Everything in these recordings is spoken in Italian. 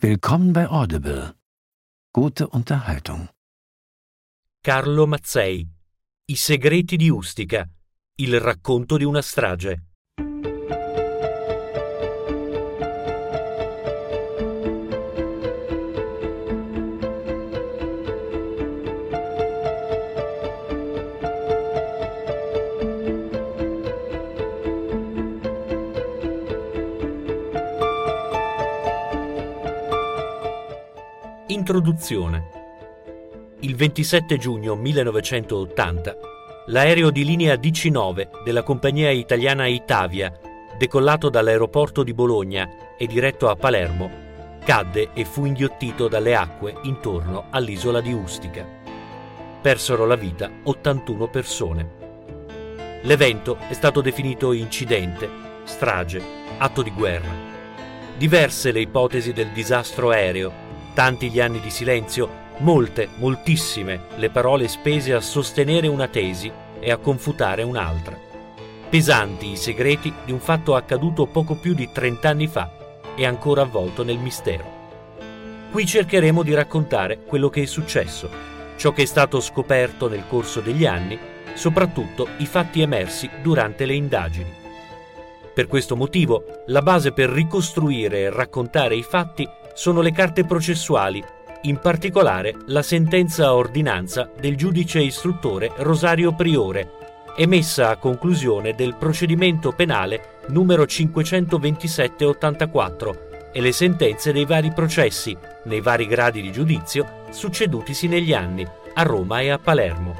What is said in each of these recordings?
Willkommen bei Audible. Gute Unterhaltung. Carlo Mazzei. I segreti di Ustica. Il racconto di una strage. Introduzione. Il 27 giugno 1980, l'aereo di linea DC-9 della compagnia italiana Itavia, decollato dall'aeroporto di Bologna e diretto a Palermo, cadde e fu inghiottito dalle acque intorno all'isola di Ustica. Persero la vita 81 persone. L'evento è stato definito incidente, strage, atto di guerra. Diverse le ipotesi del disastro aereo Tanti gli anni di silenzio, molte, moltissime le parole spese a sostenere una tesi e a confutare un'altra. Pesanti i segreti di un fatto accaduto poco più di trent'anni fa e ancora avvolto nel mistero. Qui cercheremo di raccontare quello che è successo, ciò che è stato scoperto nel corso degli anni, soprattutto i fatti emersi durante le indagini. Per questo motivo, la base per ricostruire e raccontare i fatti sono le carte processuali, in particolare la sentenza a ordinanza del giudice istruttore Rosario Priore, emessa a conclusione del procedimento penale numero 527-84 e le sentenze dei vari processi, nei vari gradi di giudizio, succedutisi negli anni, a Roma e a Palermo.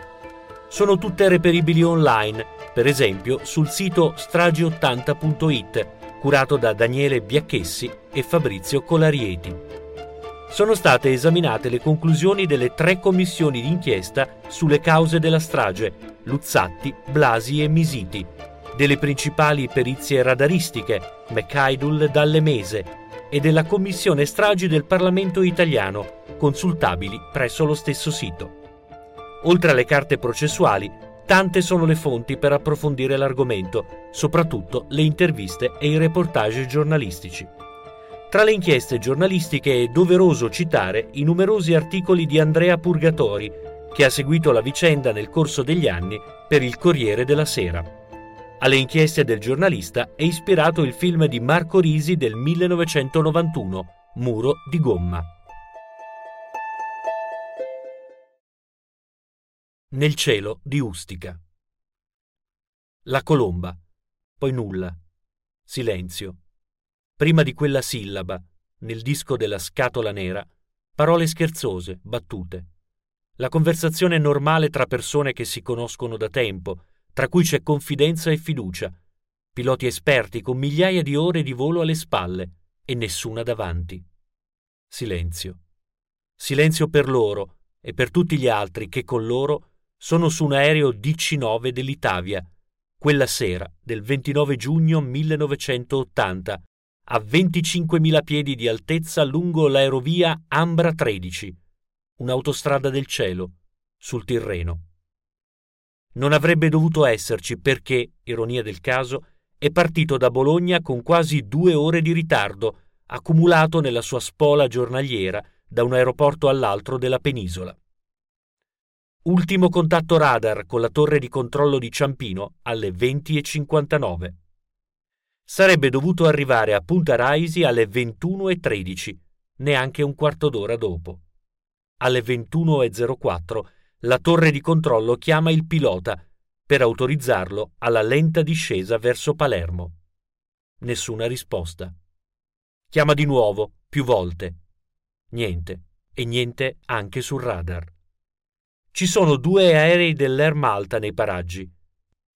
Sono tutte reperibili online, per esempio sul sito stragi80.it curato da Daniele Biacchessi e Fabrizio Colarieti. Sono state esaminate le conclusioni delle tre commissioni d'inchiesta sulle cause della strage, Luzzatti, Blasi e Misiti, delle principali perizie radaristiche, McIdul e Dallemese, e della Commissione Stragi del Parlamento italiano, consultabili presso lo stesso sito. Oltre alle carte processuali, Tante sono le fonti per approfondire l'argomento, soprattutto le interviste e i reportage giornalistici. Tra le inchieste giornalistiche è doveroso citare i numerosi articoli di Andrea Purgatori, che ha seguito la vicenda nel corso degli anni per il Corriere della Sera. Alle inchieste del giornalista è ispirato il film di Marco Risi del 1991, Muro di gomma. Nel cielo di Ustica. La colomba, poi nulla. Silenzio. Prima di quella sillaba, nel disco della scatola nera, parole scherzose, battute. La conversazione normale tra persone che si conoscono da tempo, tra cui c'è confidenza e fiducia, piloti esperti con migliaia di ore di volo alle spalle e nessuna davanti. Silenzio. Silenzio per loro e per tutti gli altri che con loro sono su un aereo DC-9 dell'Itavia, quella sera del 29 giugno 1980, a 25.000 piedi di altezza lungo l'aerovia Ambra 13, un'autostrada del cielo, sul Tirreno. Non avrebbe dovuto esserci perché, ironia del caso, è partito da Bologna con quasi due ore di ritardo, accumulato nella sua spola giornaliera da un aeroporto all'altro della penisola. Ultimo contatto radar con la torre di controllo di Ciampino alle 20.59. Sarebbe dovuto arrivare a Punta Raisi alle 21.13, neanche un quarto d'ora dopo. Alle 21.04 la torre di controllo chiama il pilota per autorizzarlo alla lenta discesa verso Palermo. Nessuna risposta. Chiama di nuovo, più volte. Niente, e niente anche sul radar. Ci sono due aerei dell'Air Malta nei paraggi.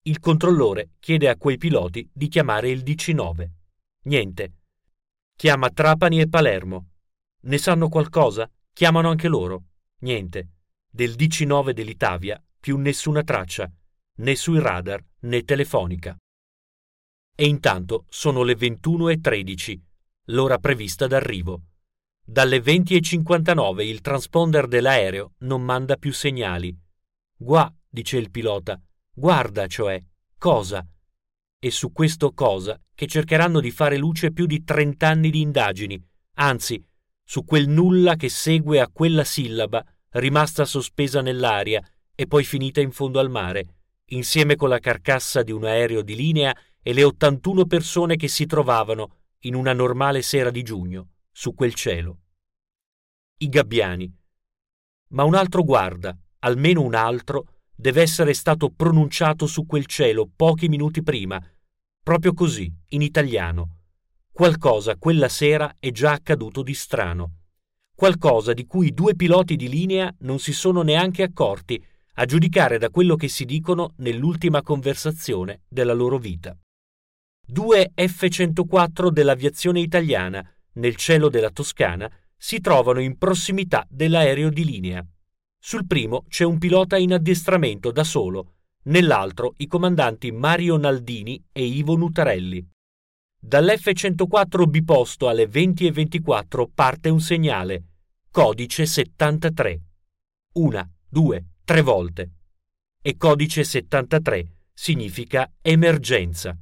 Il controllore chiede a quei piloti di chiamare il DC-9. Niente. Chiama Trapani e Palermo. Ne sanno qualcosa? Chiamano anche loro. Niente. Del DC-9 dell'Itavia più nessuna traccia, né sui radar né telefonica. E intanto sono le 21.13, l'ora prevista d'arrivo. Dalle 20.59 il transponder dell'aereo non manda più segnali. Gua, dice il pilota, guarda, cioè, cosa? E su questo cosa che cercheranno di fare luce più di trent'anni di indagini, anzi, su quel nulla che segue a quella sillaba rimasta sospesa nell'aria e poi finita in fondo al mare, insieme con la carcassa di un aereo di linea e le 81 persone che si trovavano, in una normale sera di giugno, su quel cielo. I gabbiani. Ma un altro guarda, almeno un altro, deve essere stato pronunciato su quel cielo pochi minuti prima, proprio così, in italiano. Qualcosa quella sera è già accaduto di strano. Qualcosa di cui i due piloti di linea non si sono neanche accorti, a giudicare da quello che si dicono nell'ultima conversazione della loro vita. Due F-104 dell'aviazione italiana, nel cielo della Toscana, si trovano in prossimità dell'aereo di linea. Sul primo c'è un pilota in addestramento da solo, nell'altro i comandanti Mario Naldini e Ivo Nutarelli. Dall'F-104 biposto alle 20.24 parte un segnale, codice 73. Una, due, tre volte. E codice 73 significa emergenza.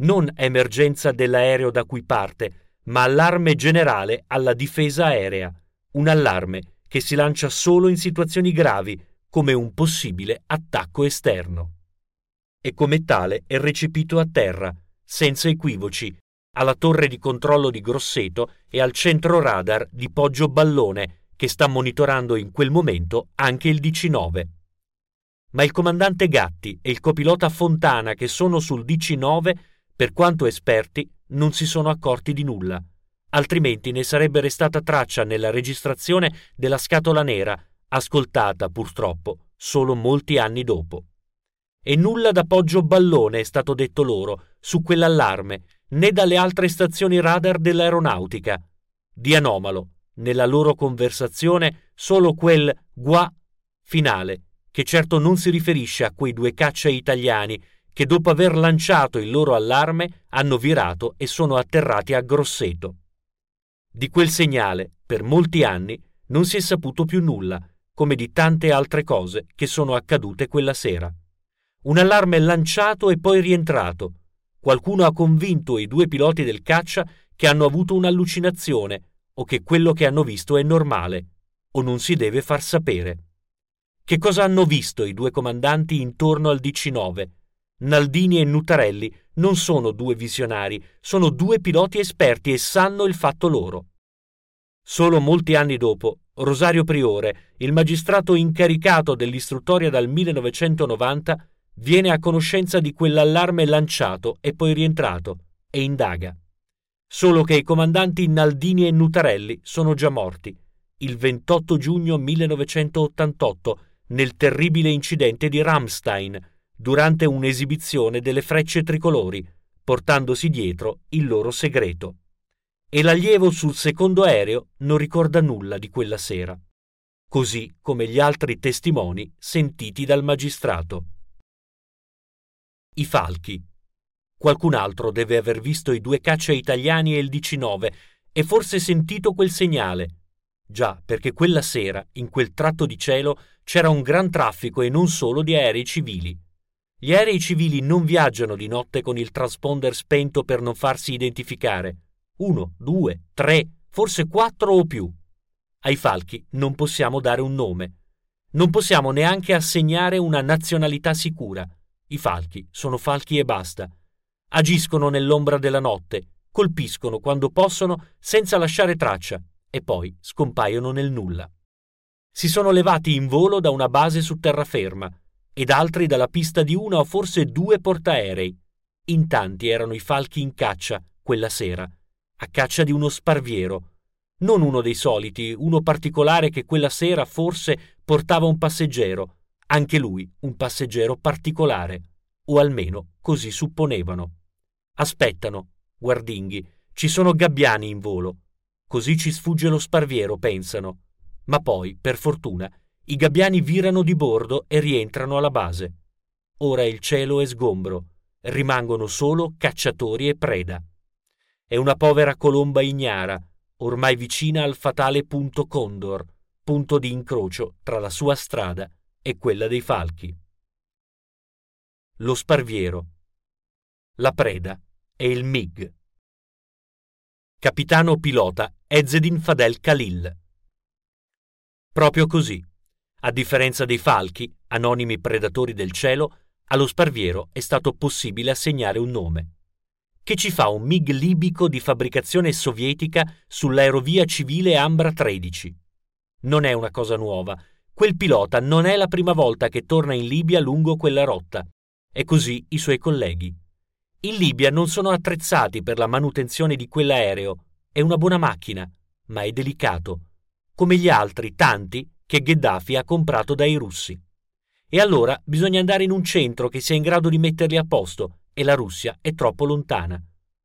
Non emergenza dell'aereo da cui parte, ma allarme generale alla difesa aerea. Un allarme che si lancia solo in situazioni gravi, come un possibile attacco esterno. E come tale è recepito a terra, senza equivoci, alla torre di controllo di Grosseto e al centro radar di Poggio Ballone, che sta monitorando in quel momento anche il DC-9. Ma il comandante Gatti e il copilota Fontana che sono sul DC-9, per quanto esperti, non si sono accorti di nulla altrimenti ne sarebbe restata traccia nella registrazione della scatola nera, ascoltata purtroppo solo molti anni dopo. E nulla da Poggio Ballone è stato detto loro su quell'allarme, né dalle altre stazioni radar dell'aeronautica. Di anomalo, nella loro conversazione, solo quel gua finale, che certo non si riferisce a quei due caccia italiani che dopo aver lanciato il loro allarme hanno virato e sono atterrati a Grosseto. Di quel segnale, per molti anni, non si è saputo più nulla, come di tante altre cose che sono accadute quella sera. Un allarme lanciato e poi rientrato. Qualcuno ha convinto i due piloti del caccia che hanno avuto un'allucinazione o che quello che hanno visto è normale o non si deve far sapere. Che cosa hanno visto i due comandanti intorno al DC-9? Naldini e Nutarelli non sono due visionari, sono due piloti esperti e sanno il fatto loro. Solo molti anni dopo, Rosario Priore, il magistrato incaricato dell'istruttoria dal 1990, viene a conoscenza di quell'allarme lanciato e poi rientrato e indaga. Solo che i comandanti Naldini e Nutarelli sono già morti, il 28 giugno 1988, nel terribile incidente di Ramstein, durante un'esibizione delle frecce tricolori, portandosi dietro il loro segreto. E l'allievo sul secondo aereo non ricorda nulla di quella sera, così come gli altri testimoni sentiti dal magistrato. I falchi. Qualcun altro deve aver visto i due caccia italiani e il DC-9 e forse sentito quel segnale. Già, perché quella sera, in quel tratto di cielo, c'era un gran traffico e non solo di aerei civili. Gli aerei civili non viaggiano di notte con il transponder spento per non farsi identificare. Uno, due, tre, forse quattro o più. Ai falchi non possiamo dare un nome. Non possiamo neanche assegnare una nazionalità sicura. I falchi sono falchi e basta. Agiscono nell'ombra della notte, colpiscono quando possono senza lasciare traccia e poi scompaiono nel nulla. Si sono levati in volo da una base su terraferma ed altri dalla pista di una o forse due portaerei. In tanti erano i falchi in caccia quella sera, a caccia di uno sparviero, non uno dei soliti, uno particolare che quella sera forse portava un passeggero, anche lui un passeggero particolare, o almeno così supponevano. Aspettano, guardinghi, ci sono gabbiani in volo. Così ci sfugge lo sparviero, pensano. Ma poi, per fortuna, i gabbiani virano di bordo e rientrano alla base. Ora il cielo è sgombro, rimangono solo cacciatori e preda. È una povera colomba ignara, ormai vicina al fatale punto Condor, punto di incrocio tra la sua strada e quella dei falchi. Lo sparviero. La preda è il MIG. Capitano pilota Ezzedin Fadel Khalil. Proprio così. A differenza dei falchi, anonimi predatori del cielo, allo sparviero è stato possibile assegnare un nome. Che ci fa un MiG libico di fabbricazione sovietica sull'aerovia civile Ambra 13? Non è una cosa nuova. Quel pilota non è la prima volta che torna in Libia lungo quella rotta. E così i suoi colleghi. In Libia non sono attrezzati per la manutenzione di quell'aereo. È una buona macchina, ma è delicato, come gli altri tanti che Gheddafi ha comprato dai russi. E allora bisogna andare in un centro che sia in grado di metterli a posto e la Russia è troppo lontana.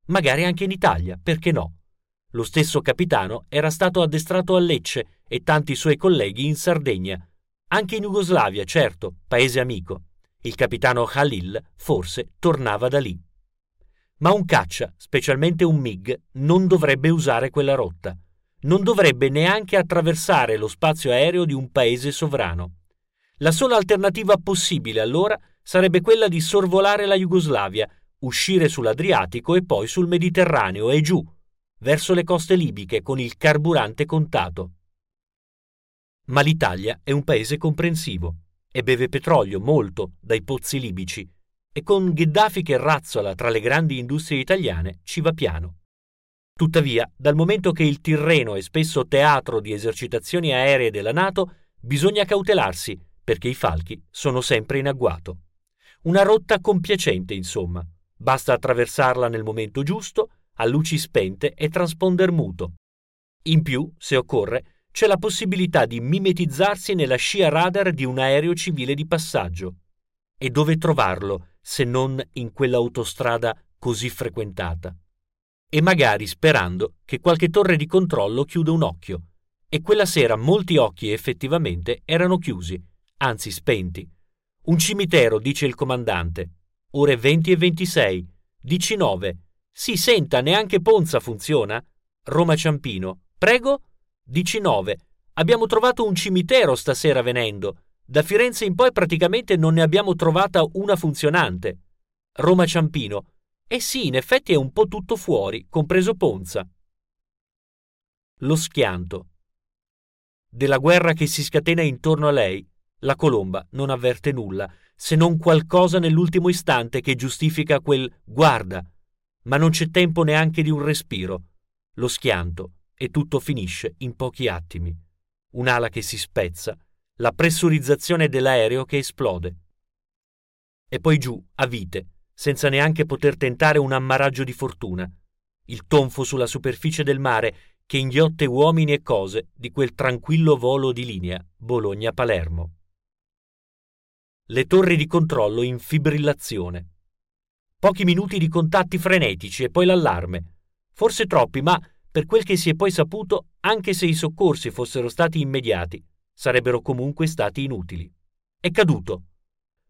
Magari anche in Italia, perché no? Lo stesso capitano era stato addestrato a Lecce e tanti suoi colleghi in Sardegna. Anche in Jugoslavia, certo, paese amico. Il capitano Khalil forse tornava da lì. Ma un caccia, specialmente un MiG, non dovrebbe usare quella rotta. Non dovrebbe neanche attraversare lo spazio aereo di un paese sovrano. La sola alternativa possibile allora sarebbe quella di sorvolare la Jugoslavia, uscire sull'Adriatico e poi sul Mediterraneo e giù, verso le coste libiche con il carburante contato. Ma l'Italia è un paese comprensivo e beve petrolio molto dai pozzi libici e con Gheddafi che razzola tra le grandi industrie italiane ci va piano. Tuttavia, dal momento che il Tirreno è spesso teatro di esercitazioni aeree della Nato, bisogna cautelarsi perché i falchi sono sempre in agguato. Una rotta compiacente, insomma. Basta attraversarla nel momento giusto a luci spente e transponder muto. In più, se occorre, c'è la possibilità di mimetizzarsi nella scia radar di un aereo civile di passaggio. E dove trovarlo se non in quell'autostrada così frequentata? E magari sperando che qualche torre di controllo chiuda un occhio. E quella sera molti occhi effettivamente erano chiusi, anzi spenti. Un cimitero, dice il comandante. Ore 20 e 26. Dici 9. Si senta, neanche Ponza funziona? Roma Ciampino. Prego? Dici 9. Abbiamo trovato un cimitero stasera venendo. Da Firenze in poi praticamente non ne abbiamo trovata una funzionante. Roma Ciampino. Eh sì, in effetti è un po' tutto fuori, compreso Ponza. Lo schianto. Della guerra che si scatena intorno a lei, la colomba non avverte nulla, se non qualcosa nell'ultimo istante che giustifica quel guarda ma non c'è tempo neanche di un respiro. Lo schianto e tutto finisce in pochi attimi. Un'ala che si spezza, la pressurizzazione dell'aereo che esplode. E poi giù, a vite, senza neanche poter tentare un ammaraggio di fortuna. Il tonfo sulla superficie del mare che inghiotte uomini e cose di quel tranquillo volo di linea Bologna-Palermo. Le torri di controllo in fibrillazione. Pochi minuti di contatti frenetici e poi l'allarme. Forse troppi, ma, per quel che si è poi saputo, anche se i soccorsi fossero stati immediati, sarebbero comunque stati inutili. È caduto.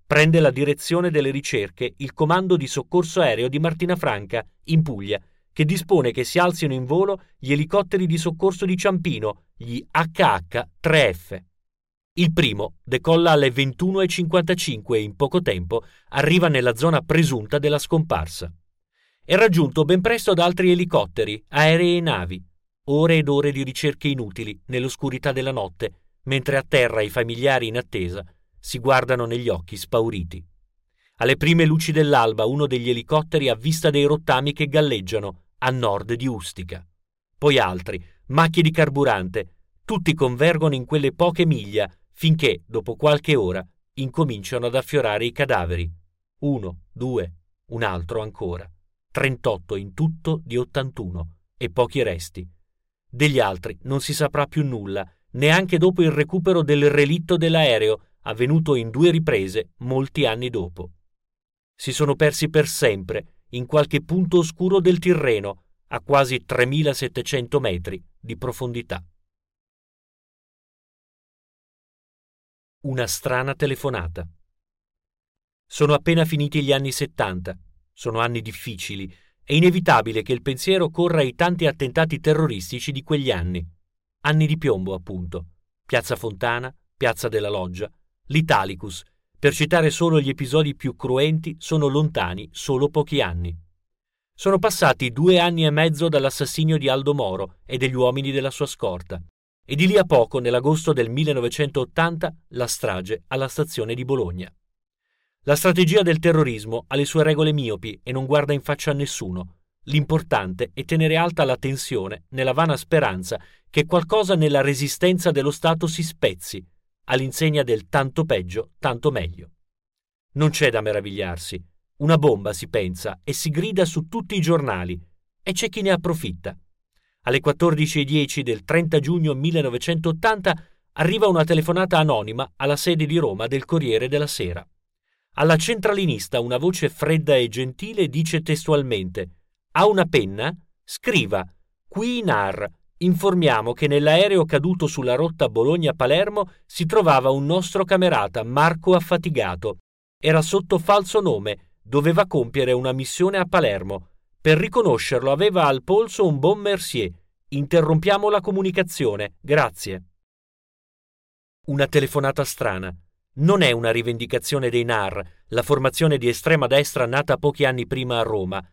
Prende la direzione delle ricerche il comando di soccorso aereo di Martina Franca, in Puglia, che dispone che si alzino in volo gli elicotteri di soccorso di Ciampino, gli HH-3F. Il primo decolla alle 21.55 e in poco tempo arriva nella zona presunta della scomparsa. È raggiunto ben presto da altri elicotteri, aerei e navi. Ore ed ore di ricerche inutili nell'oscurità della notte, mentre a terra i familiari in attesa si guardano negli occhi spauriti. Alle prime luci dell'alba uno degli elicotteri avvista dei rottami che galleggiano a nord di Ustica. Poi altri, macchie di carburante, tutti convergono in quelle poche miglia finché, dopo qualche ora, incominciano ad affiorare i cadaveri. Uno, due, un altro ancora. 38 in tutto di 81 e pochi resti. Degli altri non si saprà più nulla, neanche dopo il recupero del relitto dell'aereo, avvenuto in due riprese molti anni dopo. Si sono persi per sempre in qualche punto oscuro del Tirreno, a quasi 3700 metri di profondità. Una strana telefonata. Sono appena finiti gli anni 70. Sono anni difficili. È inevitabile che il pensiero corra ai tanti attentati terroristici di quegli anni. Anni di piombo, appunto. Piazza Fontana, Piazza della Loggia, l'Italicus. Per citare solo gli episodi più cruenti, sono lontani solo pochi anni. Sono passati due anni e mezzo dall'assassinio di Aldo Moro e degli uomini della sua scorta, e di lì a poco, nell'agosto del 1980, la strage alla stazione di Bologna. La strategia del terrorismo ha le sue regole miopi e non guarda in faccia a nessuno. L'importante è tenere alta la tensione nella vana speranza che qualcosa nella resistenza dello Stato si spezzi, all'insegna del tanto peggio, tanto meglio. Non c'è da meravigliarsi. Una bomba si pensa e si grida su tutti i giornali e c'è chi ne approfitta. Alle 14.10 del 30 giugno 1980 arriva una telefonata anonima alla sede di Roma del Corriere della Sera. Alla centralinista una voce fredda e gentile dice testualmente Ha una penna? Scriva Qui in AR informiamo che nell'aereo caduto sulla rotta Bologna-Palermo si trovava un nostro camerata Marco Affatigato era sotto falso nome, doveva compiere una missione a Palermo. Per riconoscerlo aveva al polso un bon Mercier. Interrompiamo la comunicazione, grazie. Una telefonata strana. Non è una rivendicazione dei NAR, la formazione di estrema destra nata pochi anni prima a Roma.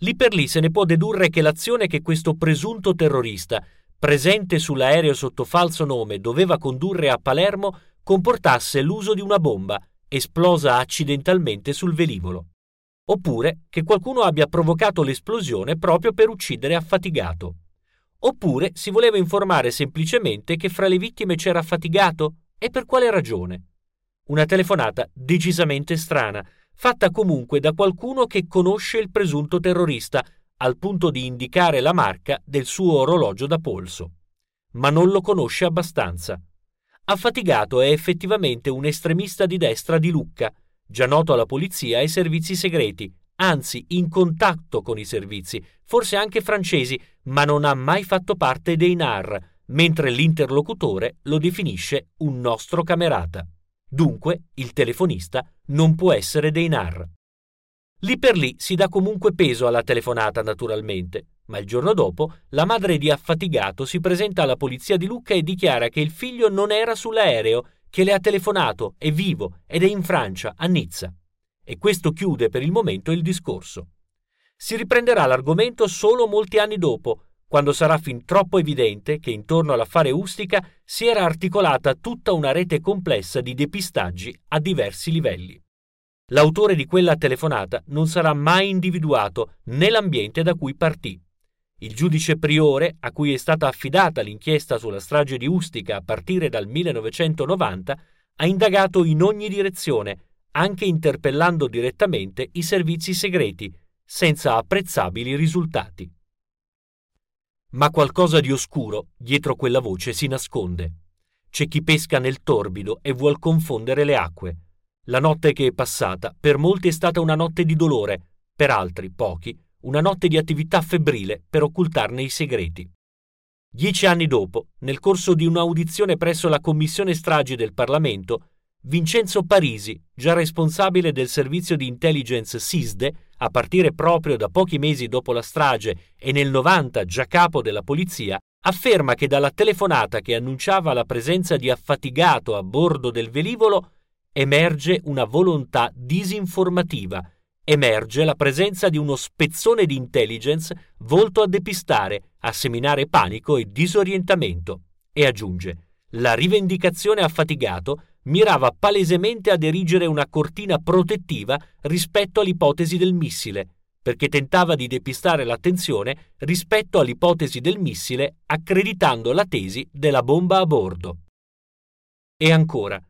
Lì per lì se ne può dedurre che l'azione che questo presunto terrorista, presente sull'aereo sotto falso nome, doveva condurre a Palermo, comportasse l'uso di una bomba esplosa accidentalmente sul velivolo. Oppure che qualcuno abbia provocato l'esplosione proprio per uccidere Affatigato. Oppure si voleva informare semplicemente che fra le vittime c'era Affatigato e per quale ragione. Una telefonata decisamente strana, fatta comunque da qualcuno che conosce il presunto terrorista, al punto di indicare la marca del suo orologio da polso. Ma non lo conosce abbastanza. Affatigato è effettivamente un estremista di destra di Lucca, già noto alla polizia e ai servizi segreti, anzi in contatto con i servizi, forse anche francesi, ma non ha mai fatto parte dei NAR, mentre l'interlocutore lo definisce un nostro camerata. Dunque, il telefonista non può essere dei NAR. Lì per lì si dà comunque peso alla telefonata, naturalmente, ma il giorno dopo la madre di Affatigato si presenta alla polizia di Lucca e dichiara che il figlio non era sull'aereo, che le ha telefonato, è vivo ed è in Francia, a Nizza. E questo chiude per il momento il discorso. Si riprenderà l'argomento solo molti anni dopo, quando sarà fin troppo evidente che intorno all'affare Ustica si era articolata tutta una rete complessa di depistaggi a diversi livelli. L'autore di quella telefonata non sarà mai individuato né l'ambiente da cui partì. Il giudice priore, a cui è stata affidata l'inchiesta sulla strage di Ustica a partire dal 1990, ha indagato in ogni direzione, anche interpellando direttamente i servizi segreti, senza apprezzabili risultati. Ma qualcosa di oscuro dietro quella voce si nasconde. C'è chi pesca nel torbido e vuol confondere le acque. La notte che è passata per molti è stata una notte di dolore, per altri, pochi, una notte di attività febbrile per occultarne i segreti. Dieci anni dopo, nel corso di un'audizione presso la Commissione Stragi del Parlamento, Vincenzo Parisi, già responsabile del servizio di intelligence SISDE, a partire proprio da pochi mesi dopo la strage e nel 90 già capo della polizia, afferma che dalla telefonata che annunciava la presenza di affatigato a bordo del velivolo emerge una volontà disinformativa emerge la presenza di uno spezzone di intelligence volto a depistare, a seminare panico e disorientamento. E aggiunge, la rivendicazione affatigato mirava palesemente ad erigere una cortina protettiva rispetto all'ipotesi del missile, perché tentava di depistare l'attenzione rispetto all'ipotesi del missile accreditando la tesi della bomba a bordo. E ancora,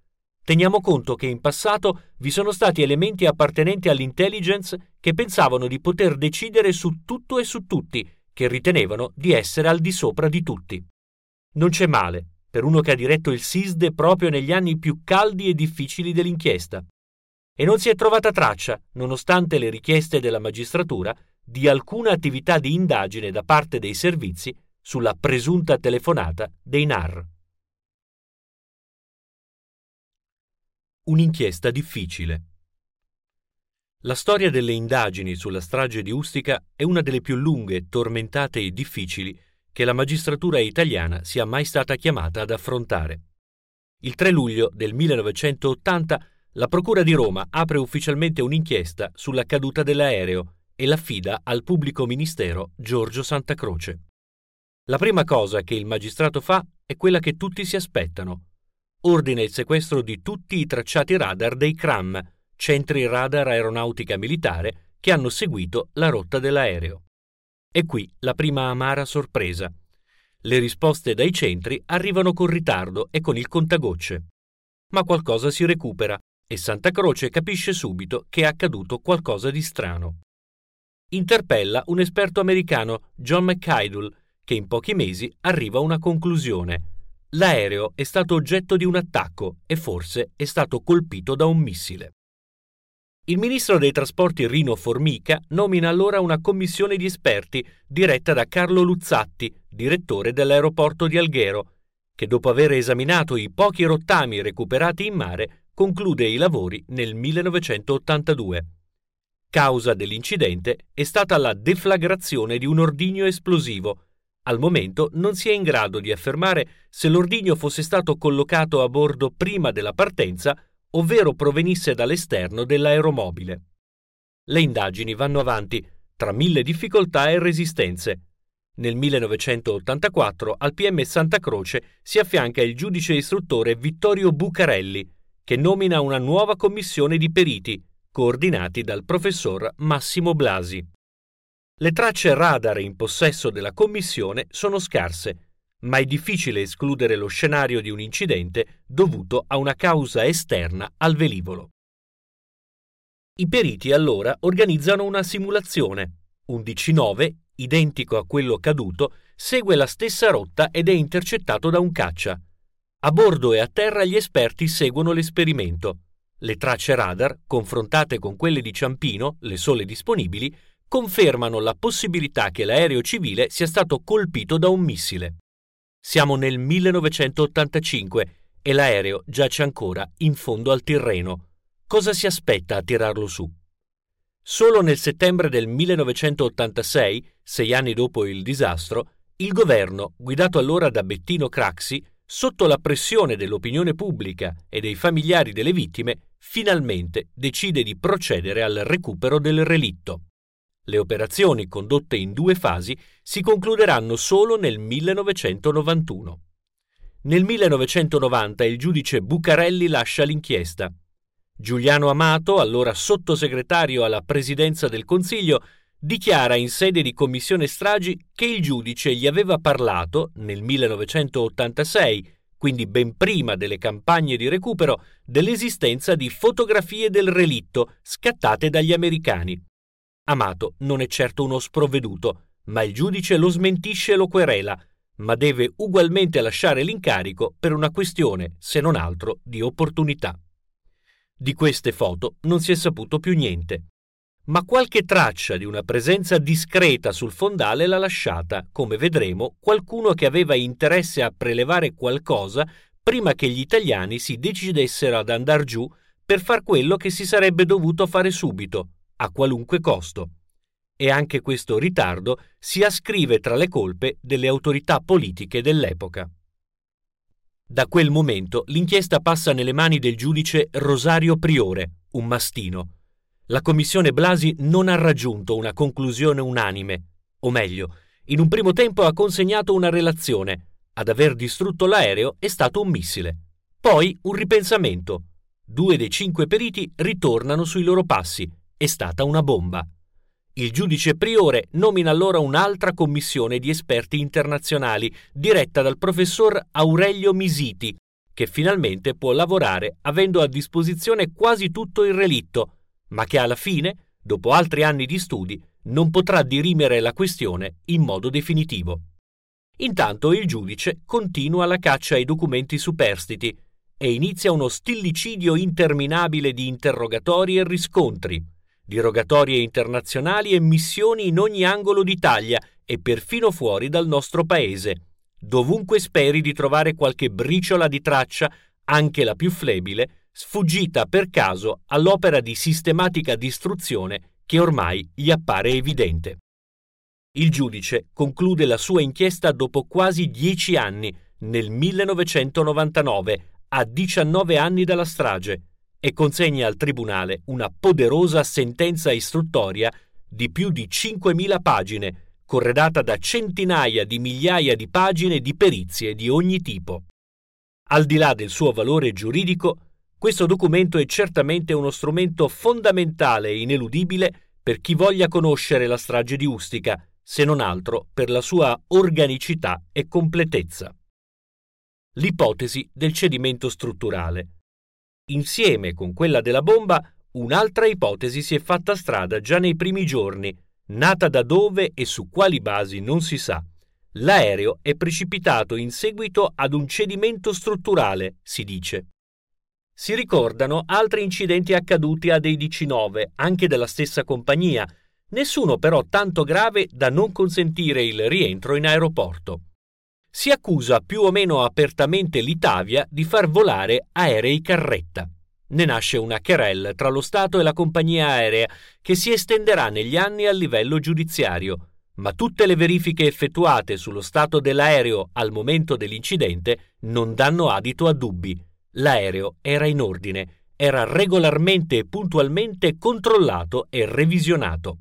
Teniamo conto che in passato vi sono stati elementi appartenenti all'intelligence che pensavano di poter decidere su tutto e su tutti, che ritenevano di essere al di sopra di tutti. Non c'è male per uno che ha diretto il SISDE proprio negli anni più caldi e difficili dell'inchiesta. E non si è trovata traccia, nonostante le richieste della magistratura, di alcuna attività di indagine da parte dei servizi sulla presunta telefonata dei NAR. Un'inchiesta difficile. La storia delle indagini sulla strage di Ustica è una delle più lunghe, tormentate e difficili che la magistratura italiana sia mai stata chiamata ad affrontare. Il 3 luglio del 1980 la Procura di Roma apre ufficialmente un'inchiesta sulla caduta dell'aereo e l'affida al pubblico ministero Giorgio Santa Croce. La prima cosa che il magistrato fa è quella che tutti si aspettano. Ordina il sequestro di tutti i tracciati radar dei CRAM, centri radar aeronautica militare, che hanno seguito la rotta dell'aereo. E qui la prima amara sorpresa. Le risposte dai centri arrivano con ritardo e con il contagocce. Ma qualcosa si recupera e Santa Croce capisce subito che è accaduto qualcosa di strano. Interpella un esperto americano, John McIdle, che in pochi mesi arriva a una conclusione. L'aereo è stato oggetto di un attacco e forse è stato colpito da un missile. Il ministro dei trasporti Rino Formica nomina allora una commissione di esperti diretta da Carlo Luzzatti, direttore dell'aeroporto di Alghero, che dopo aver esaminato i pochi rottami recuperati in mare conclude i lavori nel 1982. Causa dell'incidente è stata la deflagrazione di un ordigno esplosivo. Al momento non si è in grado di affermare se l'ordigno fosse stato collocato a bordo prima della partenza ovvero provenisse dall'esterno dell'aeromobile. Le indagini vanno avanti, tra mille difficoltà e resistenze. Nel 1984 al PM Santa Croce si affianca il giudice istruttore Vittorio Bucarelli, che nomina una nuova commissione di periti, coordinati dal professor Massimo Blasi. Le tracce radar in possesso della commissione sono scarse ma è difficile escludere lo scenario di un incidente dovuto a una causa esterna al velivolo. I periti allora organizzano una simulazione. Un DC-9, identico a quello caduto, segue la stessa rotta ed è intercettato da un caccia. A bordo e a terra gli esperti seguono l'esperimento. Le tracce radar, confrontate con quelle di Ciampino, le sole disponibili, confermano la possibilità che l'aereo civile sia stato colpito da un missile. Siamo nel 1985 e l'aereo giace ancora in fondo al Tirreno. Cosa si aspetta a tirarlo su? Solo nel settembre del 1986, sei anni dopo il disastro, il governo, guidato allora da Bettino Craxi, sotto la pressione dell'opinione pubblica e dei familiari delle vittime, finalmente decide di procedere al recupero del relitto. Le operazioni, condotte in due fasi, si concluderanno solo nel 1991. Nel 1990 il giudice Bucarelli lascia l'inchiesta. Giuliano Amato, allora sottosegretario alla presidenza del Consiglio, dichiara in sede di commissione stragi che il giudice gli aveva parlato, nel 1986, quindi ben prima delle campagne di recupero, dell'esistenza di fotografie del relitto scattate dagli americani. Amato non è certo uno sprovveduto, ma il giudice lo smentisce e lo querela, ma deve ugualmente lasciare l'incarico per una questione, se non altro, di opportunità. Di queste foto non si è saputo più niente, ma qualche traccia di una presenza discreta sul fondale l'ha lasciata, come vedremo, qualcuno che aveva interesse a prelevare qualcosa prima che gli italiani si decidessero ad andar giù per far quello che si sarebbe dovuto fare subito, a qualunque costo. E anche questo ritardo si ascrive tra le colpe delle autorità politiche dell'epoca. Da quel momento l'inchiesta passa nelle mani del giudice Rosario Priore, un mastino. La commissione Blasi non ha raggiunto una conclusione unanime, o meglio, in un primo tempo ha consegnato una relazione. Ad aver distrutto l'aereo è stato un missile. Poi un ripensamento. Due dei cinque periti ritornano sui loro passi è stata una bomba. Il giudice priore nomina allora un'altra commissione di esperti internazionali diretta dal professor Aurelio Misiti, che finalmente può lavorare avendo a disposizione quasi tutto il relitto, ma che alla fine, dopo altri anni di studi, non potrà dirimere la questione in modo definitivo. Intanto il giudice continua la caccia ai documenti superstiti e inizia uno stillicidio interminabile di interrogatori e riscontri, di rogatorie internazionali e missioni in ogni angolo d'Italia e perfino fuori dal nostro paese. Dovunque speri di trovare qualche briciola di traccia, anche la più flebile, sfuggita per caso all'opera di sistematica distruzione che ormai gli appare evidente. Il giudice conclude la sua inchiesta dopo quasi dieci anni, nel 1999, a 19 anni dalla strage, e consegna al tribunale una poderosa sentenza istruttoria di più di 5.000 pagine, corredata da centinaia di migliaia di pagine di perizie di ogni tipo. Al di là del suo valore giuridico, questo documento è certamente uno strumento fondamentale e ineludibile per chi voglia conoscere la strage di Ustica, se non altro per la sua organicità e completezza. L'ipotesi del cedimento strutturale. Insieme con quella della bomba, un'altra ipotesi si è fatta strada già nei primi giorni, nata da dove e su quali basi non si sa. L'aereo è precipitato in seguito ad un cedimento strutturale, si dice. Si ricordano altri incidenti accaduti a dei DC-9, anche della stessa compagnia, nessuno però tanto grave da non consentire il rientro in aeroporto. Si accusa più o meno apertamente l'Itavia di far volare aerei carretta. Ne nasce una querelle tra lo Stato e la compagnia aerea che si estenderà negli anni a livello giudiziario, ma tutte le verifiche effettuate sullo stato dell'aereo al momento dell'incidente non danno adito a dubbi. L'aereo era in ordine, era regolarmente e puntualmente controllato e revisionato.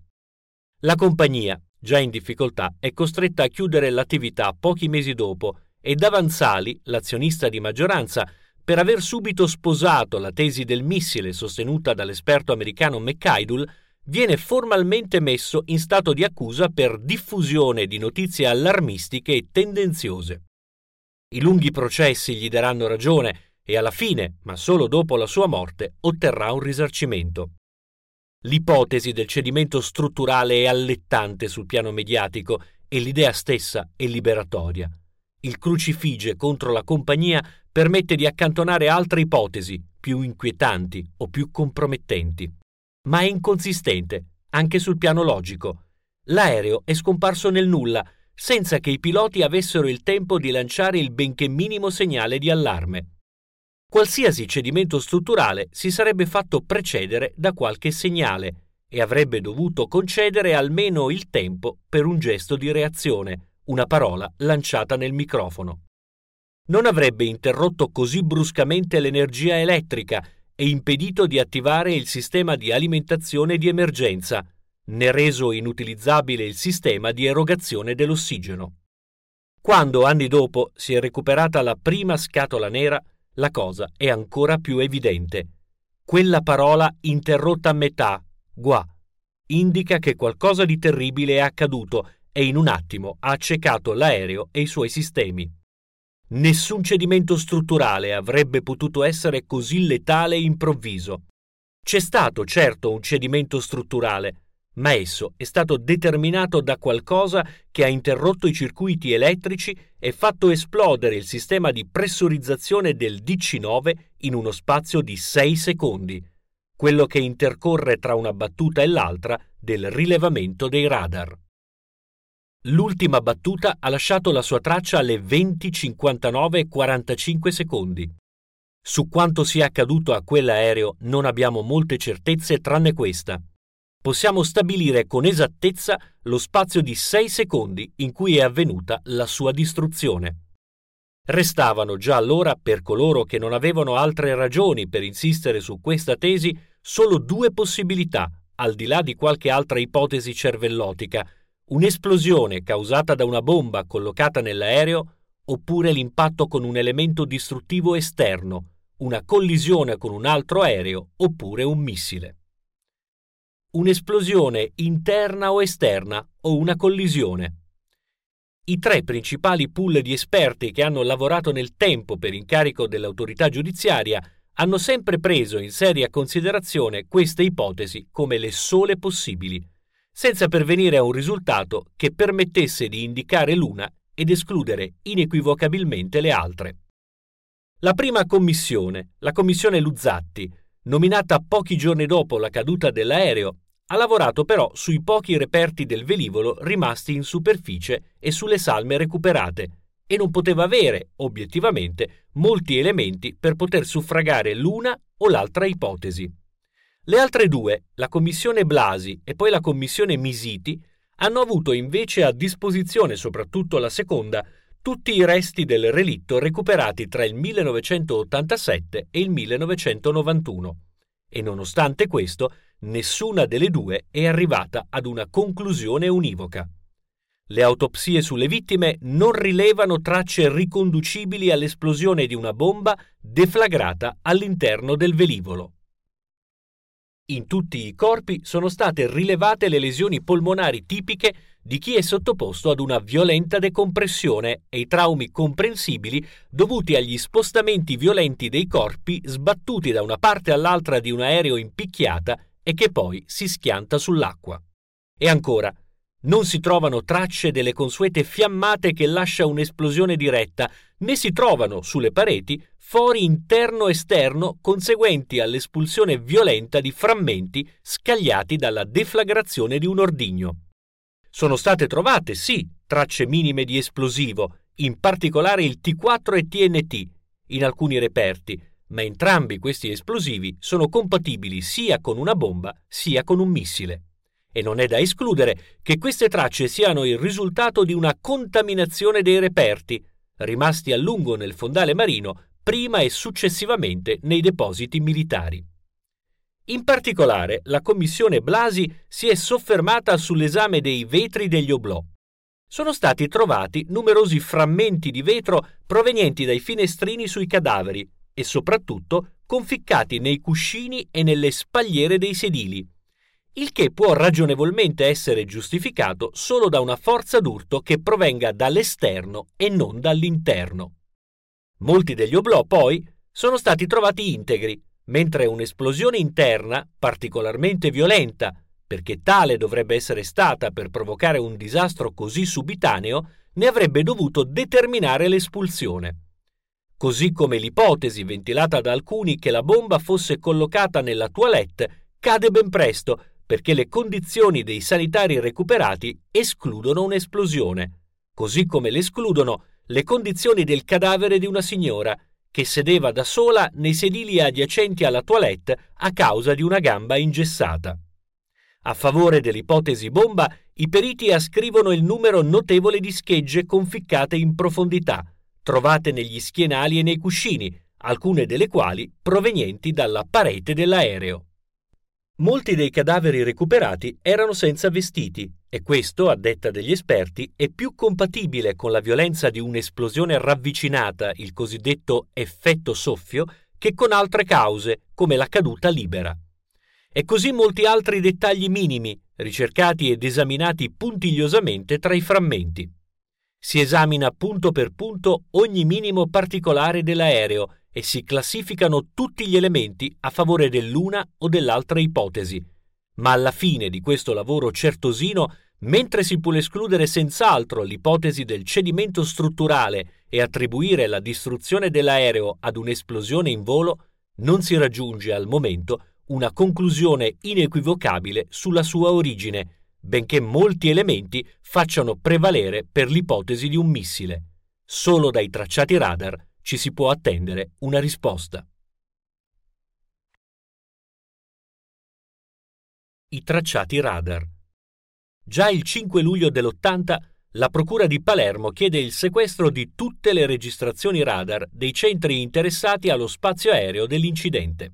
La compagnia, già in difficoltà, è costretta a chiudere l'attività pochi mesi dopo e Davanzali, l'azionista di maggioranza, per aver subito sposato la tesi del missile sostenuta dall'esperto americano McIdle, viene formalmente messo in stato di accusa per diffusione di notizie allarmistiche e tendenziose. I lunghi processi gli daranno ragione e alla fine, ma solo dopo la sua morte, otterrà un risarcimento. L'ipotesi del cedimento strutturale è allettante sul piano mediatico e l'idea stessa è liberatoria. Il crucifige contro la compagnia permette di accantonare altre ipotesi, più inquietanti o più compromettenti. Ma è inconsistente, anche sul piano logico. L'aereo è scomparso nel nulla, senza che i piloti avessero il tempo di lanciare il benché minimo segnale di allarme qualsiasi cedimento strutturale si sarebbe fatto precedere da qualche segnale e avrebbe dovuto concedere almeno il tempo per un gesto di reazione, una parola lanciata nel microfono. Non avrebbe interrotto così bruscamente l'energia elettrica e impedito di attivare il sistema di alimentazione di emergenza, né reso inutilizzabile il sistema di erogazione dell'ossigeno. Quando anni dopo si è recuperata la prima scatola nera, la cosa è ancora più evidente. Quella parola interrotta a metà, gua, indica che qualcosa di terribile è accaduto e in un attimo ha accecato l'aereo e i suoi sistemi. Nessun cedimento strutturale avrebbe potuto essere così letale e improvviso. C'è stato certo un cedimento strutturale, ma esso è stato determinato da qualcosa che ha interrotto i circuiti elettrici e fatto esplodere il sistema di pressurizzazione del DC9 in uno spazio di 6 secondi, quello che intercorre tra una battuta e l'altra del rilevamento dei radar. L'ultima battuta ha lasciato la sua traccia alle 20.59 e 45 secondi. Su quanto sia accaduto a quell'aereo non abbiamo molte certezze tranne questa possiamo stabilire con esattezza lo spazio di 6 secondi in cui è avvenuta la sua distruzione. Restavano già allora, per coloro che non avevano altre ragioni per insistere su questa tesi, solo due possibilità, al di là di qualche altra ipotesi cervellotica, un'esplosione causata da una bomba collocata nell'aereo oppure l'impatto con un elemento distruttivo esterno, una collisione con un altro aereo oppure un missile un'esplosione interna o esterna o una collisione. I tre principali pool di esperti che hanno lavorato nel tempo per incarico dell'autorità giudiziaria hanno sempre preso in seria considerazione queste ipotesi come le sole possibili, senza pervenire a un risultato che permettesse di indicare l'una ed escludere inequivocabilmente le altre. La prima commissione, la commissione Luzzatti, nominata pochi giorni dopo la caduta dell'aereo, ha lavorato però sui pochi reperti del velivolo rimasti in superficie e sulle salme recuperate e non poteva avere, obiettivamente, molti elementi per poter suffragare l'una o l'altra ipotesi. Le altre due, la commissione Blasi e poi la commissione Misiti, hanno avuto invece a disposizione, soprattutto la seconda, tutti i resti del relitto recuperati tra il 1987 e il 1991 E nonostante questo, nessuna delle due è arrivata ad una conclusione univoca. Le autopsie sulle vittime non rilevano tracce riconducibili all'esplosione di una bomba deflagrata all'interno del velivolo. In tutti i corpi sono state rilevate le lesioni polmonari tipiche di chi è sottoposto ad una violenta decompressione e i traumi comprensibili dovuti agli spostamenti violenti dei corpi sbattuti da una parte all'altra di un aereo in picchiata e che poi si schianta sull'acqua. E ancora, non si trovano tracce delle consuete fiammate che lascia un'esplosione diretta, né si trovano sulle pareti fori interno-esterno conseguenti all'espulsione violenta di frammenti scagliati dalla deflagrazione di un ordigno. Sono state trovate, sì, tracce minime di esplosivo, in particolare il T4 e TNT, in alcuni reperti, ma entrambi questi esplosivi sono compatibili sia con una bomba sia con un missile e non è da escludere che queste tracce siano il risultato di una contaminazione dei reperti, rimasti a lungo nel fondale marino prima e successivamente nei depositi militari. In particolare, la commissione Blasi si è soffermata sull'esame dei vetri degli oblò. Sono stati trovati numerosi frammenti di vetro provenienti dai finestrini sui cadaveri e soprattutto conficcati nei cuscini e nelle spagliere dei sedili, il che può ragionevolmente essere giustificato solo da una forza d'urto che provenga dall'esterno e non dall'interno. Molti degli oblò, poi, sono stati trovati integri, mentre un'esplosione interna, particolarmente violenta, perché tale dovrebbe essere stata per provocare un disastro così subitaneo, ne avrebbe dovuto determinare l'espulsione. Così come l'ipotesi ventilata da alcuni che la bomba fosse collocata nella toilette cade ben presto perché le condizioni dei sanitari recuperati escludono un'esplosione, così come l'escludono le condizioni del cadavere di una signora che sedeva da sola nei sedili adiacenti alla toilette a causa di una gamba ingessata. A favore dell'ipotesi bomba, i periti ascrivono il numero notevole di schegge conficcate in profondità, trovate negli schienali e nei cuscini, alcune delle quali provenienti dalla parete dell'aereo. Molti dei cadaveri recuperati erano senza vestiti e questo, a detta degli esperti, è più compatibile con la violenza di un'esplosione ravvicinata, il cosiddetto effetto soffio, che con altre cause, come la caduta libera. E così molti altri dettagli minimi, ricercati ed esaminati puntigliosamente tra i frammenti. Si esamina punto per punto ogni minimo particolare dell'aereo e si classificano tutti gli elementi a favore dell'una o dell'altra ipotesi. Ma alla fine di questo lavoro certosino, mentre si può escludere senz'altro l'ipotesi del cedimento strutturale e attribuire la distruzione dell'aereo ad un'esplosione in volo, non si raggiunge al momento una conclusione inequivocabile sulla sua origine, benché molti elementi facciano prevalere per l'ipotesi di un missile. Solo dai tracciati radar ci si può attendere una risposta. I tracciati radar. Già il 5 luglio dell'80 la Procura di Palermo chiede il sequestro di tutte le registrazioni radar dei centri interessati allo spazio aereo dell'incidente.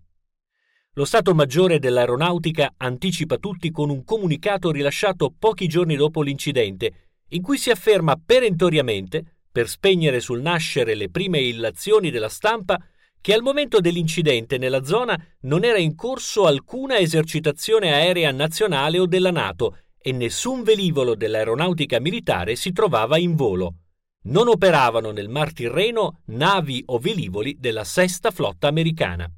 Lo Stato Maggiore dell'Aeronautica anticipa tutti con un comunicato rilasciato pochi giorni dopo l'incidente, in cui si afferma perentoriamente per spegnere sul nascere le prime illazioni della stampa che al momento dell'incidente nella zona non era in corso alcuna esercitazione aerea nazionale o della Nato e nessun velivolo dell'aeronautica militare si trovava in volo. Non operavano nel Mar Tirreno navi o velivoli della sesta flotta americana.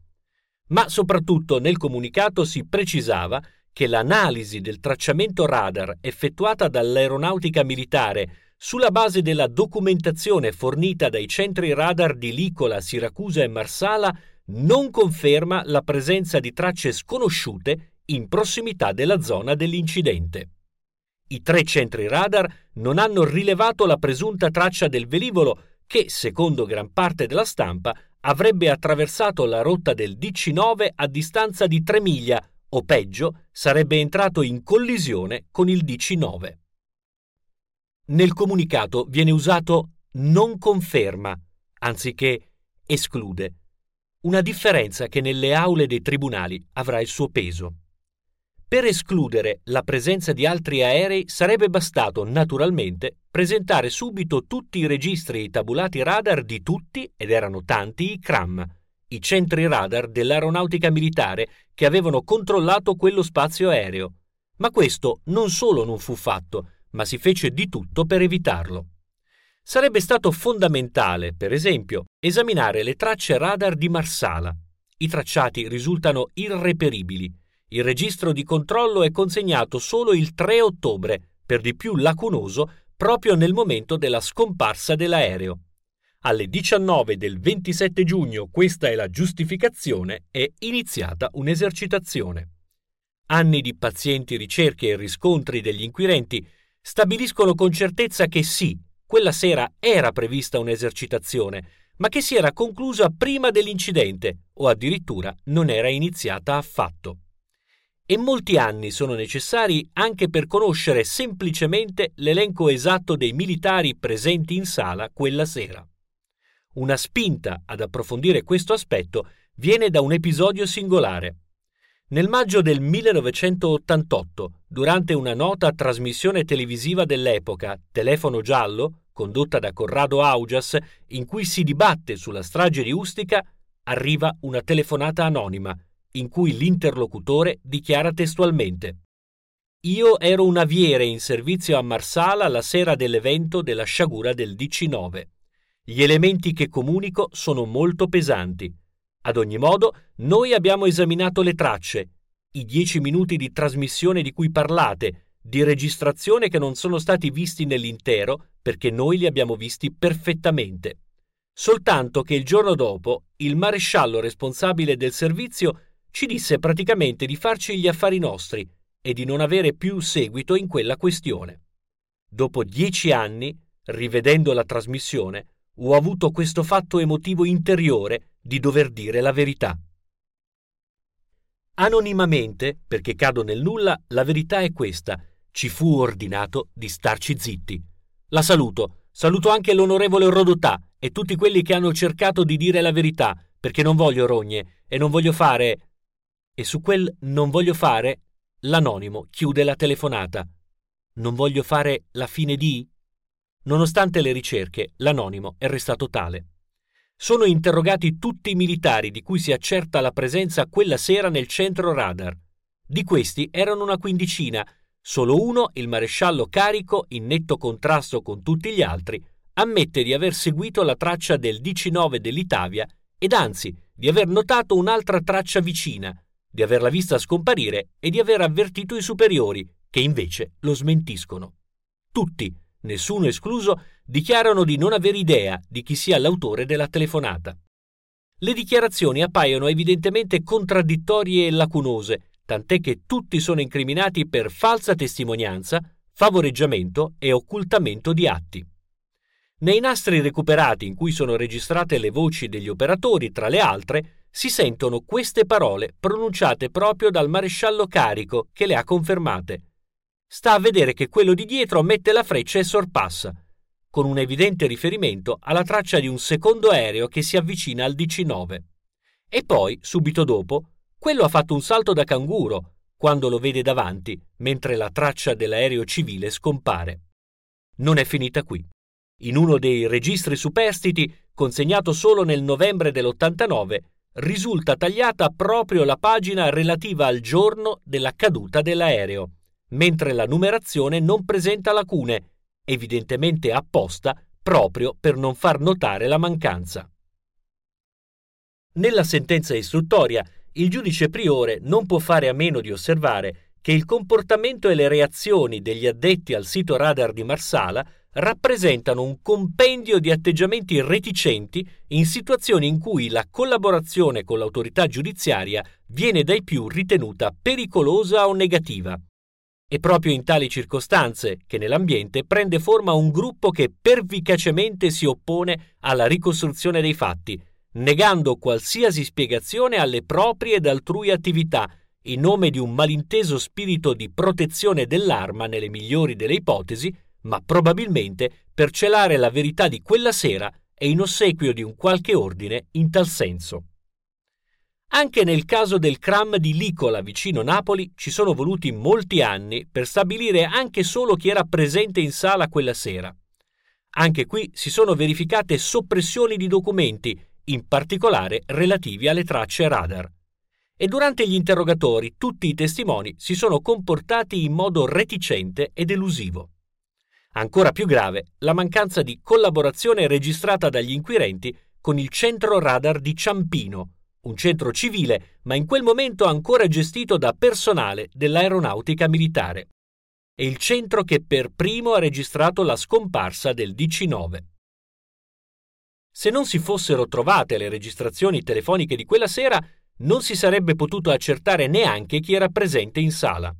Ma soprattutto nel comunicato si precisava che l'analisi del tracciamento radar effettuata dall'aeronautica militare sulla base della documentazione fornita dai centri radar di Licola, Siracusa e Marsala, non conferma la presenza di tracce sconosciute in prossimità della zona dell'incidente. I tre centri radar non hanno rilevato la presunta traccia del velivolo che, secondo gran parte della stampa, avrebbe attraversato la rotta del DC-9 a distanza di 3 miglia o peggio, sarebbe entrato in collisione con il DC-9. Nel comunicato viene usato non conferma anziché esclude. Una differenza che nelle aule dei tribunali avrà il suo peso. Per escludere la presenza di altri aerei sarebbe bastato naturalmente presentare subito tutti i registri e i tabulati radar di tutti, ed erano tanti, i CRAM, i centri radar dell'aeronautica militare che avevano controllato quello spazio aereo. Ma questo non solo non fu fatto, ma si fece di tutto per evitarlo. Sarebbe stato fondamentale, per esempio, esaminare le tracce radar di Marsala. I tracciati risultano irreperibili il registro di controllo è consegnato solo il 3 ottobre, per di più lacunoso, proprio nel momento della scomparsa dell'aereo. Alle 19 del 27 giugno, questa è la giustificazione, è iniziata un'esercitazione. Anni di pazienti ricerche e riscontri degli inquirenti stabiliscono con certezza che sì, quella sera era prevista un'esercitazione, ma che si era conclusa prima dell'incidente o addirittura non era iniziata affatto e molti anni sono necessari anche per conoscere semplicemente l'elenco esatto dei militari presenti in sala quella sera. Una spinta ad approfondire questo aspetto viene da un episodio singolare. Nel maggio del 1988, durante una nota trasmissione televisiva dell'epoca, Telefono Giallo, condotta da Corrado Augias, in cui si dibatte sulla strage di Ustica, arriva una telefonata anonima in cui l'interlocutore dichiara testualmente Io ero un aviere in servizio a Marsala la sera dell'evento della sciagura del DC-9. Gli elementi che comunico sono molto pesanti. Ad ogni modo, noi abbiamo esaminato le tracce, i dieci minuti di trasmissione di cui parlate, di registrazione che non sono stati visti nell'intero perché noi li abbiamo visti perfettamente. Soltanto che il giorno dopo il maresciallo responsabile del servizio ci disse praticamente di farci gli affari nostri e di non avere più seguito in quella questione. Dopo dieci anni, rivedendo la trasmissione, ho avuto questo fatto emotivo interiore di dover dire la verità. Anonimamente, perché cado nel nulla, la verità è questa. Ci fu ordinato di starci zitti. La saluto. Saluto anche l'onorevole Rodotà e tutti quelli che hanno cercato di dire la verità, perché non voglio rogne e non voglio fare e su quel non voglio fare l'anonimo chiude la telefonata. Non voglio fare la fine di? Nonostante le ricerche, l'anonimo è restato tale. Sono interrogati tutti i militari di cui si accerta la presenza quella sera nel centro radar. Di questi erano una quindicina, solo uno, il maresciallo Carico, in netto contrasto con tutti gli altri, ammette di aver seguito la traccia del DC-9 dell'Italia ed anzi di aver notato un'altra traccia vicina, di averla vista scomparire e di aver avvertito i superiori, che invece lo smentiscono. Tutti, nessuno escluso, dichiarano di non aver idea di chi sia l'autore della telefonata. Le dichiarazioni appaiono evidentemente contraddittorie e lacunose, tant'è che tutti sono incriminati per falsa testimonianza, favoreggiamento e occultamento di atti. Nei nastri recuperati in cui sono registrate le voci degli operatori, tra le altre, si sentono queste parole pronunciate proprio dal maresciallo Carico che le ha confermate. Sta a vedere che quello di dietro mette la freccia e sorpassa, con un evidente riferimento alla traccia di un secondo aereo che si avvicina al DC-9. E poi, subito dopo, quello ha fatto un salto da canguro quando lo vede davanti, mentre la traccia dell'aereo civile scompare. Non è finita qui. In uno dei registri superstiti, consegnato solo nel novembre dell'89, risulta tagliata proprio la pagina relativa al giorno della caduta dell'aereo, mentre la numerazione non presenta lacune, evidentemente apposta proprio per non far notare la mancanza. Nella sentenza istruttoria, il giudice priore non può fare a meno di osservare che il comportamento e le reazioni degli addetti al sito radar di Marsala rappresentano un compendio di atteggiamenti reticenti in situazioni in cui la collaborazione con l'autorità giudiziaria viene dai più ritenuta pericolosa o negativa. È proprio in tali circostanze che nell'ambiente prende forma un gruppo che pervicacemente si oppone alla ricostruzione dei fatti, negando qualsiasi spiegazione alle proprie ed altrui attività, in nome di un malinteso spirito di protezione dell'arma nelle migliori delle ipotesi, ma probabilmente per celare la verità di quella sera e in ossequio di un qualche ordine in tal senso. Anche nel caso del cram di Licola vicino Napoli ci sono voluti molti anni per stabilire anche solo chi era presente in sala quella sera. Anche qui si sono verificate soppressioni di documenti, in particolare relativi alle tracce radar. E durante gli interrogatori tutti i testimoni si sono comportati in modo reticente ed elusivo. Ancora più grave la mancanza di collaborazione registrata dagli inquirenti con il centro radar di Ciampino, un centro civile, ma in quel momento ancora gestito da personale dell'aeronautica militare. È il centro che per primo ha registrato la scomparsa del DC-9. Se non si fossero trovate le registrazioni telefoniche di quella sera, non si sarebbe potuto accertare neanche chi era presente in sala.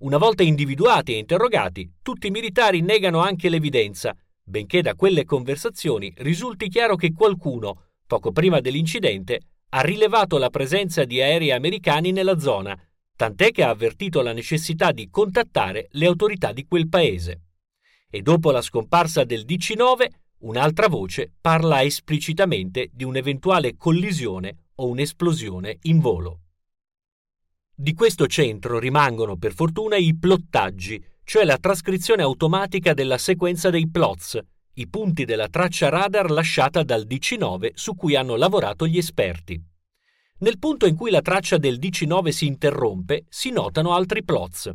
Una volta individuati e interrogati, tutti i militari negano anche l'evidenza, benché da quelle conversazioni risulti chiaro che qualcuno, poco prima dell'incidente, ha rilevato la presenza di aerei americani nella zona, tant'è che ha avvertito la necessità di contattare le autorità di quel paese. E dopo la scomparsa del DC-9, un'altra voce parla esplicitamente di un'eventuale collisione o un'esplosione in volo. Di questo centro rimangono per fortuna i plottaggi, cioè la trascrizione automatica della sequenza dei plots, i punti della traccia radar lasciata dal DC9 su cui hanno lavorato gli esperti. Nel punto in cui la traccia del DC9 si interrompe, si notano altri plots.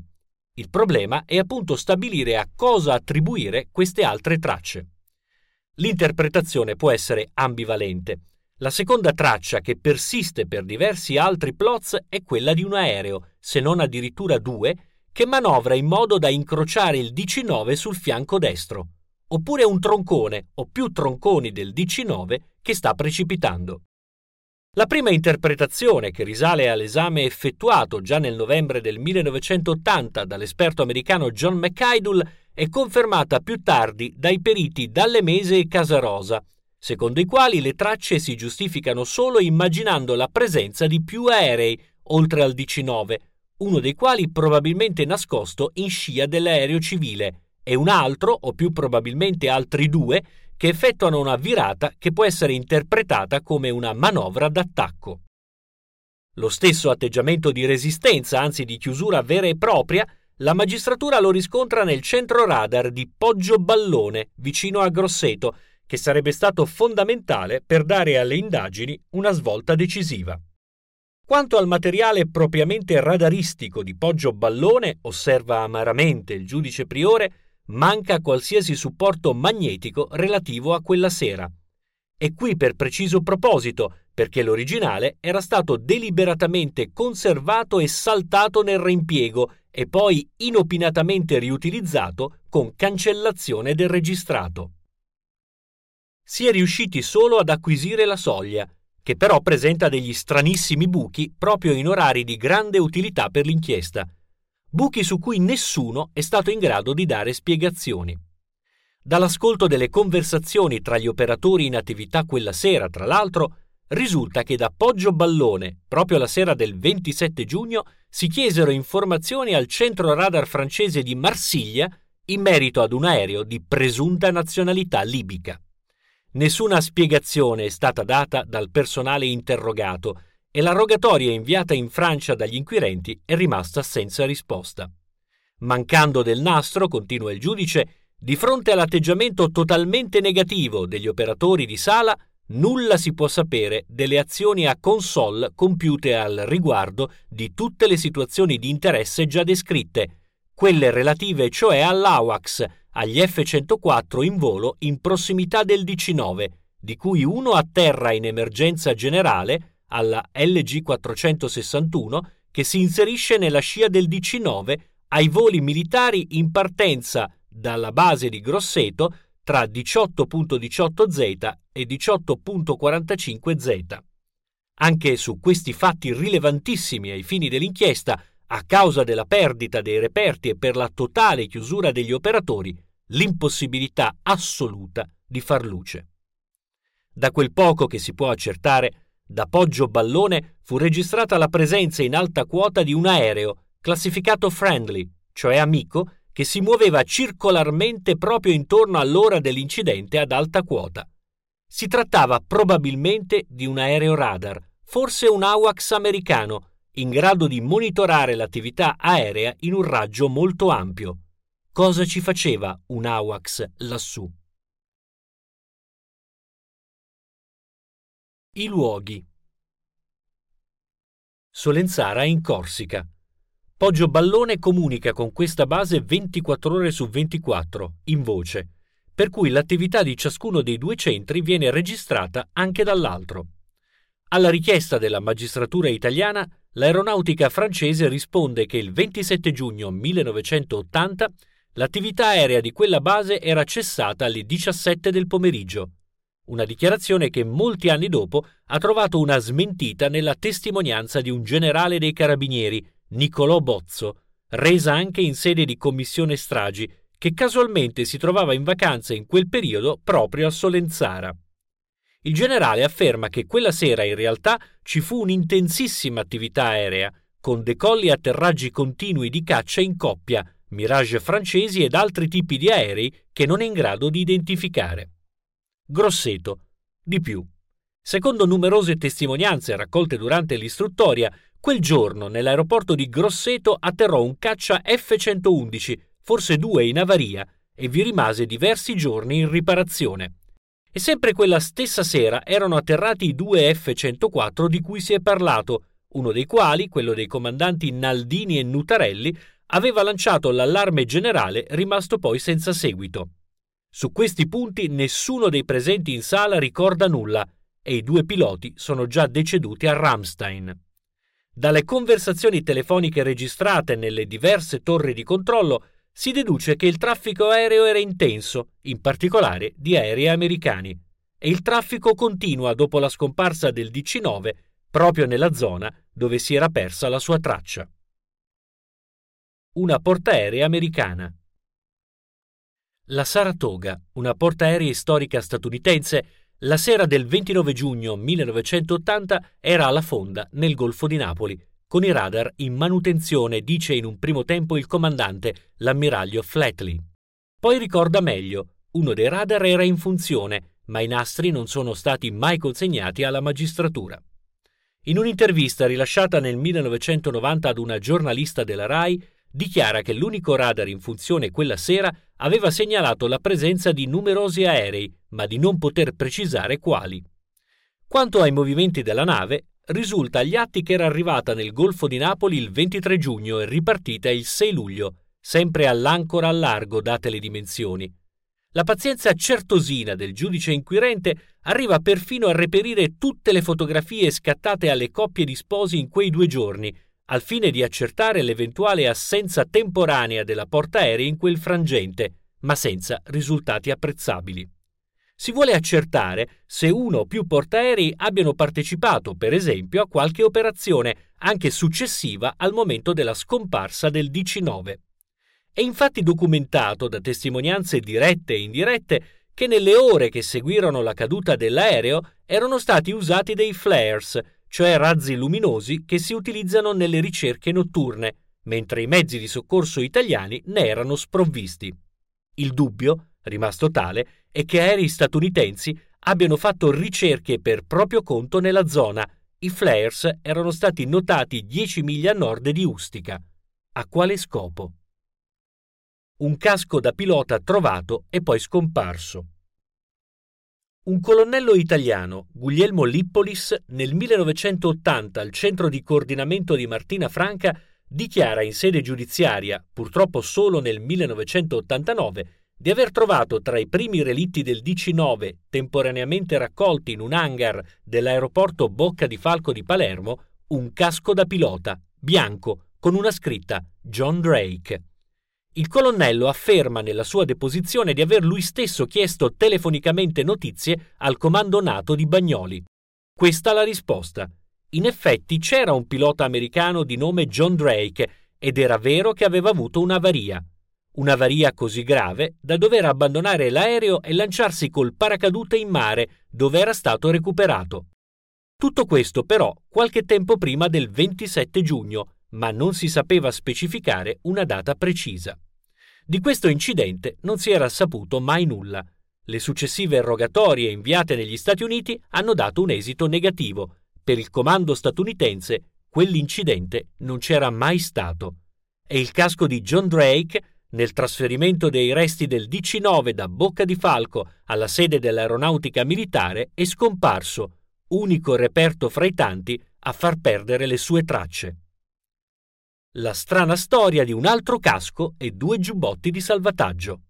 Il problema è appunto stabilire a cosa attribuire queste altre tracce. L'interpretazione può essere ambivalente. La seconda traccia che persiste per diversi altri plots è quella di un aereo, se non addirittura due, che manovra in modo da incrociare il DC9 sul fianco destro oppure un troncone o più tronconi del DC9 che sta precipitando. La prima interpretazione, che risale all'esame effettuato già nel novembre del 1980 dall'esperto americano John McIdle, è confermata più tardi dai periti Dalle Mese e Casarosa, secondo i quali le tracce si giustificano solo immaginando la presenza di più aerei oltre al DC9, uno dei quali probabilmente nascosto in scia dell'aereo civile, e un altro, o più probabilmente altri due, che effettuano una virata che può essere interpretata come una manovra d'attacco. Lo stesso atteggiamento di resistenza, anzi di chiusura vera e propria, la magistratura lo riscontra nel centro radar di Poggio Ballone, vicino a Grosseto, che sarebbe stato fondamentale per dare alle indagini una svolta decisiva. Quanto al materiale propriamente radaristico di Poggio Ballone, osserva amaramente il giudice priore, manca qualsiasi supporto magnetico relativo a quella sera. E qui per preciso proposito, perché l'originale era stato deliberatamente conservato e saltato nel reimpiego e poi inopinatamente riutilizzato con cancellazione del registrato. Si è riusciti solo ad acquisire la soglia, che però presenta degli stranissimi buchi proprio in orari di grande utilità per l'inchiesta, buchi su cui nessuno è stato in grado di dare spiegazioni. Dall'ascolto delle conversazioni tra gli operatori in attività quella sera, tra l'altro, risulta che da Poggio Ballone, proprio la sera del 27 giugno, si chiesero informazioni al centro radar francese di Marsiglia in merito ad un aereo di presunta nazionalità libica. Nessuna spiegazione è stata data dal personale interrogato e la rogatoria inviata in Francia dagli inquirenti è rimasta senza risposta. Mancando del nastro, continua il giudice, di fronte all'atteggiamento totalmente negativo degli operatori di sala, nulla si può sapere delle azioni a console compiute al riguardo di tutte le situazioni di interesse già descritte, quelle relative cioè all'AWACS, agli F-104 in volo in prossimità del DC-9, di cui uno a terra in emergenza generale alla LG 461 che si inserisce nella scia del DC-9 ai voli militari in partenza dalla base di Grosseto tra 18.18Z e 18.45Z. Anche su questi fatti rilevantissimi ai fini dell'inchiesta, a causa della perdita dei reperti e per la totale chiusura degli operatori, l'impossibilità assoluta di far luce. Da quel poco che si può accertare, da Poggio Ballone fu registrata la presenza in alta quota di un aereo, classificato friendly, cioè amico, che si muoveva circolarmente proprio intorno all'ora dell'incidente ad alta quota. Si trattava probabilmente di un aereo radar, forse un AWACS americano, in grado di monitorare l'attività aerea in un raggio molto ampio. Cosa ci faceva un AWACS lassù? I luoghi Solenzara in Corsica. Poggio Ballone comunica con questa base 24 ore su 24, in voce, per cui l'attività di ciascuno dei due centri viene registrata anche dall'altro. Alla richiesta della magistratura italiana, l'aeronautica francese risponde che il 27 giugno 1980 l'attività aerea di quella base era cessata alle 17 del pomeriggio. Una dichiarazione che molti anni dopo ha trovato una smentita nella testimonianza di un generale dei carabinieri, Niccolò Bozzo, resa anche in sede di commissione stragi, che casualmente si trovava in vacanza in quel periodo proprio a Solenzara. Il generale afferma che quella sera in realtà ci fu un'intensissima attività aerea, con decolli e atterraggi continui di caccia in coppia, Mirage francesi ed altri tipi di aerei che non è in grado di identificare. Grosseto. Di più. Secondo numerose testimonianze raccolte durante l'istruttoria, quel giorno nell'aeroporto di Grosseto atterrò un caccia F-111, forse due in avaria, e vi rimase diversi giorni in riparazione. E sempre quella stessa sera erano atterrati i due F-104 di cui si è parlato, uno dei quali, quello dei comandanti Naldini e Nutarelli, aveva lanciato l'allarme generale rimasto poi senza seguito. Su questi punti nessuno dei presenti in sala ricorda nulla e i due piloti sono già deceduti a Ramstein. Dalle conversazioni telefoniche registrate nelle diverse torri di controllo si deduce che il traffico aereo era intenso, in particolare di aerei americani, e il traffico continua dopo la scomparsa del DC-9 proprio nella zona dove si era persa la sua traccia. Una portaerei americana. La Saratoga, una portaerei storica statunitense, la sera del 29 giugno 1980 era alla fonda nel Golfo di Napoli, con i radar in manutenzione, dice in un primo tempo il comandante, l'ammiraglio Flatley. Poi ricorda meglio, uno dei radar era in funzione, ma i nastri non sono stati mai consegnati alla magistratura. In un'intervista rilasciata nel 1990 ad una giornalista della RAI, dichiara che l'unico radar in funzione quella sera aveva segnalato la presenza di numerosi aerei, ma di non poter precisare quali. Quanto ai movimenti della nave, risulta agli atti che era arrivata nel Golfo di Napoli il 23 giugno e ripartita il 6 luglio, sempre all'ancora a largo date le dimensioni. La pazienza certosina del giudice inquirente arriva perfino a reperire tutte le fotografie scattate alle coppie di sposi in quei due giorni, al fine di accertare l'eventuale assenza temporanea della portaerei in quel frangente, ma senza risultati apprezzabili. Si vuole accertare se uno o più portaerei abbiano partecipato, per esempio, a qualche operazione, anche successiva al momento della scomparsa del DC-9. È infatti documentato da testimonianze dirette e indirette che nelle ore che seguirono la caduta dell'aereo erano stati usati dei flares, cioè razzi luminosi che si utilizzano nelle ricerche notturne, mentre i mezzi di soccorso italiani ne erano sprovvisti. Il dubbio, rimasto tale, è che aerei statunitensi abbiano fatto ricerche per proprio conto nella zona. I flares erano stati notati 10 miglia a nord di Ustica. A quale scopo? Un casco da pilota trovato e poi scomparso. Un colonnello italiano, Guglielmo Lippolis, nel 1980 al centro di coordinamento di Martina Franca, dichiara in sede giudiziaria, purtroppo solo nel 1989, di aver trovato tra i primi relitti del DC-9 temporaneamente raccolti in un hangar dell'aeroporto Bocca di Falco di Palermo un casco da pilota, bianco, con una scritta John Drake. Il colonnello afferma nella sua deposizione di aver lui stesso chiesto telefonicamente notizie al comando NATO di Bagnoli. Questa la risposta. In effetti c'era un pilota americano di nome John Drake ed era vero che aveva avuto un'avaria un'avaria così grave da dover abbandonare l'aereo e lanciarsi col paracadute in mare, dove era stato recuperato. Tutto questo però qualche tempo prima del 27 giugno, ma non si sapeva specificare una data precisa. Di questo incidente non si era saputo mai nulla. Le successive rogatorie inviate negli Stati Uniti hanno dato un esito negativo, per il comando statunitense quell'incidente non c'era mai stato e il casco di John Drake, nel trasferimento dei resti del DC-9 da Bocca di Falco alla sede dell'aeronautica militare, è scomparso, unico reperto fra i tanti a far perdere le sue tracce. La strana storia di un altro casco e due giubbotti di salvataggio.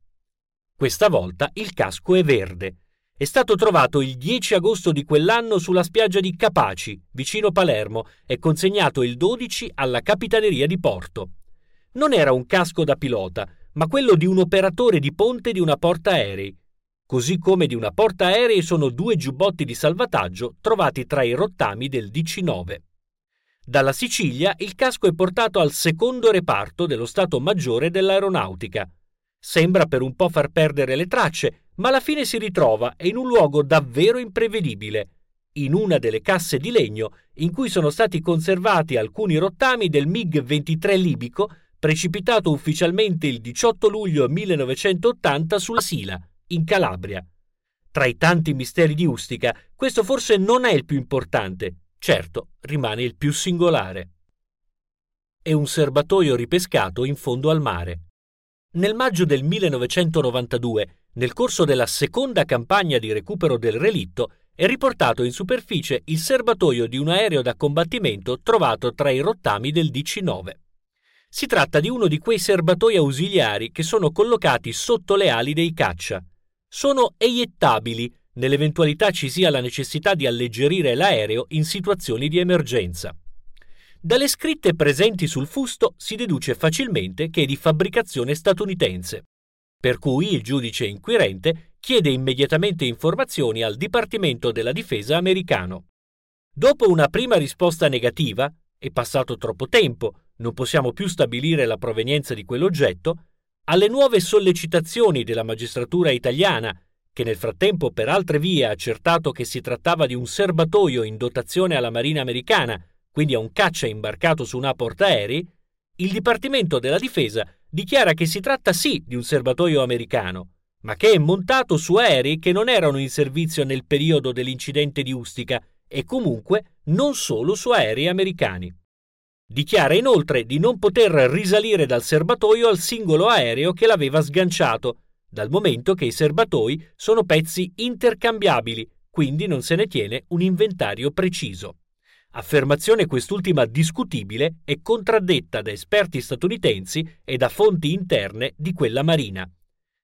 Questa volta il casco è verde. È stato trovato il 10 agosto di quell'anno sulla spiaggia di Capaci, vicino Palermo, e consegnato il 12 alla Capitaneria di Porto. Non era un casco da pilota, ma quello di un operatore di ponte di una portaerei. Così come di una portaerei sono due giubbotti di salvataggio trovati tra i rottami del DC-9. Dalla Sicilia il casco è portato al secondo reparto dello Stato Maggiore dell'Aeronautica. Sembra per un po' far perdere le tracce, ma alla fine si ritrova in un luogo davvero imprevedibile, in una delle casse di legno in cui sono stati conservati alcuni rottami del MiG-23 libico precipitato ufficialmente il 18 luglio 1980 sulla Sila, in Calabria. Tra i tanti misteri di Ustica, questo forse non è il più importante, certo rimane il più singolare. È un serbatoio ripescato in fondo al mare. Nel maggio del 1992, nel corso della seconda campagna di recupero del relitto, è riportato in superficie il serbatoio di un aereo da combattimento trovato tra i rottami del DC-9. Si tratta di uno di quei serbatoi ausiliari che sono collocati sotto le ali dei caccia. Sono eiettabili nell'eventualità ci sia la necessità di alleggerire l'aereo in situazioni di emergenza. Dalle scritte presenti sul fusto si deduce facilmente che è di fabbricazione statunitense, per cui il giudice inquirente chiede immediatamente informazioni al Dipartimento della Difesa americano. Dopo una prima risposta negativa, è passato troppo tempo, non possiamo più stabilire la provenienza di quell'oggetto, alle nuove sollecitazioni della magistratura italiana, che nel frattempo per altre vie ha accertato che si trattava di un serbatoio in dotazione alla Marina americana, quindi a un caccia imbarcato su una portaerei, il Dipartimento della Difesa dichiara che si tratta sì di un serbatoio americano, ma che è montato su aerei che non erano in servizio nel periodo dell'incidente di Ustica e comunque non solo su aerei americani. Dichiara inoltre di non poter risalire dal serbatoio al singolo aereo che l'aveva sganciato, dal momento che i serbatoi sono pezzi intercambiabili, quindi non se ne tiene un inventario preciso. Affermazione quest'ultima discutibile e contraddetta da esperti statunitensi e da fonti interne di quella marina.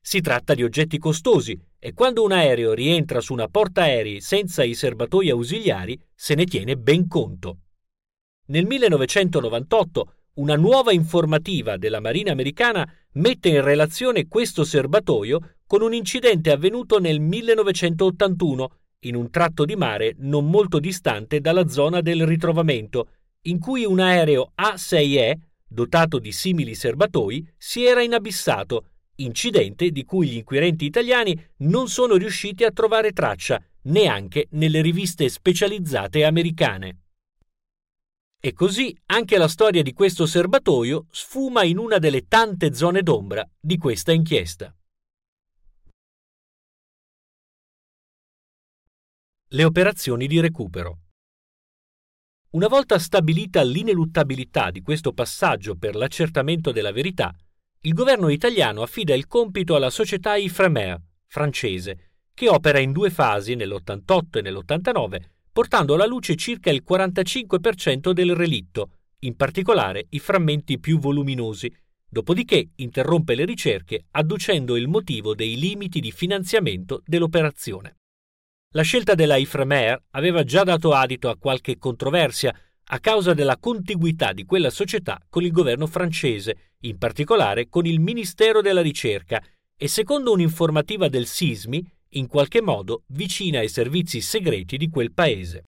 Si tratta di oggetti costosi e quando un aereo rientra su una portaerei senza i serbatoi ausiliari se ne tiene ben conto. Nel 1998 una nuova informativa della Marina americana mette in relazione questo serbatoio con un incidente avvenuto nel 1981 in un tratto di mare non molto distante dalla zona del ritrovamento, in cui un aereo A6E, dotato di simili serbatoi, si era inabissato, incidente di cui gli inquirenti italiani non sono riusciti a trovare traccia neanche nelle riviste specializzate americane. E così anche la storia di questo serbatoio sfuma in una delle tante zone d'ombra di questa inchiesta. Le operazioni di recupero. Una volta stabilita l'ineluttabilità di questo passaggio per l'accertamento della verità, il governo italiano affida il compito alla società Ifremer, francese, che opera in due fasi nell'88 e nell'89 portando alla luce circa il 45% del relitto, in particolare i frammenti più voluminosi, dopodiché interrompe le ricerche adducendo il motivo dei limiti di finanziamento dell'operazione. La scelta della Ifremer aveva già dato adito a qualche controversia a causa della contiguità di quella società con il governo francese, in particolare con il Ministero della Ricerca, e secondo un'informativa del SISMI, in qualche modo vicina ai servizi segreti di quel paese.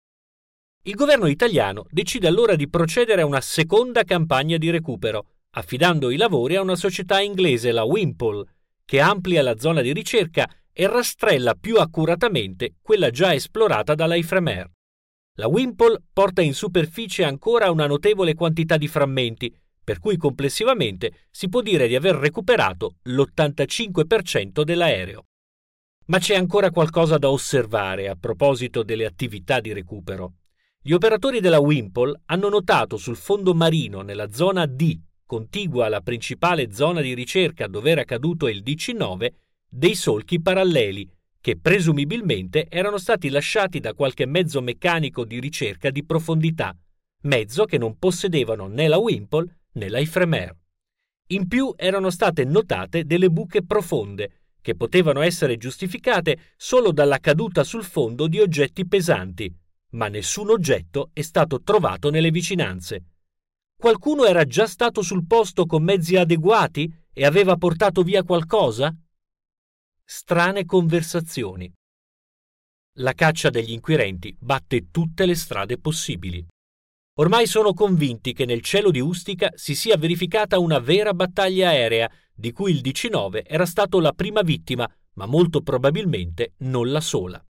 Il governo italiano decide allora di procedere a una seconda campagna di recupero, affidando i lavori a una società inglese, la Wimpole, che amplia la zona di ricerca e rastrella più accuratamente quella già esplorata dalla Ifremer. La Wimpole porta in superficie ancora una notevole quantità di frammenti, per cui complessivamente si può dire di aver recuperato l'85% dell'aereo. Ma c'è ancora qualcosa da osservare a proposito delle attività di recupero. gli operatori della Wimpole hanno notato sul fondo marino nella zona D, contigua alla principale zona di ricerca dove era caduto il DC-9, dei solchi paralleli che presumibilmente erano stati lasciati da qualche mezzo meccanico di ricerca di profondità, mezzo che non possedevano né la Wimpole né la Ifremer. In più erano state notate delle buche profonde, che potevano essere giustificate solo dalla caduta sul fondo di oggetti pesanti, ma nessun oggetto è stato trovato nelle vicinanze. Qualcuno era già stato sul posto con mezzi adeguati e aveva portato via qualcosa? Strane conversazioni. La caccia degli inquirenti batte tutte le strade possibili. Ormai sono convinti che nel cielo di Ustica si sia verificata una vera battaglia aerea, di cui il DC-9 era stato la prima vittima, ma molto probabilmente non la sola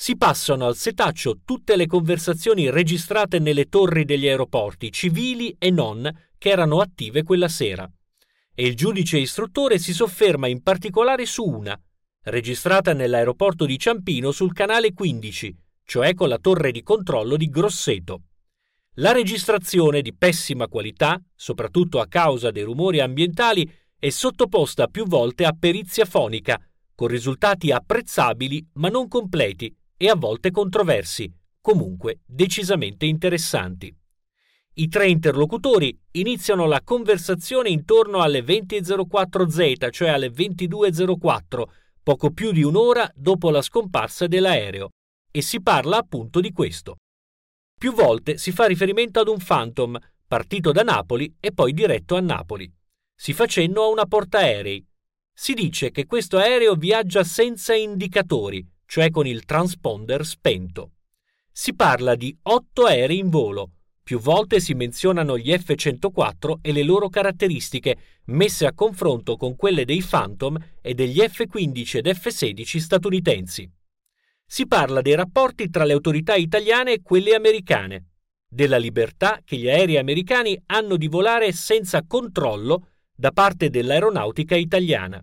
si passano al setaccio tutte le conversazioni registrate nelle torri degli aeroporti, civili e non, che erano attive quella sera. E il giudice istruttore si sofferma in particolare su una, registrata nell'aeroporto di Ciampino sul canale 15, cioè con la torre di controllo di Grosseto. La registrazione di pessima qualità, soprattutto a causa dei rumori ambientali, è sottoposta più volte a perizia fonica, con risultati apprezzabili ma non completi, e a volte controversi, comunque decisamente interessanti. I tre interlocutori iniziano la conversazione intorno alle 20.04Z, cioè alle 22.04, poco più di un'ora dopo la scomparsa dell'aereo, e si parla appunto di questo. Più volte si fa riferimento ad un Phantom, partito da Napoli e poi diretto a Napoli. Si fa cenno a una portaerei. Si dice che questo aereo viaggia senza indicatori, cioè con il transponder spento. Si parla di otto aerei in volo. Più volte si menzionano gli F-104 e le loro caratteristiche, messe a confronto con quelle dei Phantom e degli F-15 ed F-16 statunitensi. Si parla dei rapporti tra le autorità italiane e quelle americane, della libertà che gli aerei americani hanno di volare senza controllo da parte dell'aeronautica italiana.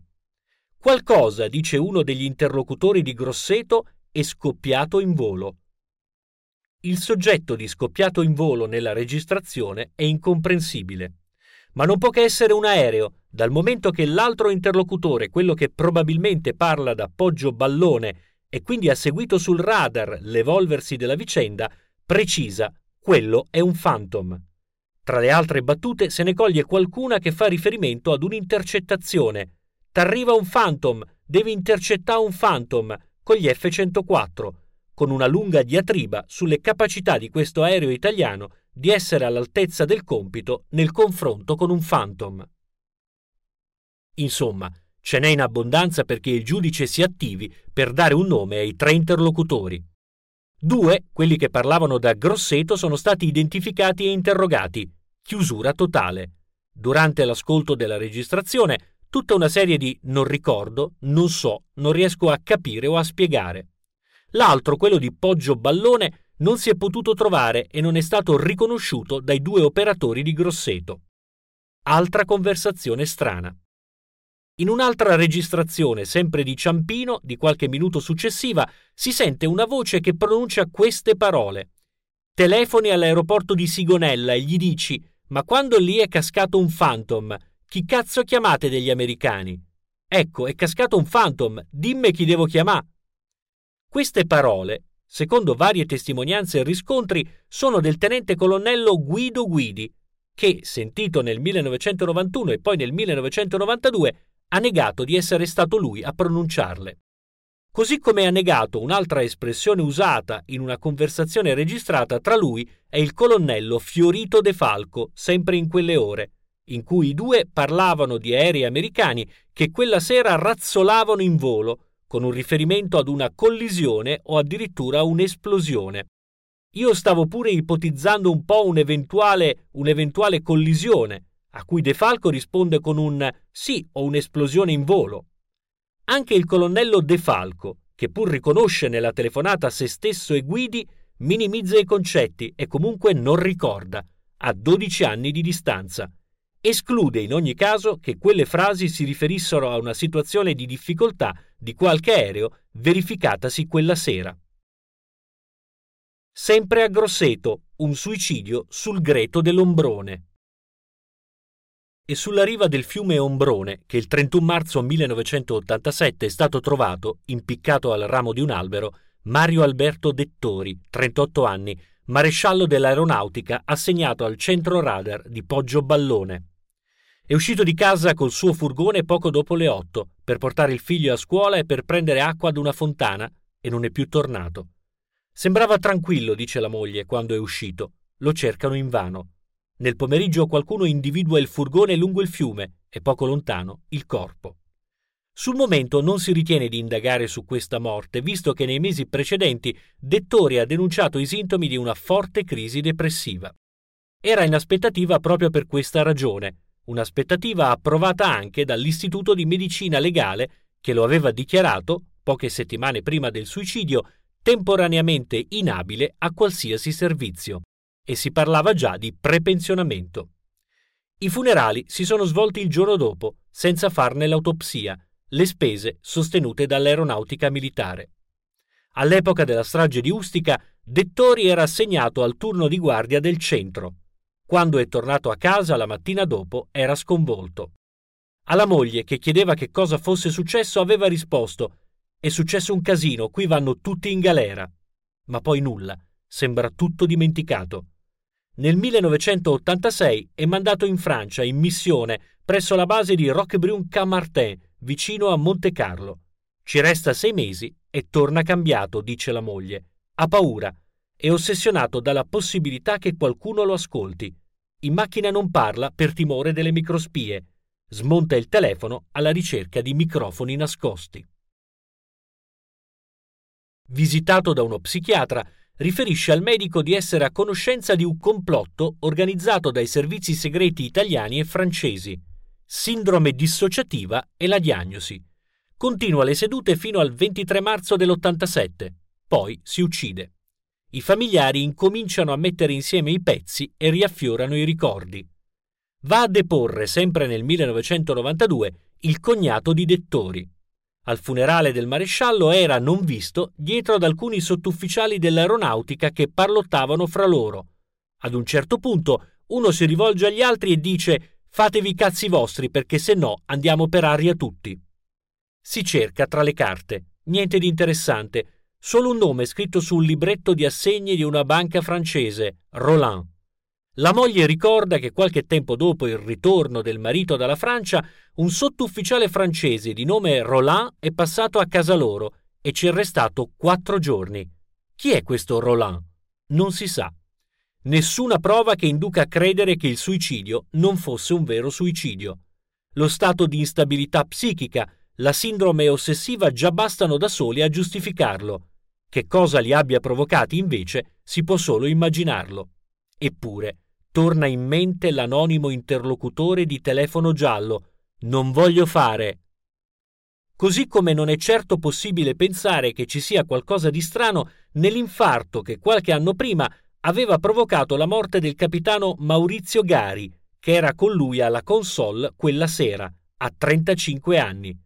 Qualcosa, dice uno degli interlocutori di Grosseto, è scoppiato in volo. Il soggetto di scoppiato in volo nella registrazione è incomprensibile. Ma non può che essere un aereo, dal momento che l'altro interlocutore, quello che probabilmente parla da Poggio Ballone e quindi ha seguito sul radar l'evolversi della vicenda, precisa quello è un Phantom. Tra le altre battute se ne coglie qualcuna che fa riferimento ad un'intercettazione, T'arriva un Phantom, devi intercettare un Phantom con gli F-104, con una lunga diatriba sulle capacità di questo aereo italiano di essere all'altezza del compito nel confronto con un Phantom. Insomma, ce n'è in abbondanza perché il giudice si attivi per dare un nome ai tre interlocutori. Due, quelli che parlavano da Grosseto, sono stati identificati e interrogati. Chiusura totale. Durante l'ascolto della registrazione, tutta una serie di non ricordo, non so, non riesco a capire o a spiegare. L'altro, quello di Poggio Ballone, non si è potuto trovare e non è stato riconosciuto dai due operatori di Grosseto. Altra conversazione strana. In un'altra registrazione, sempre di Ciampino, di qualche minuto successiva, si sente una voce che pronuncia queste parole. Telefoni all'aeroporto di Sigonella e gli dici: Ma quando lì è cascato un Phantom, chi cazzo chiamate degli americani? Ecco, è cascato un Phantom, dimmi chi devo chiamare. Queste parole, secondo varie testimonianze e riscontri, sono del tenente colonnello Guido Guidi, che, sentito nel 1991 e poi nel 1992, ha negato di essere stato lui a pronunciarle. Così come ha negato un'altra espressione usata in una conversazione registrata tra lui e il colonnello Fiorito De Falco, sempre in quelle ore, in cui i due parlavano di aerei americani che quella sera razzolavano in volo, con un riferimento ad una collisione o addirittura un'esplosione. Io stavo pure ipotizzando un po' un'eventuale, un'eventuale collisione, a cui De Falco risponde con un sì o un'esplosione in volo. Anche il colonnello De Falco, che pur riconosce nella telefonata se stesso e Guidi, minimizza i concetti e comunque non ricorda, a 12 anni di distanza esclude in ogni caso che quelle frasi si riferissero a una situazione di difficoltà di qualche aereo verificatasi quella sera. Sempre a Grosseto, un suicidio sul greto dell'Ombrone. E sulla riva del fiume Ombrone, che il 31 marzo 1987 è stato trovato, impiccato al ramo di un albero, Mario Alberto Dettori, 38 anni, maresciallo dell'aeronautica assegnato al centro radar di Poggio Ballone. È uscito di casa col suo furgone poco dopo le 8 per portare il figlio a scuola e per prendere acqua ad una fontana e non è più tornato. Sembrava tranquillo, dice la moglie, quando è uscito. Lo cercano invano. Nel pomeriggio qualcuno individua il furgone lungo il fiume e poco lontano il corpo. Sul momento non si ritiene di indagare su questa morte, visto che nei mesi precedenti Dettori ha denunciato i sintomi di una forte crisi depressiva. Era in aspettativa proprio per questa ragione, un'aspettativa approvata anche dall'Istituto di Medicina Legale che lo aveva dichiarato, poche settimane prima del suicidio, temporaneamente inabile a qualsiasi servizio e si parlava già di prepensionamento. I funerali si sono svolti il giorno dopo, senza farne l'autopsia, le spese sostenute dall'aeronautica militare. All'epoca della strage di Ustica, Dettori era assegnato al turno di guardia del centro. Quando è tornato a casa la mattina dopo era sconvolto. Alla moglie, che chiedeva che cosa fosse successo, aveva risposto è successo un casino, qui vanno tutti in galera. Ma poi nulla, sembra tutto dimenticato. Nel 1986 è mandato in Francia in missione presso la base di Roquebrune-Camartin, vicino a Monte Carlo. Ci resta sei mesi e torna cambiato, dice la moglie. Ha paura. È ossessionato dalla possibilità che qualcuno lo ascolti. In macchina non parla per timore delle microspie. Smonta il telefono alla ricerca di microfoni nascosti visitato da uno psichiatra, riferisce al medico di essere a conoscenza di un complotto organizzato dai servizi segreti italiani e francesi. Sindrome dissociativa e la diagnosi. Continua le sedute fino al 23 marzo dell'87, poi si uccide. I familiari incominciano a mettere insieme i pezzi e riaffiorano i ricordi. Va a deporre, sempre nel 1992, il cognato di Dettori, al funerale del maresciallo era non visto dietro ad alcuni sottufficiali dell'aeronautica che parlottavano fra loro. Ad un certo punto uno si rivolge agli altri e dice fatevi i cazzi vostri perché se no andiamo per aria tutti. Si cerca tra le carte, niente di interessante, solo un nome scritto sul libretto di assegni di una banca francese, Roland. La moglie ricorda che qualche tempo dopo il ritorno del marito dalla Francia, un sottufficiale francese di nome Roland è passato a casa loro e ci è restato quattro giorni. Chi è questo Roland? Non si sa. Nessuna prova che induca a credere che il suicidio non fosse un vero suicidio. Lo stato di instabilità psichica, la sindrome ossessiva già bastano da soli a giustificarlo. Che cosa li abbia provocati invece si può solo immaginarlo. Eppure, torna in mente l'anonimo interlocutore di telefono giallo. Non voglio fare. Così come non è certo possibile pensare che ci sia qualcosa di strano nell'infarto che qualche anno prima aveva provocato la morte del capitano Maurizio Gari, che era con lui alla console quella sera, a 35 anni.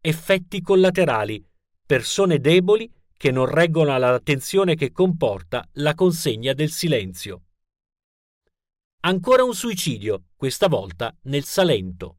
Effetti collaterali, persone deboli che non reggono alla tensione che comporta la consegna del silenzio. Ancora un suicidio, questa volta nel Salento.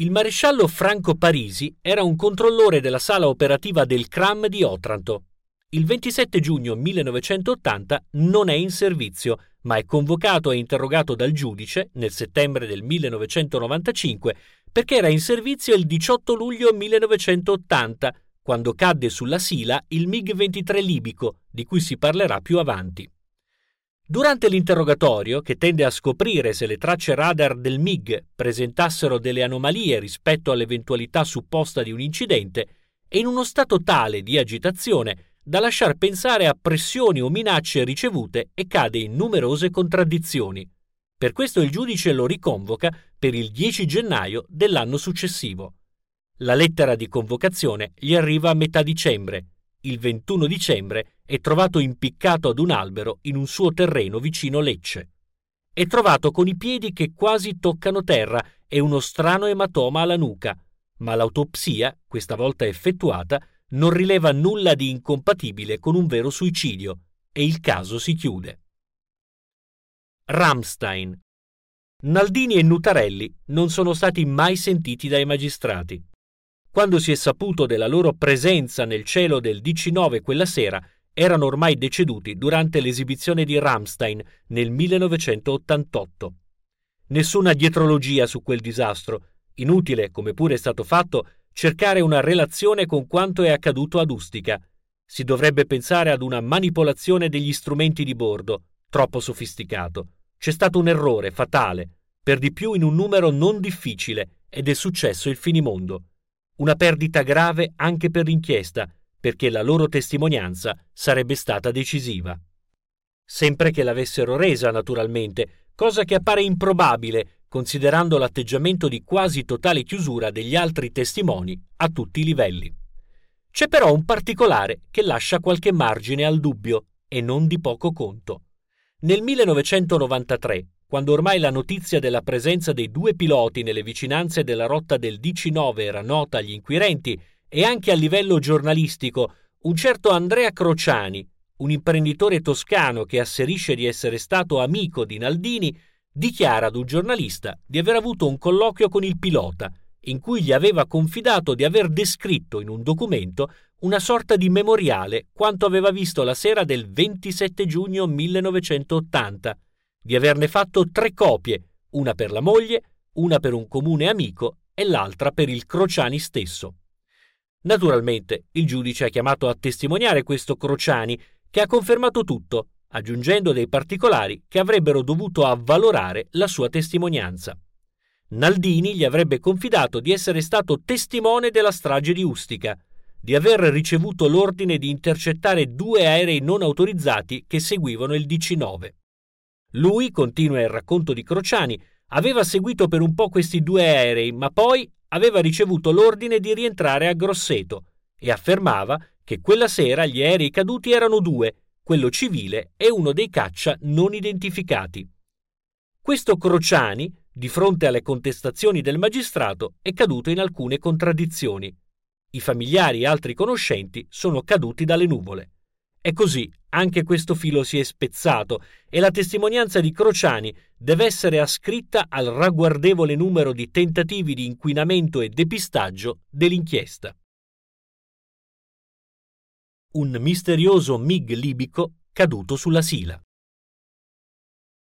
Il maresciallo Franco Parisi era un controllore della sala operativa del CRAM di Otranto. Il 27 giugno 1980 non è in servizio, ma è convocato e interrogato dal giudice nel settembre del 1995 perché era in servizio il 18 luglio 1980, quando cadde sulla Sila il MiG-23 libico, di cui si parlerà più avanti. Durante l'interrogatorio, che tende a scoprire se le tracce radar del MiG presentassero delle anomalie rispetto all'eventualità supposta di un incidente, è in uno stato tale di agitazione da lasciar pensare a pressioni o minacce ricevute e cade in numerose contraddizioni. Per questo il giudice lo riconvoca per il 10 gennaio dell'anno successivo. La lettera di convocazione gli arriva a metà dicembre. Il 21 dicembre è trovato impiccato ad un albero in un suo terreno vicino Lecce. È trovato con i piedi che quasi toccano terra e uno strano ematoma alla nuca, ma l'autopsia, questa volta effettuata, non rileva nulla di incompatibile con un vero suicidio. e il caso si chiude. Ramstein. Naldini e Nutarelli non sono stati mai sentiti dai magistrati. Quando si è saputo della loro presenza nel cielo del DC9 quella sera, erano ormai deceduti durante l'esibizione di Ramstein nel 1988. Nessuna dietrologia su quel disastro, inutile, come pure è stato fatto, cercare una relazione con quanto è accaduto ad Ustica. Si dovrebbe pensare ad una manipolazione degli strumenti di bordo, troppo sofisticato. C'è stato un errore fatale, per di più in un numero non difficile, ed è successo il finimondo. Una perdita grave anche per l'inchiesta, perché la loro testimonianza sarebbe stata decisiva. Sempre che l'avessero resa, naturalmente, cosa che appare improbabile considerando l'atteggiamento di quasi totale chiusura degli altri testimoni a tutti i livelli. C'è però un particolare che lascia qualche margine al dubbio, e non di poco conto. Nel 1993, quando ormai la notizia della presenza dei due piloti nelle vicinanze della rotta del DC-9 era nota agli inquirenti e anche a livello giornalistico, un certo Andrea Crociani, un imprenditore toscano che asserisce di essere stato amico di Naldini, dichiara ad un giornalista di aver avuto un colloquio con il pilota, in cui gli aveva confidato di aver descritto in un documento una sorta di memoriale quanto aveva visto la sera del 27 giugno 1980, di averne fatto tre copie, una per la moglie, una per un comune amico e l'altra per il Crociani stesso. Naturalmente il giudice ha chiamato a testimoniare questo Crociani, che ha confermato tutto, aggiungendo dei particolari che avrebbero dovuto avvalorare la sua testimonianza. Naldini gli avrebbe confidato di essere stato testimone della strage di Ustica, di aver ricevuto l'ordine di intercettare due aerei non autorizzati che seguivano il DC-9. Lui, continua il racconto di Crociani, aveva seguito per un po' questi due aerei, ma poi aveva ricevuto l'ordine di rientrare a Grosseto e affermava che quella sera gli aerei caduti erano due, quello civile e uno dei caccia non identificati. Questo Crociani, di fronte alle contestazioni del magistrato, è caduto in alcune contraddizioni. I familiari e altri conoscenti sono caduti dalle nuvole. E così anche questo filo si è spezzato e la testimonianza di Crociani deve essere ascritta al ragguardevole numero di tentativi di inquinamento e depistaggio dell'inchiesta. Un misterioso MiG libico caduto sulla Sila.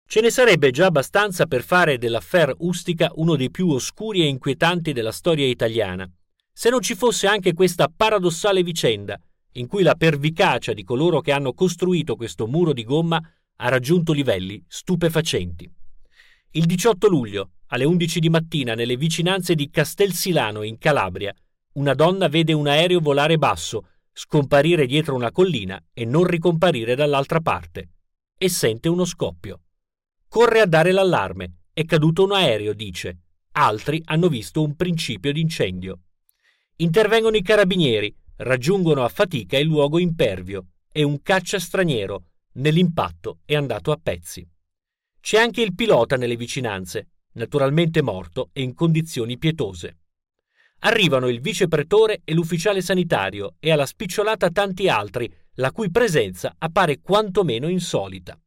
Ce ne sarebbe già abbastanza per fare dell'affair Ustica uno dei più oscuri e inquietanti della storia italiana, se non ci fosse anche questa paradossale vicenda in cui la pervicacia di coloro che hanno costruito questo muro di gomma ha raggiunto livelli stupefacenti. Il 18 luglio, alle 11 di mattina, nelle vicinanze di Castelsilano, in Calabria, una donna vede un aereo volare basso, scomparire dietro una collina e non ricomparire dall'altra parte, e sente uno scoppio. Corre a dare l'allarme, è caduto un aereo, dice. Altri hanno visto un principio di incendio. Intervengono i carabinieri, raggiungono a fatica il luogo impervio e un caccia straniero nell'impatto è andato a pezzi. C'è anche il pilota nelle vicinanze, naturalmente morto e in condizioni pietose. Arrivano il vice pretore e l'ufficiale sanitario e alla spicciolata tanti altri, la cui presenza appare quantomeno insolita.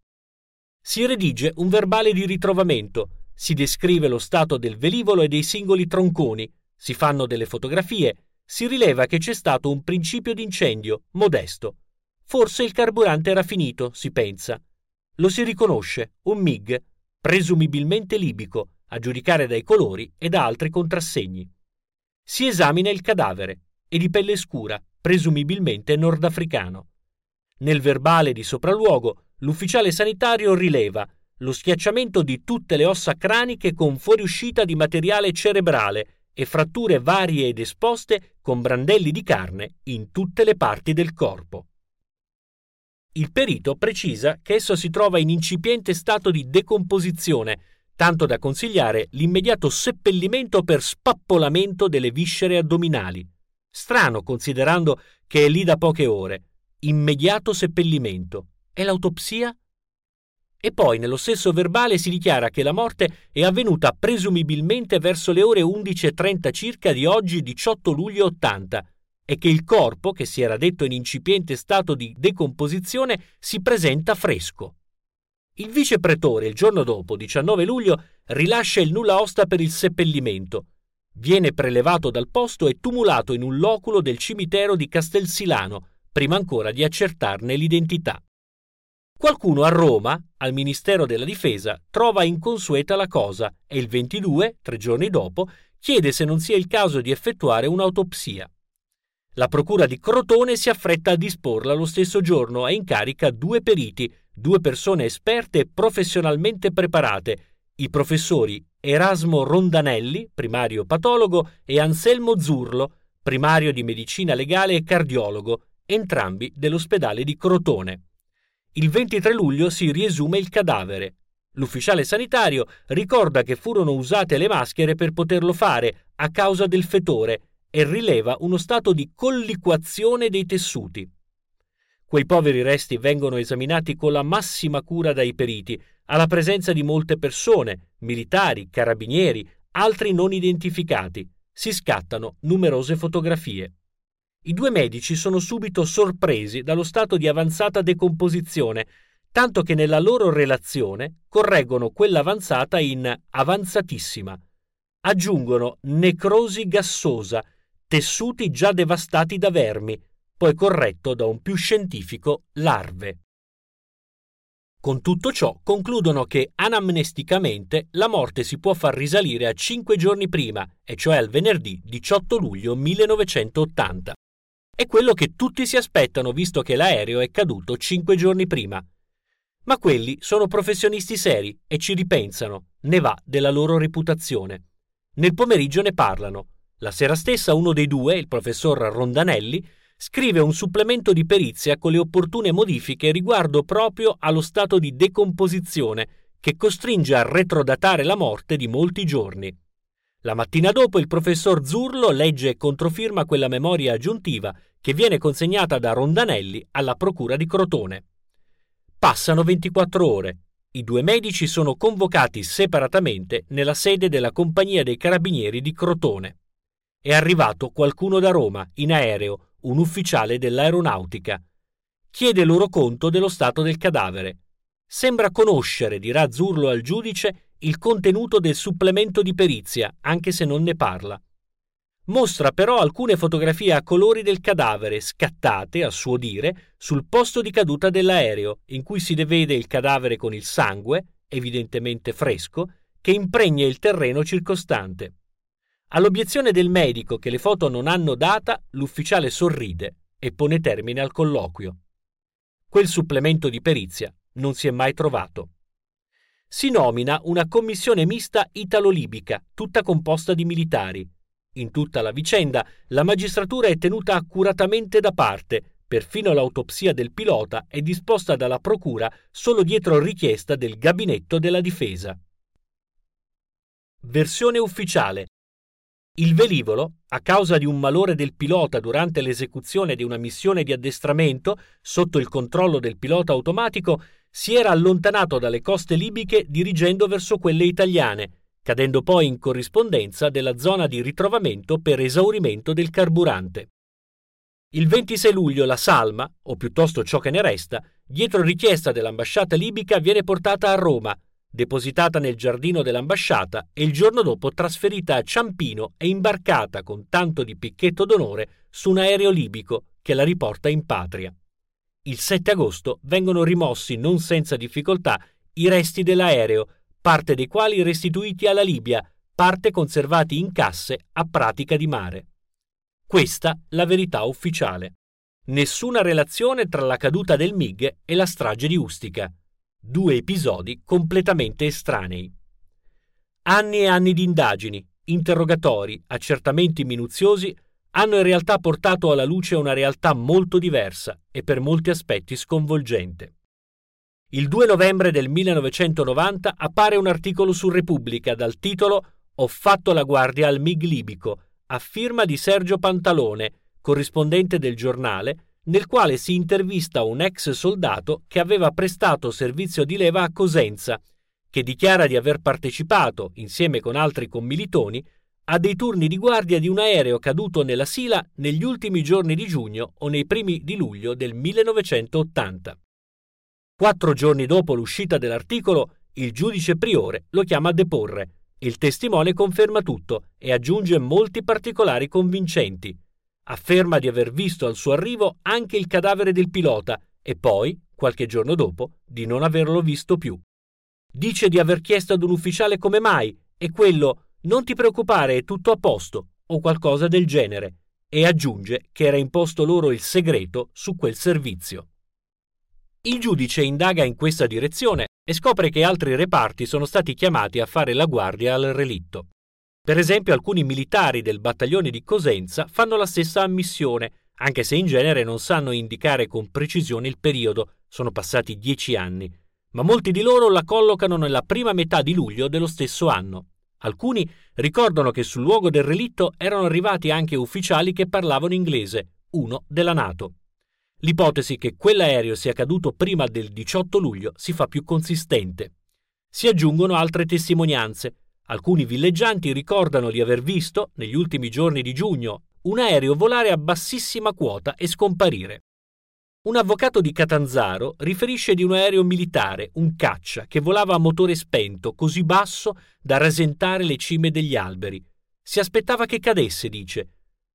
Si redige un verbale di ritrovamento, si descrive lo stato del velivolo e dei singoli tronconi, si fanno delle fotografie, si rileva che c'è stato un principio di incendio, modesto. Forse il carburante era finito, si pensa. Lo si riconosce, un MiG, presumibilmente libico, a giudicare dai colori e da altri contrassegni. Si esamina il cadavere, è di pelle scura, presumibilmente nordafricano. Nel verbale di sopralluogo, l'ufficiale sanitario rileva lo schiacciamento di tutte le ossa craniche con fuoriuscita di materiale cerebrale e fratture varie ed esposte con brandelli di carne in tutte le parti del corpo. Il perito precisa che esso si trova in incipiente stato di decomposizione, tanto da consigliare l'immediato seppellimento per spappolamento delle viscere addominali. Strano considerando che è lì da poche ore. Immediato seppellimento. E l'autopsia? E poi nello stesso verbale si dichiara che la morte è avvenuta presumibilmente verso le ore 11.30 circa di oggi 18 luglio 80, è che il corpo, che si era detto in incipiente stato di decomposizione, si presenta fresco. Il vice pretore il giorno dopo, 19 luglio, rilascia il nulla osta per il seppellimento. Viene prelevato dal posto e tumulato in un loculo del cimitero di Castelsilano, prima ancora di accertarne l'identità. Qualcuno a Roma, al Ministero della Difesa, trova inconsueta la cosa e il 22, tre giorni dopo, chiede se non sia il caso di effettuare un'autopsia. La procura di Crotone si affretta a disporla lo stesso giorno e incarica due periti, due persone esperte e professionalmente preparate, i professori Erasmo Rondanelli, primario patologo, e Anselmo Zurlo, primario di medicina legale e cardiologo, entrambi dell'ospedale di Crotone. Il 23 luglio si riesume il cadavere. L'ufficiale sanitario ricorda che furono usate le maschere per poterlo fare a causa del fetore e rileva uno stato di colliquazione dei tessuti. Quei poveri resti vengono esaminati con la massima cura dai periti, alla presenza di molte persone, militari, carabinieri, altri non identificati. Si scattano numerose fotografie. I due medici sono subito sorpresi dallo stato di avanzata decomposizione, tanto che nella loro relazione correggono quella avanzata in avanzatissima. Aggiungono necrosi gassosa, tessuti già devastati da vermi, poi corretto da un più scientifico larve. Con tutto ciò concludono che anamnesticamente la morte si può far risalire a cinque giorni prima, e cioè al venerdì 18 luglio 1980. È quello che tutti si aspettano visto che l'aereo è caduto cinque giorni prima. Ma quelli sono professionisti seri e ci ripensano, ne va della loro reputazione. Nel pomeriggio ne parlano. La sera stessa uno dei due, il professor Rondanelli, scrive un supplemento di perizia con le opportune modifiche riguardo proprio allo stato di decomposizione che costringe a retrodatare la morte di molti giorni. La mattina dopo il professor Zurlo legge e controfirma quella memoria aggiuntiva che viene consegnata da Rondanelli alla procura di Crotone. Passano 24 ore. I due medici sono convocati separatamente nella sede della Compagnia dei Carabinieri di Crotone. È arrivato qualcuno da Roma in aereo un ufficiale dell'aeronautica. Chiede loro conto dello stato del cadavere. Sembra conoscere, dirà Zurlo al giudice, il contenuto del supplemento di perizia, anche se non ne parla. Mostra però alcune fotografie a colori del cadavere, scattate, a suo dire, sul posto di caduta dell'aereo, in cui si vede il cadavere con il sangue, evidentemente fresco, che impregna il terreno circostante. All'obiezione del medico che le foto non hanno data, l'ufficiale sorride e pone termine al colloquio. Quel supplemento di perizia non si è mai trovato. Si nomina una commissione mista italo-libica, tutta composta di militari. In tutta la vicenda la magistratura è tenuta accuratamente da parte, perfino l'autopsia del pilota è disposta dalla procura solo dietro richiesta del gabinetto della difesa. Versione ufficiale il velivolo, a causa di un malore del pilota durante l'esecuzione di una missione di addestramento sotto il controllo del pilota automatico, si era allontanato dalle coste libiche dirigendo verso quelle italiane, cadendo poi in corrispondenza della zona di ritrovamento per esaurimento del carburante. Il 26 luglio la salma, o piuttosto ciò che ne resta, dietro richiesta dell'ambasciata libica viene portata a Roma, depositata nel giardino dell'ambasciata e il giorno dopo trasferita a Ciampino e imbarcata con tanto di picchetto d'onore su un aereo libico che la riporta in patria. Il 7 agosto vengono rimossi non senza difficoltà i resti dell'aereo, parte dei quali restituiti alla Libia, parte conservati in casse a pratica di mare. Questa la verità ufficiale. Nessuna relazione tra la caduta del MiG e la strage di Ustica due episodi completamente estranei. Anni e anni di indagini, interrogatori, accertamenti minuziosi hanno in realtà portato alla luce una realtà molto diversa e per molti aspetti sconvolgente. Il 2 novembre del 1990 appare un articolo su Repubblica dal titolo Ho fatto la guardia al MIG libico, a firma di Sergio Pantalone, corrispondente del giornale, nel quale si intervista un ex soldato che aveva prestato servizio di leva a Cosenza, che dichiara di aver partecipato, insieme con altri commilitoni, ha dei turni di guardia di un aereo caduto nella Sila negli ultimi giorni di giugno o nei primi di luglio del 1980. Quattro giorni dopo l'uscita dell'articolo, il giudice priore lo chiama a deporre. Il testimone conferma tutto e aggiunge molti particolari convincenti. Afferma di aver visto al suo arrivo anche il cadavere del pilota e poi, qualche giorno dopo, di non averlo visto più. Dice di aver chiesto ad un ufficiale come mai e quello non ti preoccupare, è tutto a posto o qualcosa del genere e aggiunge che era imposto loro il segreto su quel servizio. Il giudice indaga in questa direzione e scopre che altri reparti sono stati chiamati a fare la guardia al relitto. Per esempio alcuni militari del battaglione di Cosenza fanno la stessa ammissione, anche se in genere non sanno indicare con precisione il periodo, sono passati dieci anni, ma molti di loro la collocano nella prima metà di luglio dello stesso anno. Alcuni ricordano che sul luogo del relitto erano arrivati anche ufficiali che parlavano inglese, uno della Nato. L'ipotesi che quell'aereo sia caduto prima del 18 luglio si fa più consistente. Si aggiungono altre testimonianze. Alcuni villeggianti ricordano di aver visto, negli ultimi giorni di giugno, un aereo volare a bassissima quota e scomparire. Un avvocato di Catanzaro riferisce di un aereo militare, un caccia, che volava a motore spento, così basso da rasentare le cime degli alberi. Si aspettava che cadesse, dice.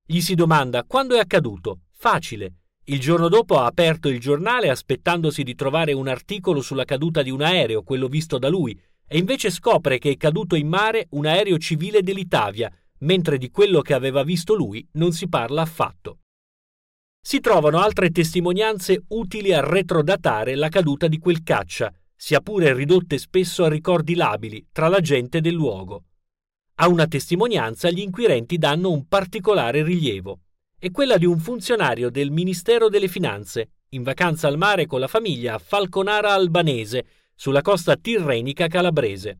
Gli si domanda quando è accaduto. Facile. Il giorno dopo ha aperto il giornale aspettandosi di trovare un articolo sulla caduta di un aereo, quello visto da lui, e invece scopre che è caduto in mare un aereo civile dell'Italia, mentre di quello che aveva visto lui non si parla affatto si trovano altre testimonianze utili a retrodatare la caduta di quel caccia, sia pure ridotte spesso a ricordi labili tra la gente del luogo. A una testimonianza gli inquirenti danno un particolare rilievo. È quella di un funzionario del Ministero delle Finanze, in vacanza al mare con la famiglia a Falconara Albanese, sulla costa tirrenica calabrese.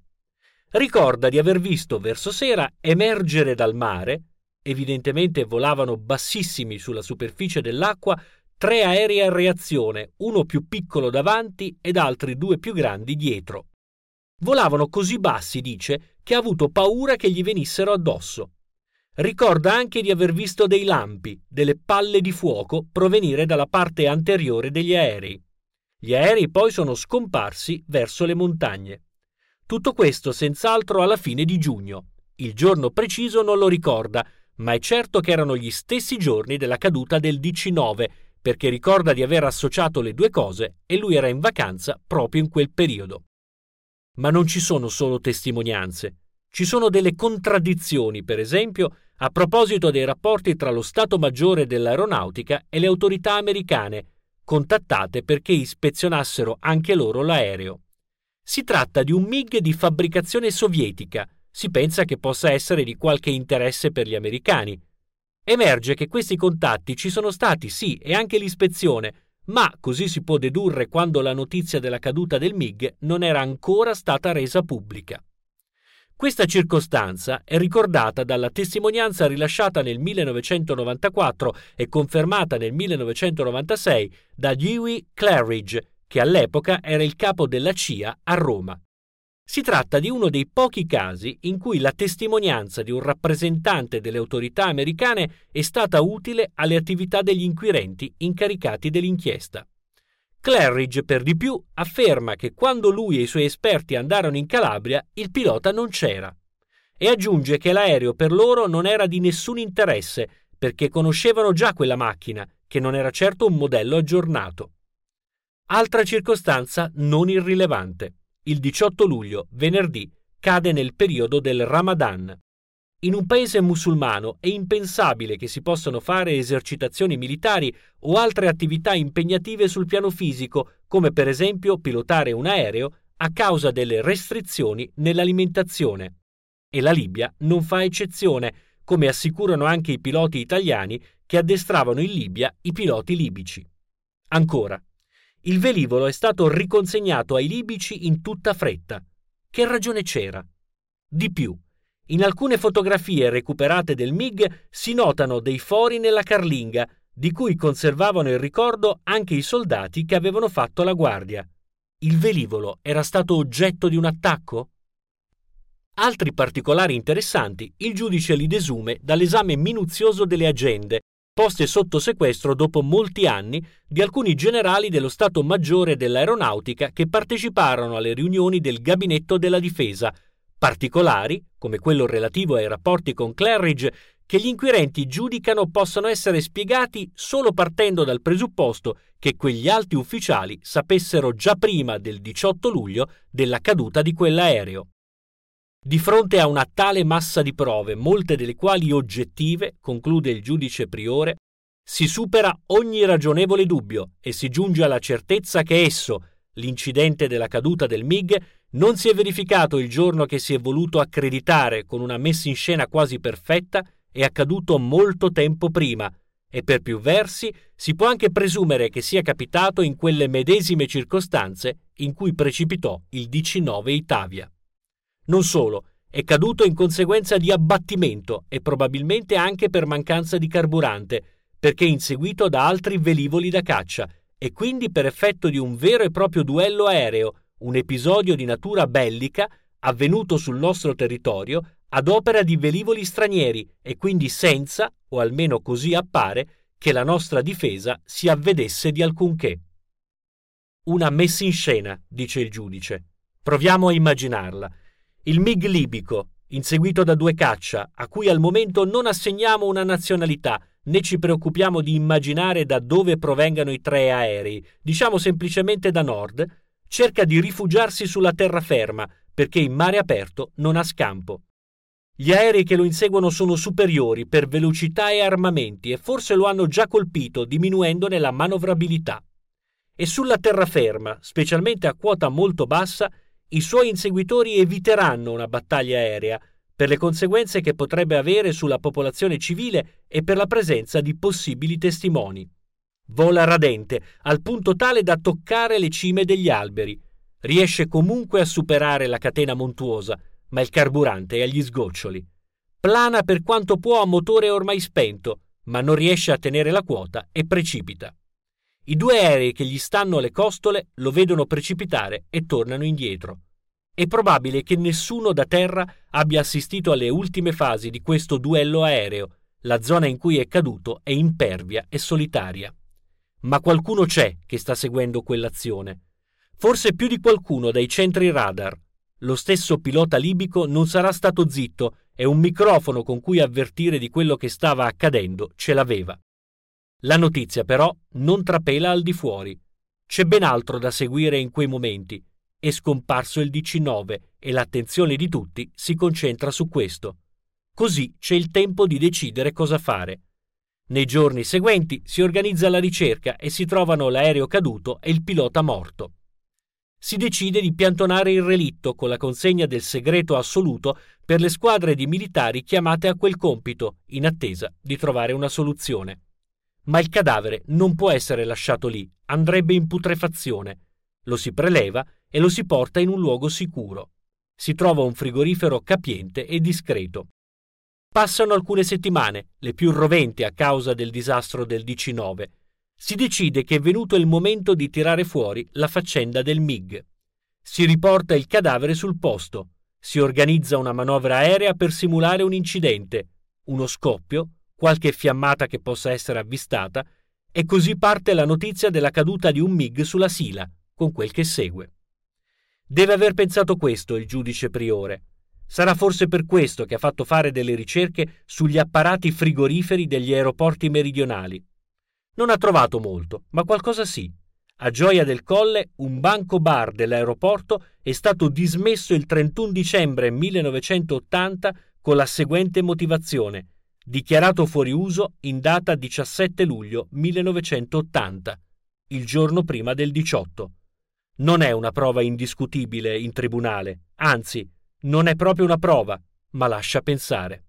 Ricorda di aver visto verso sera emergere dal mare, evidentemente volavano bassissimi sulla superficie dell'acqua, tre aerei a reazione, uno più piccolo davanti ed altri due più grandi dietro. Volavano così bassi, dice, che ha avuto paura che gli venissero addosso. Ricorda anche di aver visto dei lampi, delle palle di fuoco provenire dalla parte anteriore degli aerei. Gli aerei poi sono scomparsi verso le montagne. Tutto questo senz'altro alla fine di giugno. Il giorno preciso non lo ricorda, ma è certo che erano gli stessi giorni della caduta del DC9, perché ricorda di aver associato le due cose e lui era in vacanza proprio in quel periodo. Ma non ci sono solo testimonianze, ci sono delle contraddizioni, per esempio, a proposito dei rapporti tra lo Stato Maggiore dell'Aeronautica e le autorità americane, contattate perché ispezionassero anche loro l'aereo. Si tratta di un MiG di fabbricazione sovietica, si pensa che possa essere di qualche interesse per gli americani. Emerge che questi contatti ci sono stati, sì, e anche l'ispezione, ma così si può dedurre quando la notizia della caduta del MiG non era ancora stata resa pubblica. Questa circostanza è ricordata dalla testimonianza rilasciata nel 1994 e confermata nel 1996 da Dewey Claridge, che all'epoca era il capo della CIA a Roma. Si tratta di uno dei pochi casi in cui la testimonianza di un rappresentante delle autorità americane è stata utile alle attività degli inquirenti incaricati dell'inchiesta. Claridge, per di più, afferma che quando lui e i suoi esperti andarono in Calabria, il pilota non c'era. E aggiunge che l'aereo per loro non era di nessun interesse, perché conoscevano già quella macchina, che non era certo un modello aggiornato. Altra circostanza non irrilevante il 18 luglio, venerdì, cade nel periodo del Ramadan. In un paese musulmano è impensabile che si possano fare esercitazioni militari o altre attività impegnative sul piano fisico, come per esempio pilotare un aereo, a causa delle restrizioni nell'alimentazione. E la Libia non fa eccezione, come assicurano anche i piloti italiani che addestravano in Libia i piloti libici. Ancora, il velivolo è stato riconsegnato ai libici in tutta fretta. Che ragione c'era? Di più, in alcune fotografie recuperate del MiG si notano dei fori nella carlinga, di cui conservavano il ricordo anche i soldati che avevano fatto la guardia. Il velivolo era stato oggetto di un attacco? Altri particolari interessanti il giudice li desume dall'esame minuzioso delle agende poste sotto sequestro dopo molti anni di alcuni generali dello Stato Maggiore dell'Aeronautica che parteciparono alle riunioni del Gabinetto della Difesa, particolari, come quello relativo ai rapporti con Claridge, che gli inquirenti giudicano possano essere spiegati solo partendo dal presupposto che quegli alti ufficiali sapessero già prima del 18 luglio della caduta di quell'aereo. Di fronte a una tale massa di prove, molte delle quali oggettive, conclude il giudice priore, si supera ogni ragionevole dubbio e si giunge alla certezza che esso, l'incidente della caduta del MiG, non si è verificato il giorno che si è voluto accreditare con una messa in scena quasi perfetta, è accaduto molto tempo prima, e per più versi si può anche presumere che sia capitato in quelle medesime circostanze in cui precipitò il 19 Itavia. Non solo, è caduto in conseguenza di abbattimento e probabilmente anche per mancanza di carburante, perché inseguito da altri velivoli da caccia e quindi per effetto di un vero e proprio duello aereo, un episodio di natura bellica avvenuto sul nostro territorio ad opera di velivoli stranieri e quindi senza, o almeno così appare, che la nostra difesa si avvedesse di alcunché. Una messa in scena, dice il giudice. Proviamo a immaginarla. Il MiG libico, inseguito da due caccia, a cui al momento non assegniamo una nazionalità, né ci preoccupiamo di immaginare da dove provengano i tre aerei, diciamo semplicemente da nord, cerca di rifugiarsi sulla terraferma perché in mare aperto non ha scampo. Gli aerei che lo inseguono sono superiori per velocità e armamenti e forse lo hanno già colpito diminuendone la manovrabilità. E sulla terraferma, specialmente a quota molto bassa, i suoi inseguitori eviteranno una battaglia aerea per le conseguenze che potrebbe avere sulla popolazione civile e per la presenza di possibili testimoni. Vola radente, al punto tale da toccare le cime degli alberi. Riesce comunque a superare la catena montuosa, ma il carburante è agli sgoccioli. Plana per quanto può a motore ormai spento, ma non riesce a tenere la quota e precipita. I due aerei che gli stanno alle costole lo vedono precipitare e tornano indietro. È probabile che nessuno da terra abbia assistito alle ultime fasi di questo duello aereo. La zona in cui è caduto è impervia e solitaria. Ma qualcuno c'è che sta seguendo quell'azione. Forse più di qualcuno dai centri radar. Lo stesso pilota libico non sarà stato zitto e un microfono con cui avvertire di quello che stava accadendo ce l'aveva. La notizia però non trapela al di fuori. C'è ben altro da seguire in quei momenti. È scomparso il 19 e l'attenzione di tutti si concentra su questo. Così c'è il tempo di decidere cosa fare. Nei giorni seguenti si organizza la ricerca e si trovano l'aereo caduto e il pilota morto. Si decide di piantonare il relitto con la consegna del segreto assoluto per le squadre di militari chiamate a quel compito, in attesa di trovare una soluzione ma il cadavere non può essere lasciato lì, andrebbe in putrefazione. Lo si preleva e lo si porta in un luogo sicuro. Si trova un frigorifero capiente e discreto. Passano alcune settimane, le più roventi a causa del disastro del 19. Si decide che è venuto il momento di tirare fuori la faccenda del MiG. Si riporta il cadavere sul posto. Si organizza una manovra aerea per simulare un incidente, uno scoppio, qualche fiammata che possa essere avvistata, e così parte la notizia della caduta di un MiG sulla Sila, con quel che segue. Deve aver pensato questo il giudice priore. Sarà forse per questo che ha fatto fare delle ricerche sugli apparati frigoriferi degli aeroporti meridionali. Non ha trovato molto, ma qualcosa sì. A Gioia del Colle, un banco bar dell'aeroporto è stato dismesso il 31 dicembre 1980 con la seguente motivazione dichiarato fuori uso in data 17 luglio 1980, il giorno prima del 18. Non è una prova indiscutibile in tribunale, anzi, non è proprio una prova, ma lascia pensare.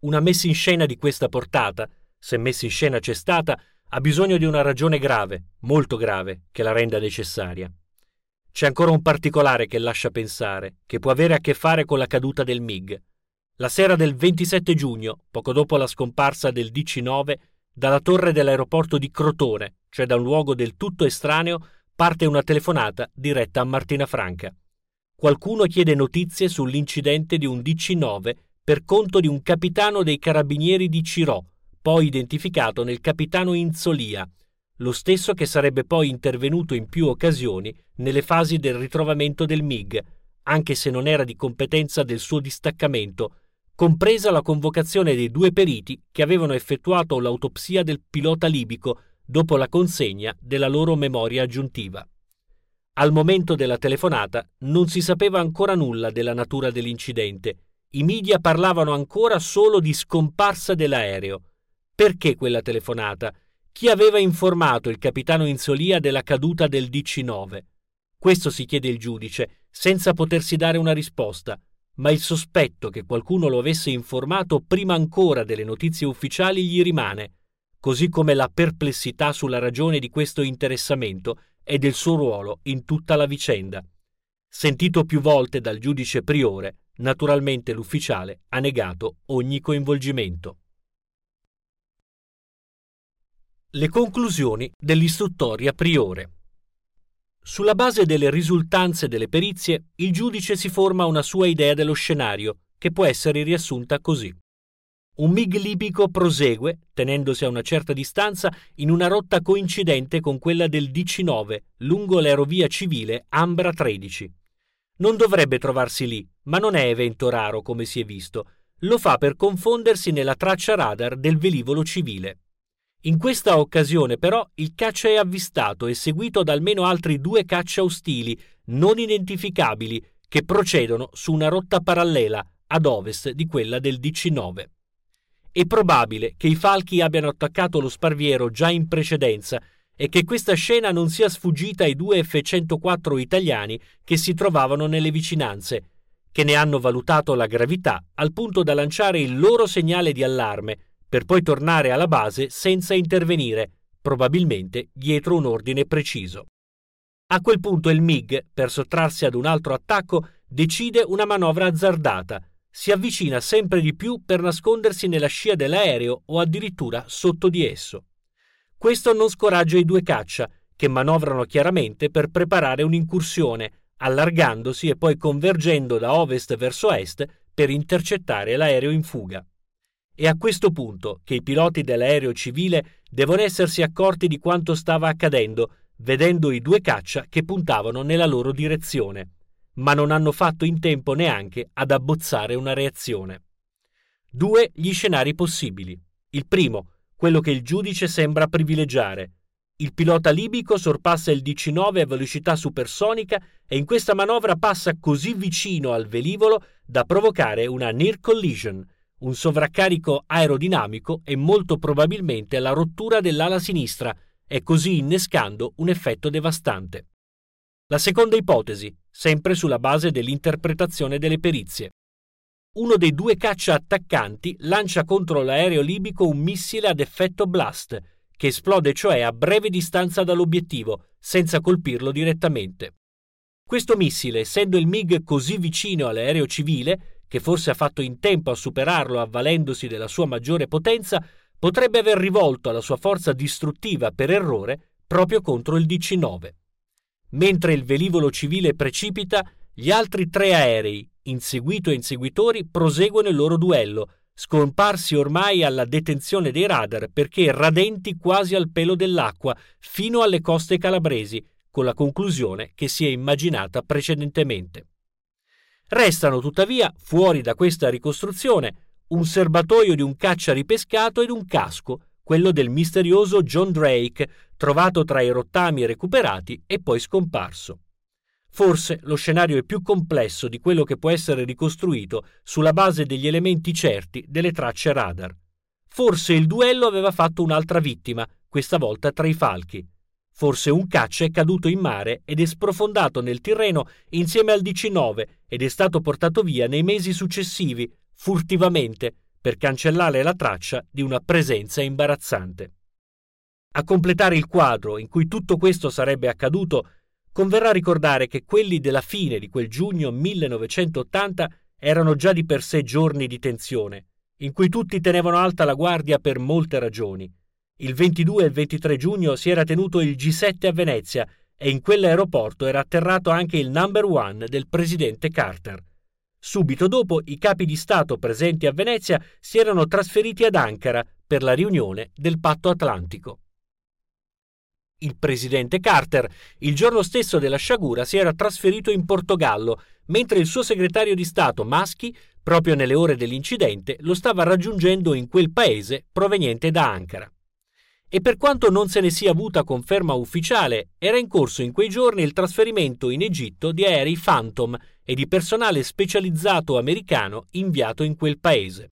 Una messa in scena di questa portata, se messa in scena c'è stata, ha bisogno di una ragione grave, molto grave, che la renda necessaria. C'è ancora un particolare che lascia pensare, che può avere a che fare con la caduta del MiG. La sera del 27 giugno, poco dopo la scomparsa del DC-9, dalla torre dell'aeroporto di Crotone, cioè da un luogo del tutto estraneo, parte una telefonata diretta a Martina Franca. Qualcuno chiede notizie sull'incidente di un DC-9 per conto di un capitano dei carabinieri di Cirò, poi identificato nel capitano Inzolia, lo stesso che sarebbe poi intervenuto in più occasioni nelle fasi del ritrovamento del MiG, anche se non era di competenza del suo distaccamento, compresa la convocazione dei due periti che avevano effettuato l'autopsia del pilota libico dopo la consegna della loro memoria aggiuntiva. Al momento della telefonata non si sapeva ancora nulla della natura dell'incidente. I media parlavano ancora solo di scomparsa dell'aereo. Perché quella telefonata? Chi aveva informato il capitano Inzolia della caduta del DC-9? Questo si chiede il giudice, senza potersi dare una risposta, ma il sospetto che qualcuno lo avesse informato prima ancora delle notizie ufficiali gli rimane, così come la perplessità sulla ragione di questo interessamento e del suo ruolo in tutta la vicenda. Sentito più volte dal giudice priore, naturalmente l'ufficiale ha negato ogni coinvolgimento. Le conclusioni dell'istruttoria priore. Sulla base delle risultanze delle perizie, il giudice si forma una sua idea dello scenario, che può essere riassunta così. Un MiG libico prosegue, tenendosi a una certa distanza, in una rotta coincidente con quella del DC-9, lungo l'aerovia civile Ambra 13. Non dovrebbe trovarsi lì, ma non è evento raro come si è visto. Lo fa per confondersi nella traccia radar del velivolo civile. In questa occasione, però, il caccia è avvistato e seguito da almeno altri due caccia ostili, non identificabili, che procedono su una rotta parallela, ad ovest di quella del DC-9. È probabile che i falchi abbiano attaccato lo sparviero già in precedenza e che questa scena non sia sfuggita ai due F-104 italiani che si trovavano nelle vicinanze, che ne hanno valutato la gravità al punto da lanciare il loro segnale di allarme, per poi tornare alla base senza intervenire, probabilmente dietro un ordine preciso. A quel punto il MiG, per sottrarsi ad un altro attacco, decide una manovra azzardata, si avvicina sempre di più per nascondersi nella scia dell'aereo o addirittura sotto di esso. Questo non scoraggia i due caccia, che manovrano chiaramente per preparare un'incursione, allargandosi e poi convergendo da ovest verso est per intercettare l'aereo in fuga. È a questo punto che i piloti dell'aereo civile devono essersi accorti di quanto stava accadendo, vedendo i due caccia che puntavano nella loro direzione ma non hanno fatto in tempo neanche ad abbozzare una reazione. Due gli scenari possibili. Il primo, quello che il giudice sembra privilegiare. Il pilota libico sorpassa il DC-9 a velocità supersonica e in questa manovra passa così vicino al velivolo da provocare una near collision, un sovraccarico aerodinamico e molto probabilmente la rottura dell'ala sinistra, e così innescando un effetto devastante. La seconda ipotesi, sempre sulla base dell'interpretazione delle perizie. Uno dei due caccia attaccanti lancia contro l'aereo libico un missile ad effetto blast, che esplode cioè a breve distanza dall'obiettivo, senza colpirlo direttamente. Questo missile, essendo il MiG così vicino all'aereo civile, che forse ha fatto in tempo a superarlo avvalendosi della sua maggiore potenza, potrebbe aver rivolto la sua forza distruttiva per errore proprio contro il DC-9. Mentre il velivolo civile precipita, gli altri tre aerei, inseguito e inseguitori, proseguono il loro duello, scomparsi ormai alla detenzione dei radar perché radenti quasi al pelo dell'acqua fino alle coste calabresi, con la conclusione che si è immaginata precedentemente. Restano tuttavia, fuori da questa ricostruzione, un serbatoio di un caccia ripescato ed un casco, quello del misterioso John Drake, trovato tra i rottami recuperati e poi scomparso. Forse lo scenario è più complesso di quello che può essere ricostruito sulla base degli elementi certi delle tracce radar. Forse il duello aveva fatto un'altra vittima, questa volta tra i falchi. Forse un caccia è caduto in mare ed è sprofondato nel Tirreno insieme al DC-9 ed è stato portato via nei mesi successivi, furtivamente, per cancellare la traccia di una presenza imbarazzante. A completare il quadro in cui tutto questo sarebbe accaduto, converrà ricordare che quelli della fine di quel giugno 1980 erano già di per sé giorni di tensione, in cui tutti tenevano alta la guardia per molte ragioni. Il 22 e il 23 giugno si era tenuto il G7 a Venezia e in quell'aeroporto era atterrato anche il number one del presidente Carter. Subito dopo i capi di Stato presenti a Venezia si erano trasferiti ad Ankara per la riunione del Patto Atlantico. Il presidente Carter, il giorno stesso della sciagura, si era trasferito in Portogallo, mentre il suo segretario di Stato Maschi, proprio nelle ore dell'incidente, lo stava raggiungendo in quel paese proveniente da Ankara e per quanto non se ne sia avuta conferma ufficiale, era in corso in quei giorni il trasferimento in Egitto di aerei Phantom e di personale specializzato americano inviato in quel paese.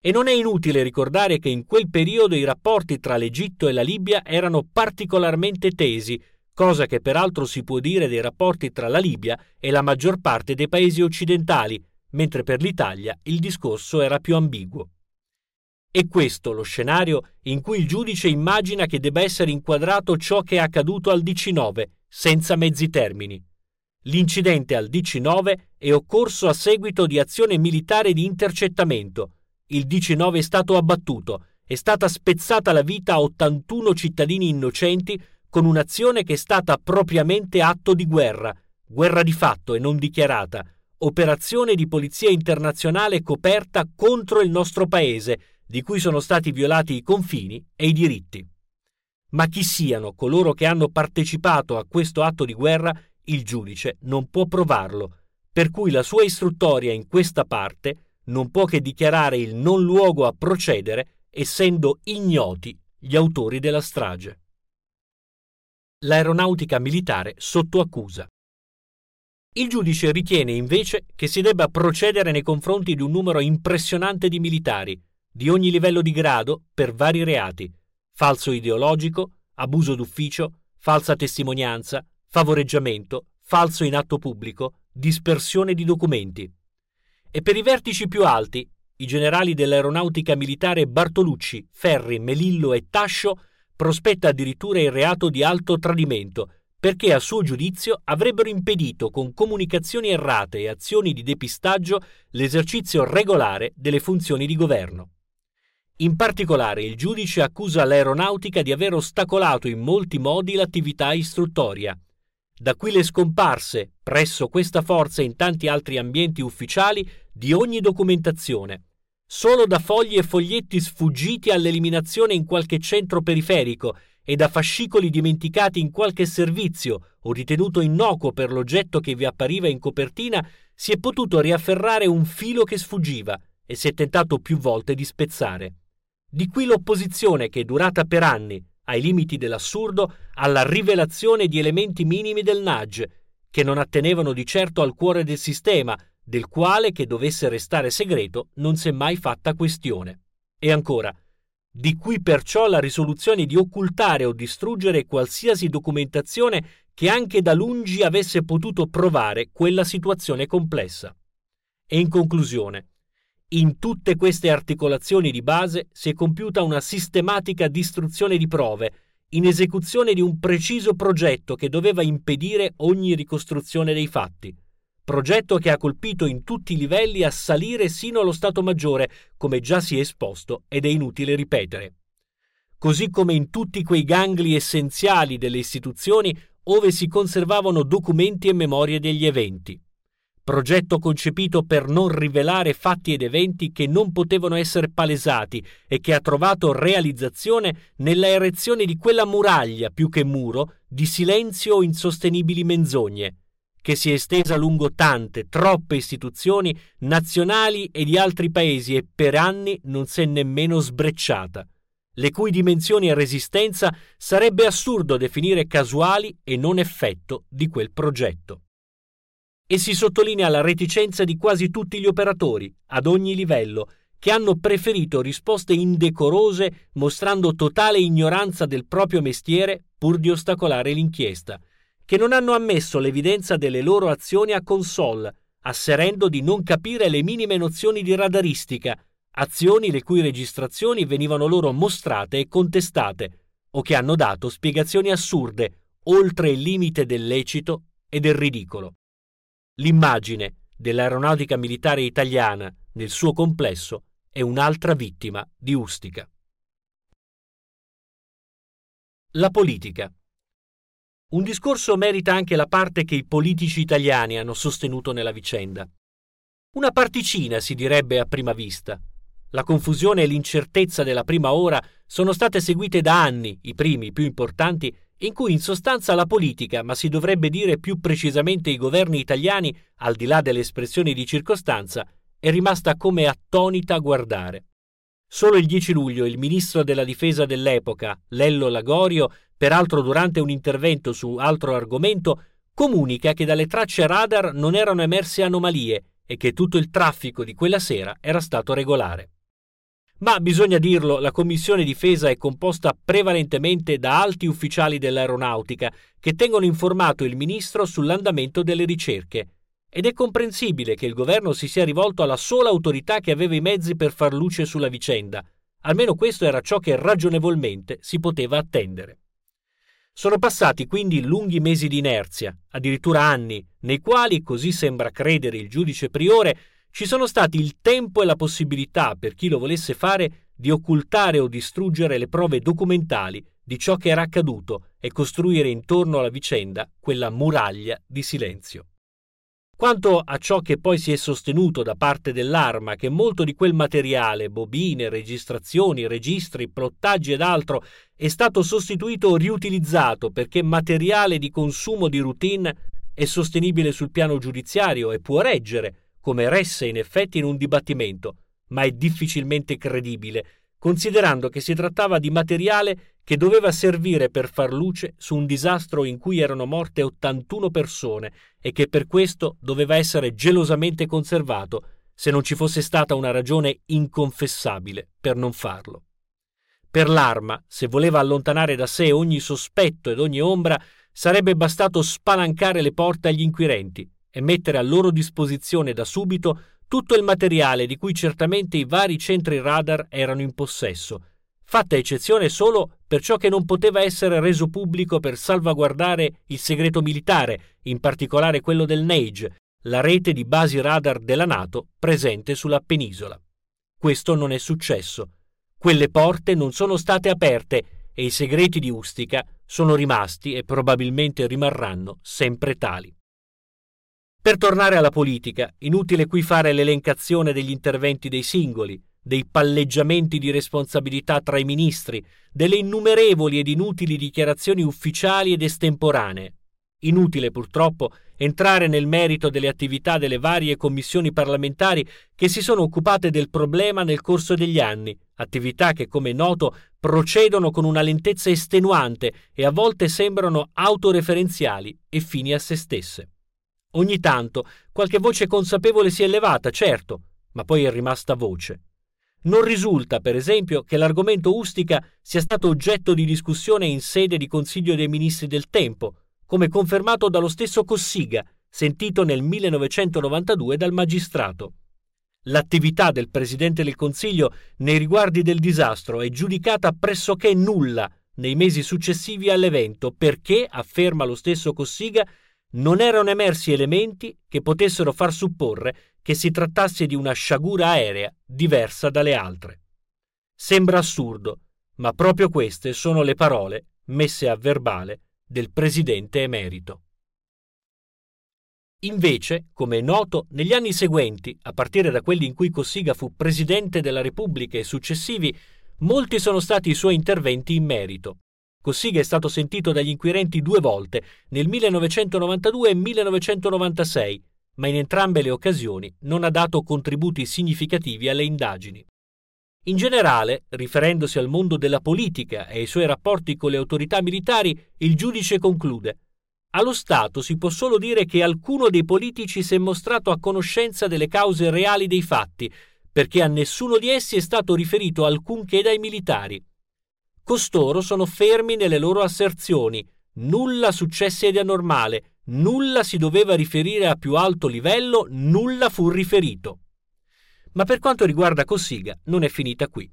E non è inutile ricordare che in quel periodo i rapporti tra l'Egitto e la Libia erano particolarmente tesi, cosa che peraltro si può dire dei rapporti tra la Libia e la maggior parte dei paesi occidentali, mentre per l'Italia il discorso era più ambiguo. È questo lo scenario in cui il giudice immagina che debba essere inquadrato ciò che è accaduto al DC9, senza mezzi termini. L'incidente al DC9 è occorso a seguito di azione militare di intercettamento. Il DC9 è stato abbattuto, è stata spezzata la vita a 81 cittadini innocenti con un'azione che è stata propriamente atto di guerra, guerra di fatto e non dichiarata, operazione di polizia internazionale coperta contro il nostro paese, di cui sono stati violati i confini e i diritti. Ma chi siano coloro che hanno partecipato a questo atto di guerra, il giudice non può provarlo, per cui la sua istruttoria in questa parte non può che dichiarare il non luogo a procedere, essendo ignoti gli autori della strage. L'aeronautica militare sotto accusa. Il giudice ritiene invece che si debba procedere nei confronti di un numero impressionante di militari, di ogni livello di grado per vari reati, falso ideologico, abuso d'ufficio, falsa testimonianza, favoreggiamento, falso in atto pubblico, dispersione di documenti. E per i vertici più alti, i generali dell'aeronautica militare Bartolucci, Ferri, Melillo e Tascio, prospetta addirittura il reato di alto tradimento, perché a suo giudizio avrebbero impedito con comunicazioni errate e azioni di depistaggio l'esercizio regolare delle funzioni di governo. In particolare il giudice accusa l'aeronautica di aver ostacolato in molti modi l'attività istruttoria. Da qui le scomparse, presso questa forza e in tanti altri ambienti ufficiali, di ogni documentazione. Solo da fogli e foglietti sfuggiti all'eliminazione in qualche centro periferico e da fascicoli dimenticati in qualche servizio o ritenuto innocuo per l'oggetto che vi appariva in copertina, si è potuto riafferrare un filo che sfuggiva e si è tentato più volte di spezzare. Di qui l'opposizione che è durata per anni, ai limiti dell'assurdo, alla rivelazione di elementi minimi del nudge, che non attenevano di certo al cuore del sistema, del quale, che dovesse restare segreto, non s'è mai fatta questione. E ancora, di qui perciò la risoluzione di occultare o distruggere qualsiasi documentazione che anche da lungi avesse potuto provare quella situazione complessa. E in conclusione, in tutte queste articolazioni di base si è compiuta una sistematica distruzione di prove, in esecuzione di un preciso progetto che doveva impedire ogni ricostruzione dei fatti. Progetto che ha colpito in tutti i livelli a salire sino allo Stato Maggiore, come già si è esposto ed è inutile ripetere. Così come in tutti quei gangli essenziali delle istituzioni ove si conservavano documenti e memorie degli eventi progetto concepito per non rivelare fatti ed eventi che non potevano essere palesati e che ha trovato realizzazione nella erezione di quella muraglia più che muro di silenzio o insostenibili menzogne, che si è estesa lungo tante, troppe istituzioni nazionali e di altri paesi e per anni non si è nemmeno sbrecciata, le cui dimensioni e resistenza sarebbe assurdo definire casuali e non effetto di quel progetto e si sottolinea la reticenza di quasi tutti gli operatori, ad ogni livello, che hanno preferito risposte indecorose mostrando totale ignoranza del proprio mestiere pur di ostacolare l'inchiesta, che non hanno ammesso l'evidenza delle loro azioni a console, asserendo di non capire le minime nozioni di radaristica, azioni le cui registrazioni venivano loro mostrate e contestate, o che hanno dato spiegazioni assurde, oltre il limite del lecito e del ridicolo. L'immagine dell'aeronautica militare italiana nel suo complesso è un'altra vittima di Ustica. La politica. un discorso merita anche la parte che i politici italiani hanno sostenuto nella vicenda. Una particina si direbbe a prima vista. La confusione e l'incertezza della prima ora sono state seguite da anni, i primi più importanti, in cui in sostanza la politica, ma si dovrebbe dire più precisamente i governi italiani, al di là delle espressioni di circostanza, è rimasta come attonita a guardare. Solo il 10 luglio il ministro della difesa dell'epoca, Lello Lagorio, peraltro durante un intervento su altro argomento, comunica che dalle tracce radar non erano emerse anomalie e che tutto il traffico di quella sera era stato regolare. Ma bisogna dirlo, la Commissione Difesa è composta prevalentemente da alti ufficiali dell'aeronautica che tengono informato il ministro sull'andamento delle ricerche. Ed è comprensibile che il governo si sia rivolto alla sola autorità che aveva i mezzi per far luce sulla vicenda. Almeno questo era ciò che ragionevolmente si poteva attendere. Sono passati quindi lunghi mesi di inerzia, addirittura anni, nei quali, così sembra credere il giudice priore, ci sono stati il tempo e la possibilità, per chi lo volesse fare, di occultare o distruggere le prove documentali di ciò che era accaduto e costruire intorno alla vicenda quella muraglia di silenzio. Quanto a ciò che poi si è sostenuto da parte dell'arma, che molto di quel materiale, bobine, registrazioni, registri, plottaggi ed altro, è stato sostituito o riutilizzato perché materiale di consumo di routine, è sostenibile sul piano giudiziario e può reggere, come resse in effetti in un dibattimento, ma è difficilmente credibile, considerando che si trattava di materiale che doveva servire per far luce su un disastro in cui erano morte 81 persone e che per questo doveva essere gelosamente conservato se non ci fosse stata una ragione inconfessabile per non farlo. Per l'arma, se voleva allontanare da sé ogni sospetto ed ogni ombra, sarebbe bastato spalancare le porte agli inquirenti, e mettere a loro disposizione da subito tutto il materiale di cui certamente i vari centri radar erano in possesso, fatta eccezione solo per ciò che non poteva essere reso pubblico per salvaguardare il segreto militare, in particolare quello del NAGE, la rete di basi radar della Nato presente sulla penisola. Questo non è successo. Quelle porte non sono state aperte e i segreti di Ustica sono rimasti e probabilmente rimarranno sempre tali. Per tornare alla politica, inutile qui fare l'elencazione degli interventi dei singoli, dei palleggiamenti di responsabilità tra i ministri, delle innumerevoli ed inutili dichiarazioni ufficiali ed estemporanee. Inutile purtroppo entrare nel merito delle attività delle varie commissioni parlamentari che si sono occupate del problema nel corso degli anni, attività che, come è noto, procedono con una lentezza estenuante e a volte sembrano autoreferenziali e fini a se stesse. Ogni tanto qualche voce consapevole si è levata, certo, ma poi è rimasta voce. Non risulta, per esempio, che l'argomento Ustica sia stato oggetto di discussione in sede di Consiglio dei Ministri del tempo, come confermato dallo stesso Cossiga, sentito nel 1992 dal magistrato. L'attività del Presidente del Consiglio nei riguardi del disastro è giudicata pressoché nulla nei mesi successivi all'evento perché, afferma lo stesso Cossiga, non erano emersi elementi che potessero far supporre che si trattasse di una sciagura aerea diversa dalle altre. Sembra assurdo, ma proprio queste sono le parole messe a verbale del presidente emerito. Invece, come è noto, negli anni seguenti, a partire da quelli in cui Cossiga fu presidente della Repubblica e successivi, molti sono stati i suoi interventi in merito, Cossiga è stato sentito dagli inquirenti due volte, nel 1992 e 1996, ma in entrambe le occasioni non ha dato contributi significativi alle indagini. In generale, riferendosi al mondo della politica e ai suoi rapporti con le autorità militari, il giudice conclude allo Stato si può solo dire che alcuno dei politici si è mostrato a conoscenza delle cause reali dei fatti, perché a nessuno di essi è stato riferito alcunché dai militari. Costoro sono fermi nelle loro asserzioni. Nulla successe di anormale, nulla si doveva riferire a più alto livello, nulla fu riferito. Ma per quanto riguarda Cossiga, non è finita qui.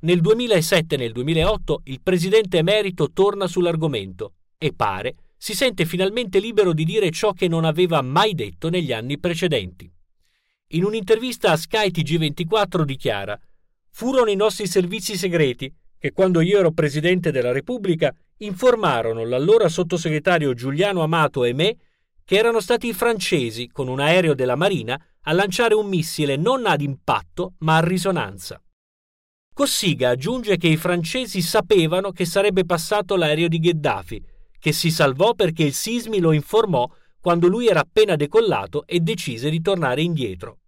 Nel 2007 e nel 2008 il presidente emerito torna sull'argomento e pare si sente finalmente libero di dire ciò che non aveva mai detto negli anni precedenti. In un'intervista a Sky TG24 dichiara: Furono i nostri servizi segreti che quando io ero Presidente della Repubblica informarono l'allora sottosegretario Giuliano Amato e me che erano stati i francesi, con un aereo della Marina, a lanciare un missile non ad impatto ma a risonanza. Cossiga aggiunge che i francesi sapevano che sarebbe passato l'aereo di Gheddafi, che si salvò perché il Sismi lo informò quando lui era appena decollato e decise di tornare indietro.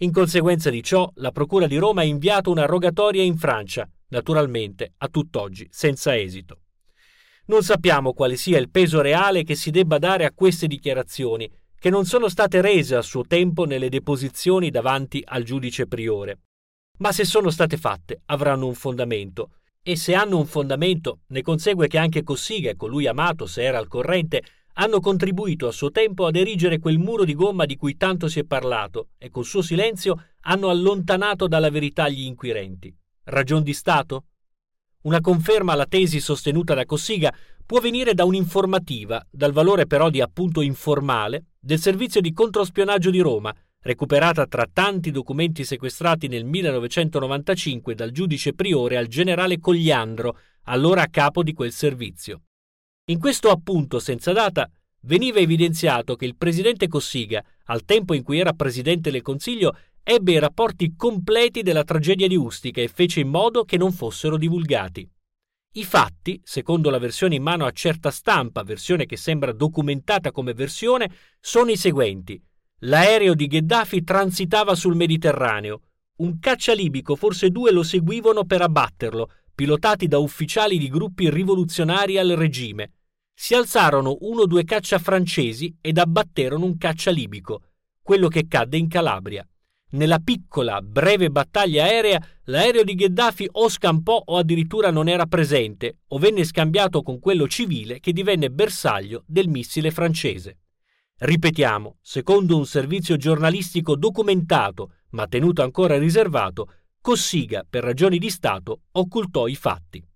In conseguenza di ciò, la Procura di Roma ha inviato una rogatoria in Francia, naturalmente a tutt'oggi senza esito. Non sappiamo quale sia il peso reale che si debba dare a queste dichiarazioni, che non sono state rese a suo tempo nelle deposizioni davanti al giudice priore ma se sono state fatte avranno un fondamento. E se hanno un fondamento, ne consegue che anche Cossiga e colui amato, se era al corrente, hanno contribuito a suo tempo ad erigere quel muro di gomma di cui tanto si è parlato e col suo silenzio hanno allontanato dalla verità gli inquirenti. Ragion di Stato? Una conferma alla tesi sostenuta da Cossiga può venire da un'informativa, dal valore però di appunto informale, del servizio di controspionaggio di Roma, recuperata tra tanti documenti sequestrati nel 1995 dal giudice priore al generale Cogliandro, allora a capo di quel servizio. In questo appunto senza data veniva evidenziato che il presidente Cossiga, al tempo in cui era presidente del Consiglio, ebbe i rapporti completi della tragedia di Ustica e fece in modo che non fossero divulgati. I fatti, secondo la versione in mano a certa stampa, versione che sembra documentata come versione, sono i seguenti. L'aereo di Gheddafi transitava sul Mediterraneo. Un caccia libico, forse due, lo seguivano per abbatterlo, pilotati da ufficiali di gruppi rivoluzionari al regime. Si alzarono uno o due caccia francesi ed abbatterono un caccia libico, quello che cadde in Calabria. Nella piccola, breve battaglia aerea, l'aereo di Gheddafi o scampò o addirittura non era presente, o venne scambiato con quello civile che divenne bersaglio del missile francese. Ripetiamo, secondo un servizio giornalistico documentato, ma tenuto ancora riservato, Cossiga, per ragioni di Stato, occultò i fatti.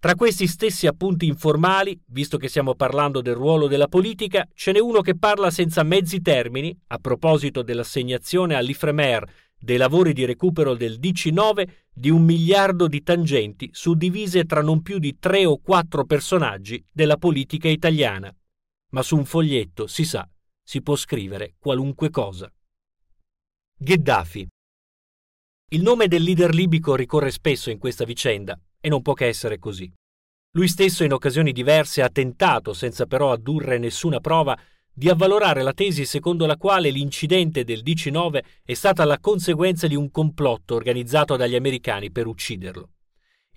Tra questi stessi appunti informali, visto che stiamo parlando del ruolo della politica, ce n'è uno che parla senza mezzi termini, a proposito dell'assegnazione all'Ifremer dei lavori di recupero del DC9 di un miliardo di tangenti suddivise tra non più di tre o quattro personaggi della politica italiana ma su un foglietto, si sa, si può scrivere qualunque cosa. Gheddafi. Il nome del leader libico ricorre spesso in questa vicenda e non può che essere così. Lui stesso in occasioni diverse ha tentato, senza però addurre nessuna prova, di avvalorare la tesi secondo la quale l'incidente del 19 è stata la conseguenza di un complotto organizzato dagli americani per ucciderlo.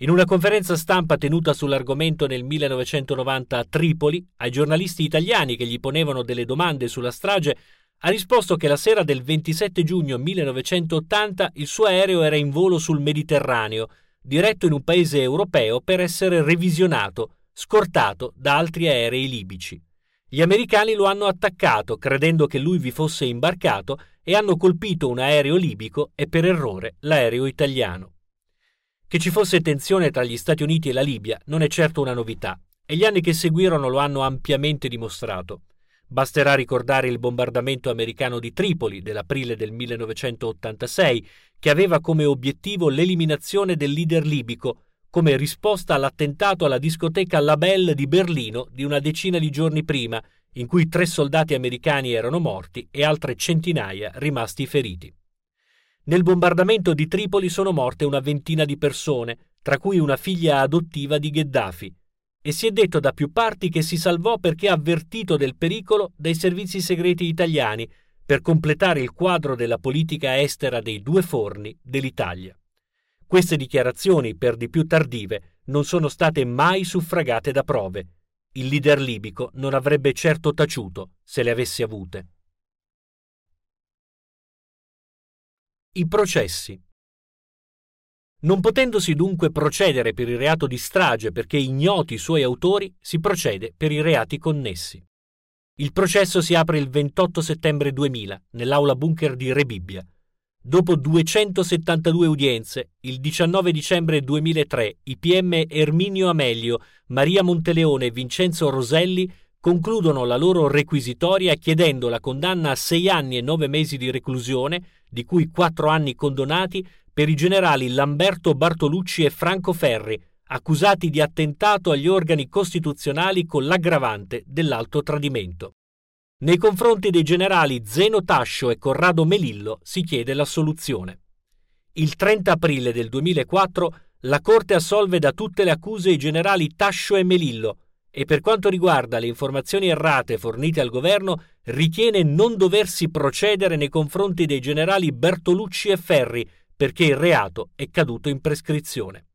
In una conferenza stampa tenuta sull'argomento nel 1990 a Tripoli, ai giornalisti italiani che gli ponevano delle domande sulla strage, ha risposto che la sera del 27 giugno 1980 il suo aereo era in volo sul Mediterraneo, diretto in un paese europeo per essere revisionato, scortato da altri aerei libici. Gli americani lo hanno attaccato credendo che lui vi fosse imbarcato e hanno colpito un aereo libico e per errore l'aereo italiano. Che ci fosse tensione tra gli Stati Uniti e la Libia non è certo una novità, e gli anni che seguirono lo hanno ampiamente dimostrato. Basterà ricordare il bombardamento americano di Tripoli dell'aprile del 1986, che aveva come obiettivo l'eliminazione del leader libico, come risposta all'attentato alla discoteca La Belle di Berlino di una decina di giorni prima, in cui tre soldati americani erano morti e altre centinaia rimasti feriti. Nel bombardamento di Tripoli sono morte una ventina di persone, tra cui una figlia adottiva di Gheddafi, e si è detto da più parti che si salvò perché avvertito del pericolo dai servizi segreti italiani per completare il quadro della politica estera dei due forni dell'Italia. Queste dichiarazioni, per di più tardive, non sono state mai suffragate da prove. Il leader libico non avrebbe certo taciuto se le avesse avute. I processi. Non potendosi dunque procedere per il reato di strage perché ignoti i suoi autori, si procede per i reati connessi. Il processo si apre il 28 settembre 2000 nell'aula bunker di Rebibbia. Dopo 272 udienze, il 19 dicembre 2003 i PM Erminio Amelio, Maria Monteleone e Vincenzo Roselli concludono la loro requisitoria chiedendo la condanna a sei anni e nove mesi di reclusione di cui quattro anni condonati per i generali Lamberto Bartolucci e Franco Ferri, accusati di attentato agli organi costituzionali con l'aggravante dell'alto tradimento. Nei confronti dei generali Zeno Tascio e Corrado Melillo si chiede l'assoluzione. Il 30 aprile del 2004 la Corte assolve da tutte le accuse i generali Tascio e Melillo e per quanto riguarda le informazioni errate fornite al governo ritiene non doversi procedere nei confronti dei generali Bertolucci e Ferri perché il reato è caduto in prescrizione.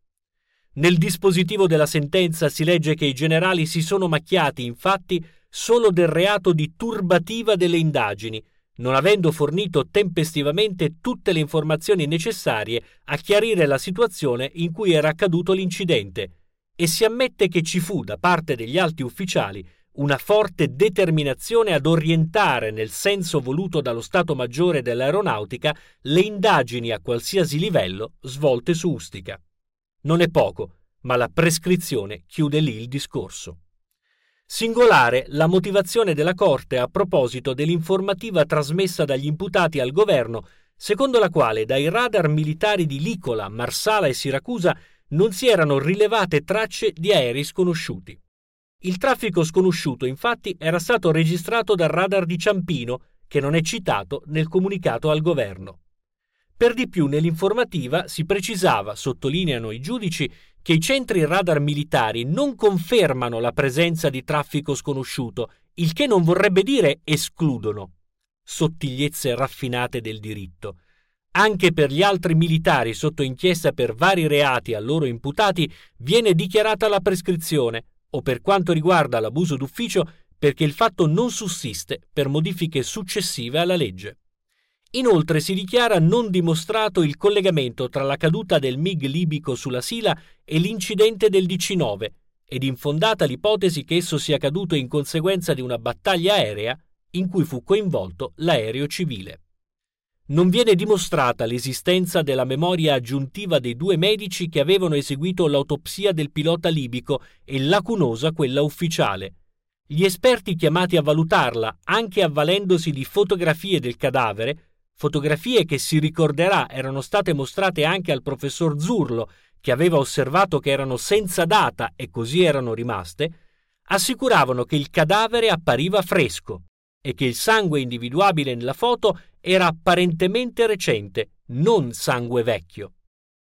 Nel dispositivo della sentenza si legge che i generali si sono macchiati, infatti, solo del reato di turbativa delle indagini, non avendo fornito tempestivamente tutte le informazioni necessarie a chiarire la situazione in cui era accaduto l'incidente, e si ammette che ci fu da parte degli alti ufficiali una forte determinazione ad orientare nel senso voluto dallo Stato Maggiore dell'Aeronautica le indagini a qualsiasi livello svolte su Ustica. Non è poco, ma la prescrizione chiude lì il discorso. Singolare la motivazione della Corte a proposito dell'informativa trasmessa dagli imputati al governo, secondo la quale dai radar militari di Licola, Marsala e Siracusa non si erano rilevate tracce di aerei sconosciuti. Il traffico sconosciuto infatti era stato registrato dal radar di Ciampino, che non è citato nel comunicato al governo. Per di più nell'informativa si precisava, sottolineano i giudici, che i centri radar militari non confermano la presenza di traffico sconosciuto, il che non vorrebbe dire escludono. Sottigliezze raffinate del diritto. Anche per gli altri militari sotto inchiesta per vari reati a loro imputati viene dichiarata la prescrizione, o per quanto riguarda l'abuso d'ufficio perché il fatto non sussiste per modifiche successive alla legge. Inoltre si dichiara non dimostrato il collegamento tra la caduta del MiG libico sulla Sila e l'incidente del DC-9 ed infondata l'ipotesi che esso sia caduto in conseguenza di una battaglia aerea in cui fu coinvolto l'aereo civile non viene dimostrata l'esistenza della memoria aggiuntiva dei due medici che avevano eseguito l'autopsia del pilota libico e lacunosa quella ufficiale. Gli esperti chiamati a valutarla, anche avvalendosi di fotografie del cadavere, fotografie che si ricorderà erano state mostrate anche al professor Zurlo, che aveva osservato che erano senza data e così erano rimaste, assicuravano che il cadavere appariva fresco e che il sangue individuabile nella foto era apparentemente recente, non sangue vecchio.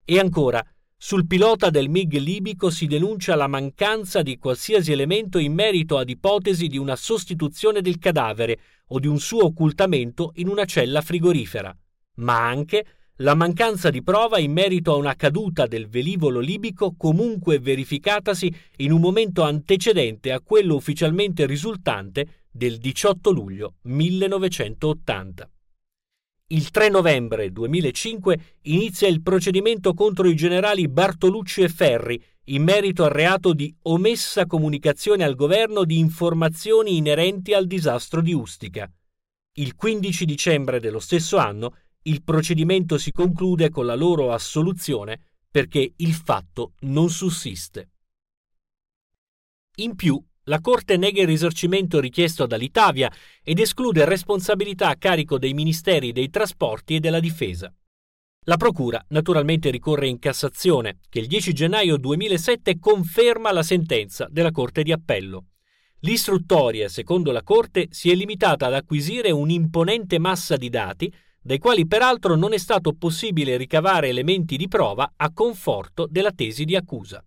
E ancora, sul pilota del MiG libico si denuncia la mancanza di qualsiasi elemento in merito ad ipotesi di una sostituzione del cadavere o di un suo occultamento in una cella frigorifera, ma anche la mancanza di prova in merito a una caduta del velivolo libico comunque verificatasi in un momento antecedente a quello ufficialmente risultante del 18 luglio 1980. Il 3 novembre 2005 inizia il procedimento contro i generali Bartolucci e Ferri in merito al reato di omessa comunicazione al governo di informazioni inerenti al disastro di Ustica. Il 15 dicembre dello stesso anno il procedimento si conclude con la loro assoluzione perché il fatto non sussiste. In più, la Corte nega il risarcimento richiesto dall'Italia ed esclude responsabilità a carico dei Ministeri dei Trasporti e della Difesa. La Procura naturalmente ricorre in Cassazione, che il 10 gennaio 2007 conferma la sentenza della Corte di Appello. L'istruttoria, secondo la Corte, si è limitata ad acquisire un'imponente massa di dati, dai quali peraltro non è stato possibile ricavare elementi di prova a conforto della tesi di accusa.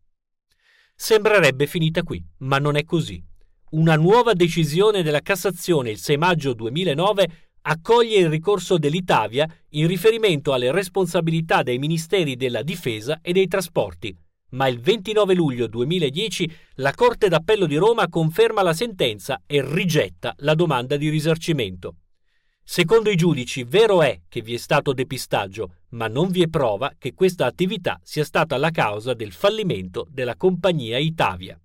Sembrerebbe finita qui, ma non è così. Una nuova decisione della Cassazione il 6 maggio 2009 accoglie il ricorso dell'Italia in riferimento alle responsabilità dei Ministeri della Difesa e dei Trasporti, ma il 29 luglio 2010 la Corte d'Appello di Roma conferma la sentenza e rigetta la domanda di risarcimento. Secondo i giudici, vero è che vi è stato depistaggio, ma non vi è prova che questa attività sia stata la causa del fallimento della compagnia Itavia.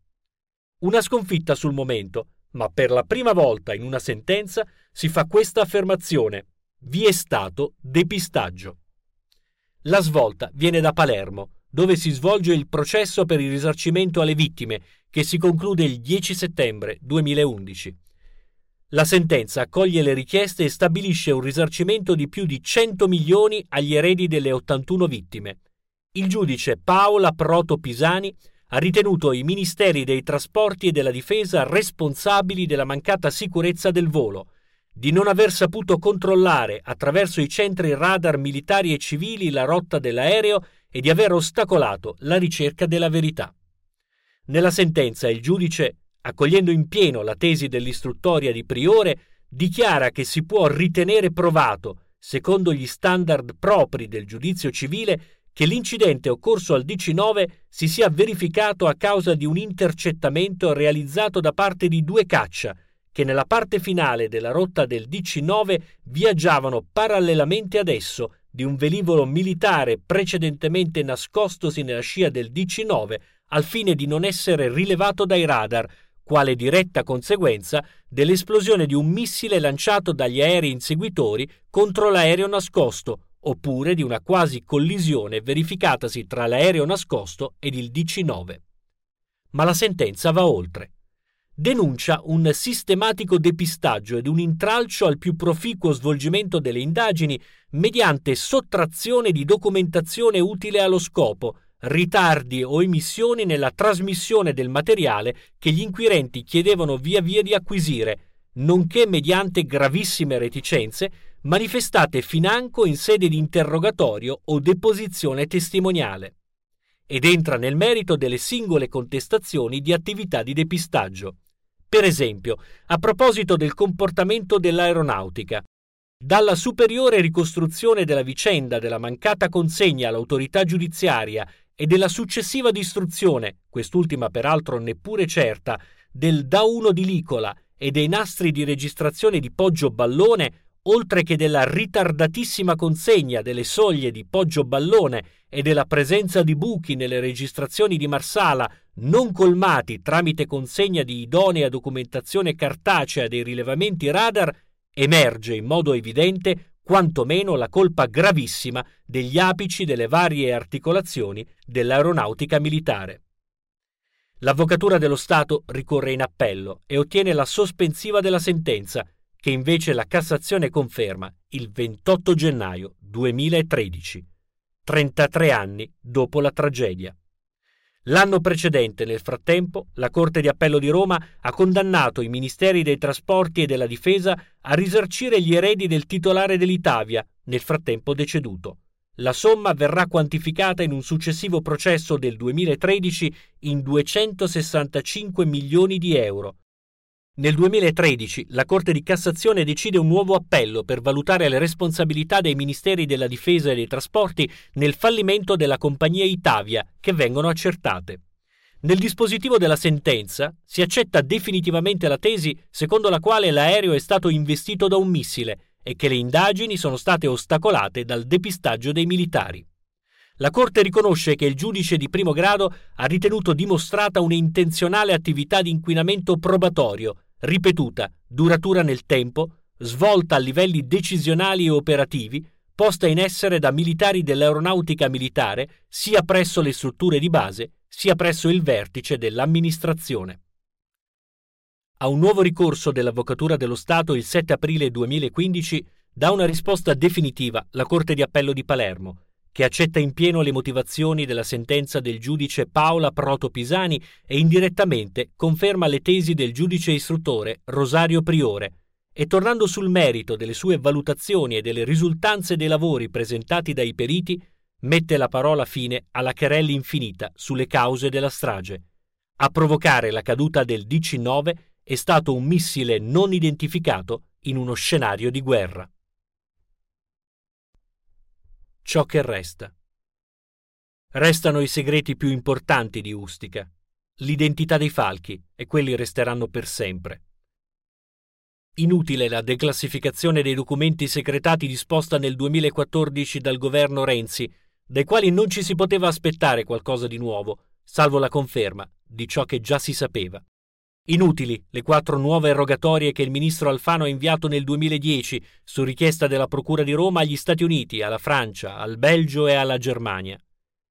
Una sconfitta sul momento, ma per la prima volta in una sentenza si fa questa affermazione: vi è stato depistaggio. La svolta viene da Palermo, dove si svolge il processo per il risarcimento alle vittime, che si conclude il 10 settembre 2011. La sentenza accoglie le richieste e stabilisce un risarcimento di più di 100 milioni agli eredi delle 81 vittime. Il giudice Paola Proto Pisani ha ritenuto i ministeri dei trasporti e della difesa responsabili della mancata sicurezza del volo, di non aver saputo controllare attraverso i centri radar militari e civili la rotta dell'aereo e di aver ostacolato la ricerca della verità. Nella sentenza il giudice, accogliendo in pieno la tesi dell'istruttoria di Priore, dichiara che si può ritenere provato, secondo gli standard propri del giudizio civile, che l'incidente occorso al DC-9 si sia verificato a causa di un intercettamento realizzato da parte di due caccia, che nella parte finale della rotta del DC-9 viaggiavano parallelamente ad esso di un velivolo militare precedentemente nascostosi nella scia del DC-9 al fine di non essere rilevato dai radar, quale diretta conseguenza dell'esplosione di un missile lanciato dagli aerei inseguitori contro l'aereo nascosto, oppure di una quasi collisione verificatasi tra l'aereo nascosto ed il DC-9. Ma la sentenza va oltre denuncia un sistematico depistaggio ed un intralcio al più proficuo svolgimento delle indagini mediante sottrazione di documentazione utile allo scopo, ritardi o emissioni nella trasmissione del materiale che gli inquirenti chiedevano via via di acquisire, nonché mediante gravissime reticenze manifestate financo in sede di interrogatorio o deposizione testimoniale. Ed entra nel merito delle singole contestazioni di attività di depistaggio. Per esempio, a proposito del comportamento dell'aeronautica, dalla superiore ricostruzione della vicenda della mancata consegna all'autorità giudiziaria e della successiva distruzione, quest'ultima peraltro neppure certa, del da 1 di Licola e dei nastri di registrazione di Poggio Ballone, oltre che della ritardatissima consegna delle soglie di Poggio Ballone e della presenza di buchi nelle registrazioni di Marsala non colmati tramite consegna di idonea documentazione cartacea dei rilevamenti radar, emerge in modo evidente quantomeno la colpa gravissima degli apici delle varie articolazioni dell'aeronautica militare. L'Avvocatura dello Stato ricorre in appello e ottiene la sospensiva della sentenza, che invece la Cassazione conferma il 28 gennaio 2013, 33 anni dopo la tragedia. L'anno precedente, nel frattempo, la Corte di Appello di Roma ha condannato i Ministeri dei Trasporti e della Difesa a risarcire gli eredi del titolare dell'Itavia, nel frattempo deceduto. La somma verrà quantificata in un successivo processo del 2013 in 265 milioni di euro, nel 2013 la Corte di Cassazione decide un nuovo appello per valutare le responsabilità dei Ministeri della Difesa e dei Trasporti nel fallimento della compagnia Itavia, che vengono accertate. Nel dispositivo della sentenza si accetta definitivamente la tesi secondo la quale l'aereo è stato investito da un missile e che le indagini sono state ostacolate dal depistaggio dei militari. La Corte riconosce che il giudice di primo grado ha ritenuto dimostrata un'intenzionale attività di inquinamento probatorio ripetuta, duratura nel tempo, svolta a livelli decisionali e operativi, posta in essere da militari dell'aeronautica militare sia presso le strutture di base sia presso il vertice dell'amministrazione. A un nuovo ricorso dell'Avvocatura dello Stato il 7 aprile 2015 dà una risposta definitiva la Corte di Appello di Palermo, che accetta in pieno le motivazioni della sentenza del giudice Paola Proto Pisani e indirettamente conferma le tesi del giudice istruttore Rosario Priore, e tornando sul merito delle sue valutazioni e delle risultanze dei lavori presentati dai periti, mette la parola fine alla querella infinita sulle cause della strage. A provocare la caduta del DC-9 è stato un missile non identificato in uno scenario di guerra ciò che resta. Restano i segreti più importanti di Ustica, l'identità dei falchi, e quelli resteranno per sempre. Inutile la declassificazione dei documenti segretati disposta nel 2014 dal governo Renzi, dai quali non ci si poteva aspettare qualcosa di nuovo, salvo la conferma di ciò che già si sapeva. Inutili le quattro nuove rogatorie che il ministro Alfano ha inviato nel 2010 su richiesta della Procura di Roma agli Stati Uniti, alla Francia, al Belgio e alla Germania.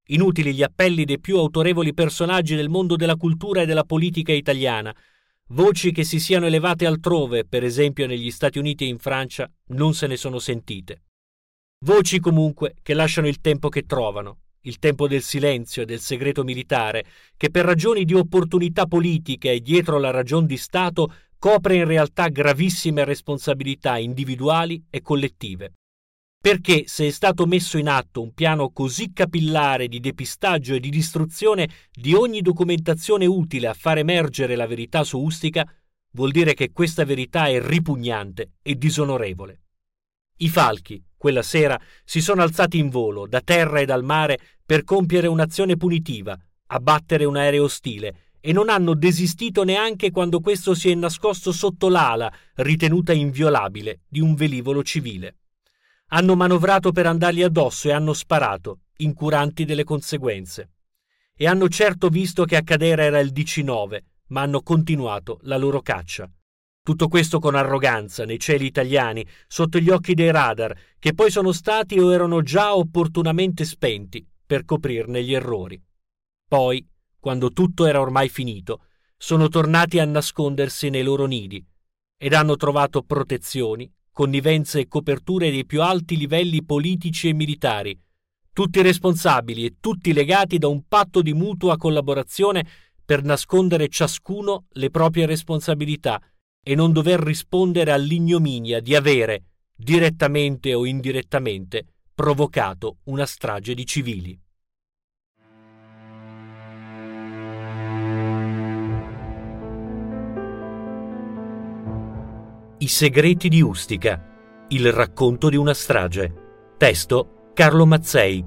Inutili gli appelli dei più autorevoli personaggi del mondo della cultura e della politica italiana. Voci che si siano elevate altrove, per esempio negli Stati Uniti e in Francia, non se ne sono sentite. Voci comunque che lasciano il tempo che trovano, il tempo del silenzio e del segreto militare, che per ragioni di opportunità politica e dietro la ragion di Stato copre in realtà gravissime responsabilità individuali e collettive. Perché se è stato messo in atto un piano così capillare di depistaggio e di distruzione di ogni documentazione utile a far emergere la verità su Ustica, vuol dire che questa verità è ripugnante e disonorevole. I falchi, quella sera, si sono alzati in volo, da terra e dal mare, per compiere un'azione punitiva, abbattere un aereo ostile, e non hanno desistito neanche quando questo si è nascosto sotto l'ala, ritenuta inviolabile, di un velivolo civile. Hanno manovrato per andargli addosso e hanno sparato, incuranti delle conseguenze. E hanno certo visto che a cadere era il DC-9, ma hanno continuato la loro caccia. Tutto questo con arroganza nei cieli italiani, sotto gli occhi dei radar, che poi sono stati o erano già opportunamente spenti per coprirne gli errori. Poi, quando tutto era ormai finito, sono tornati a nascondersi nei loro nidi ed hanno trovato protezioni, connivenze e coperture dei più alti livelli politici e militari, tutti responsabili e tutti legati da un patto di mutua collaborazione per nascondere ciascuno le proprie responsabilità e non dover rispondere all'ignominia di avere, direttamente o indirettamente, provocato una strage di civili. I segreti di Ustica. Il racconto di una strage. Testo Carlo Mazzei.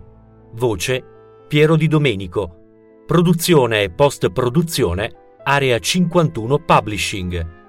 Voce Piero Di Domenico. Produzione e post-produzione Area 51 Publishing.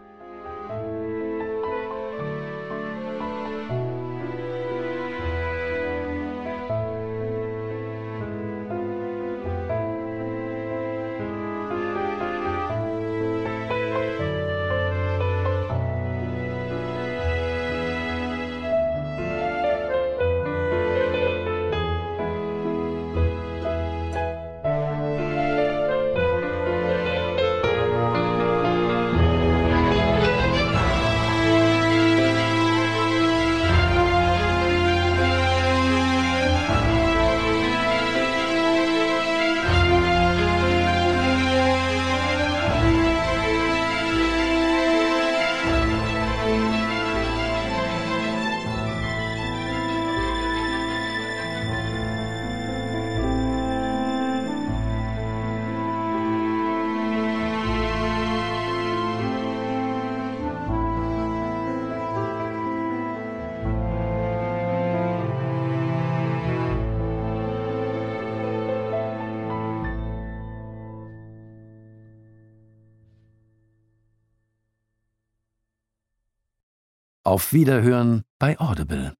Auf Wiederhören bei Audible.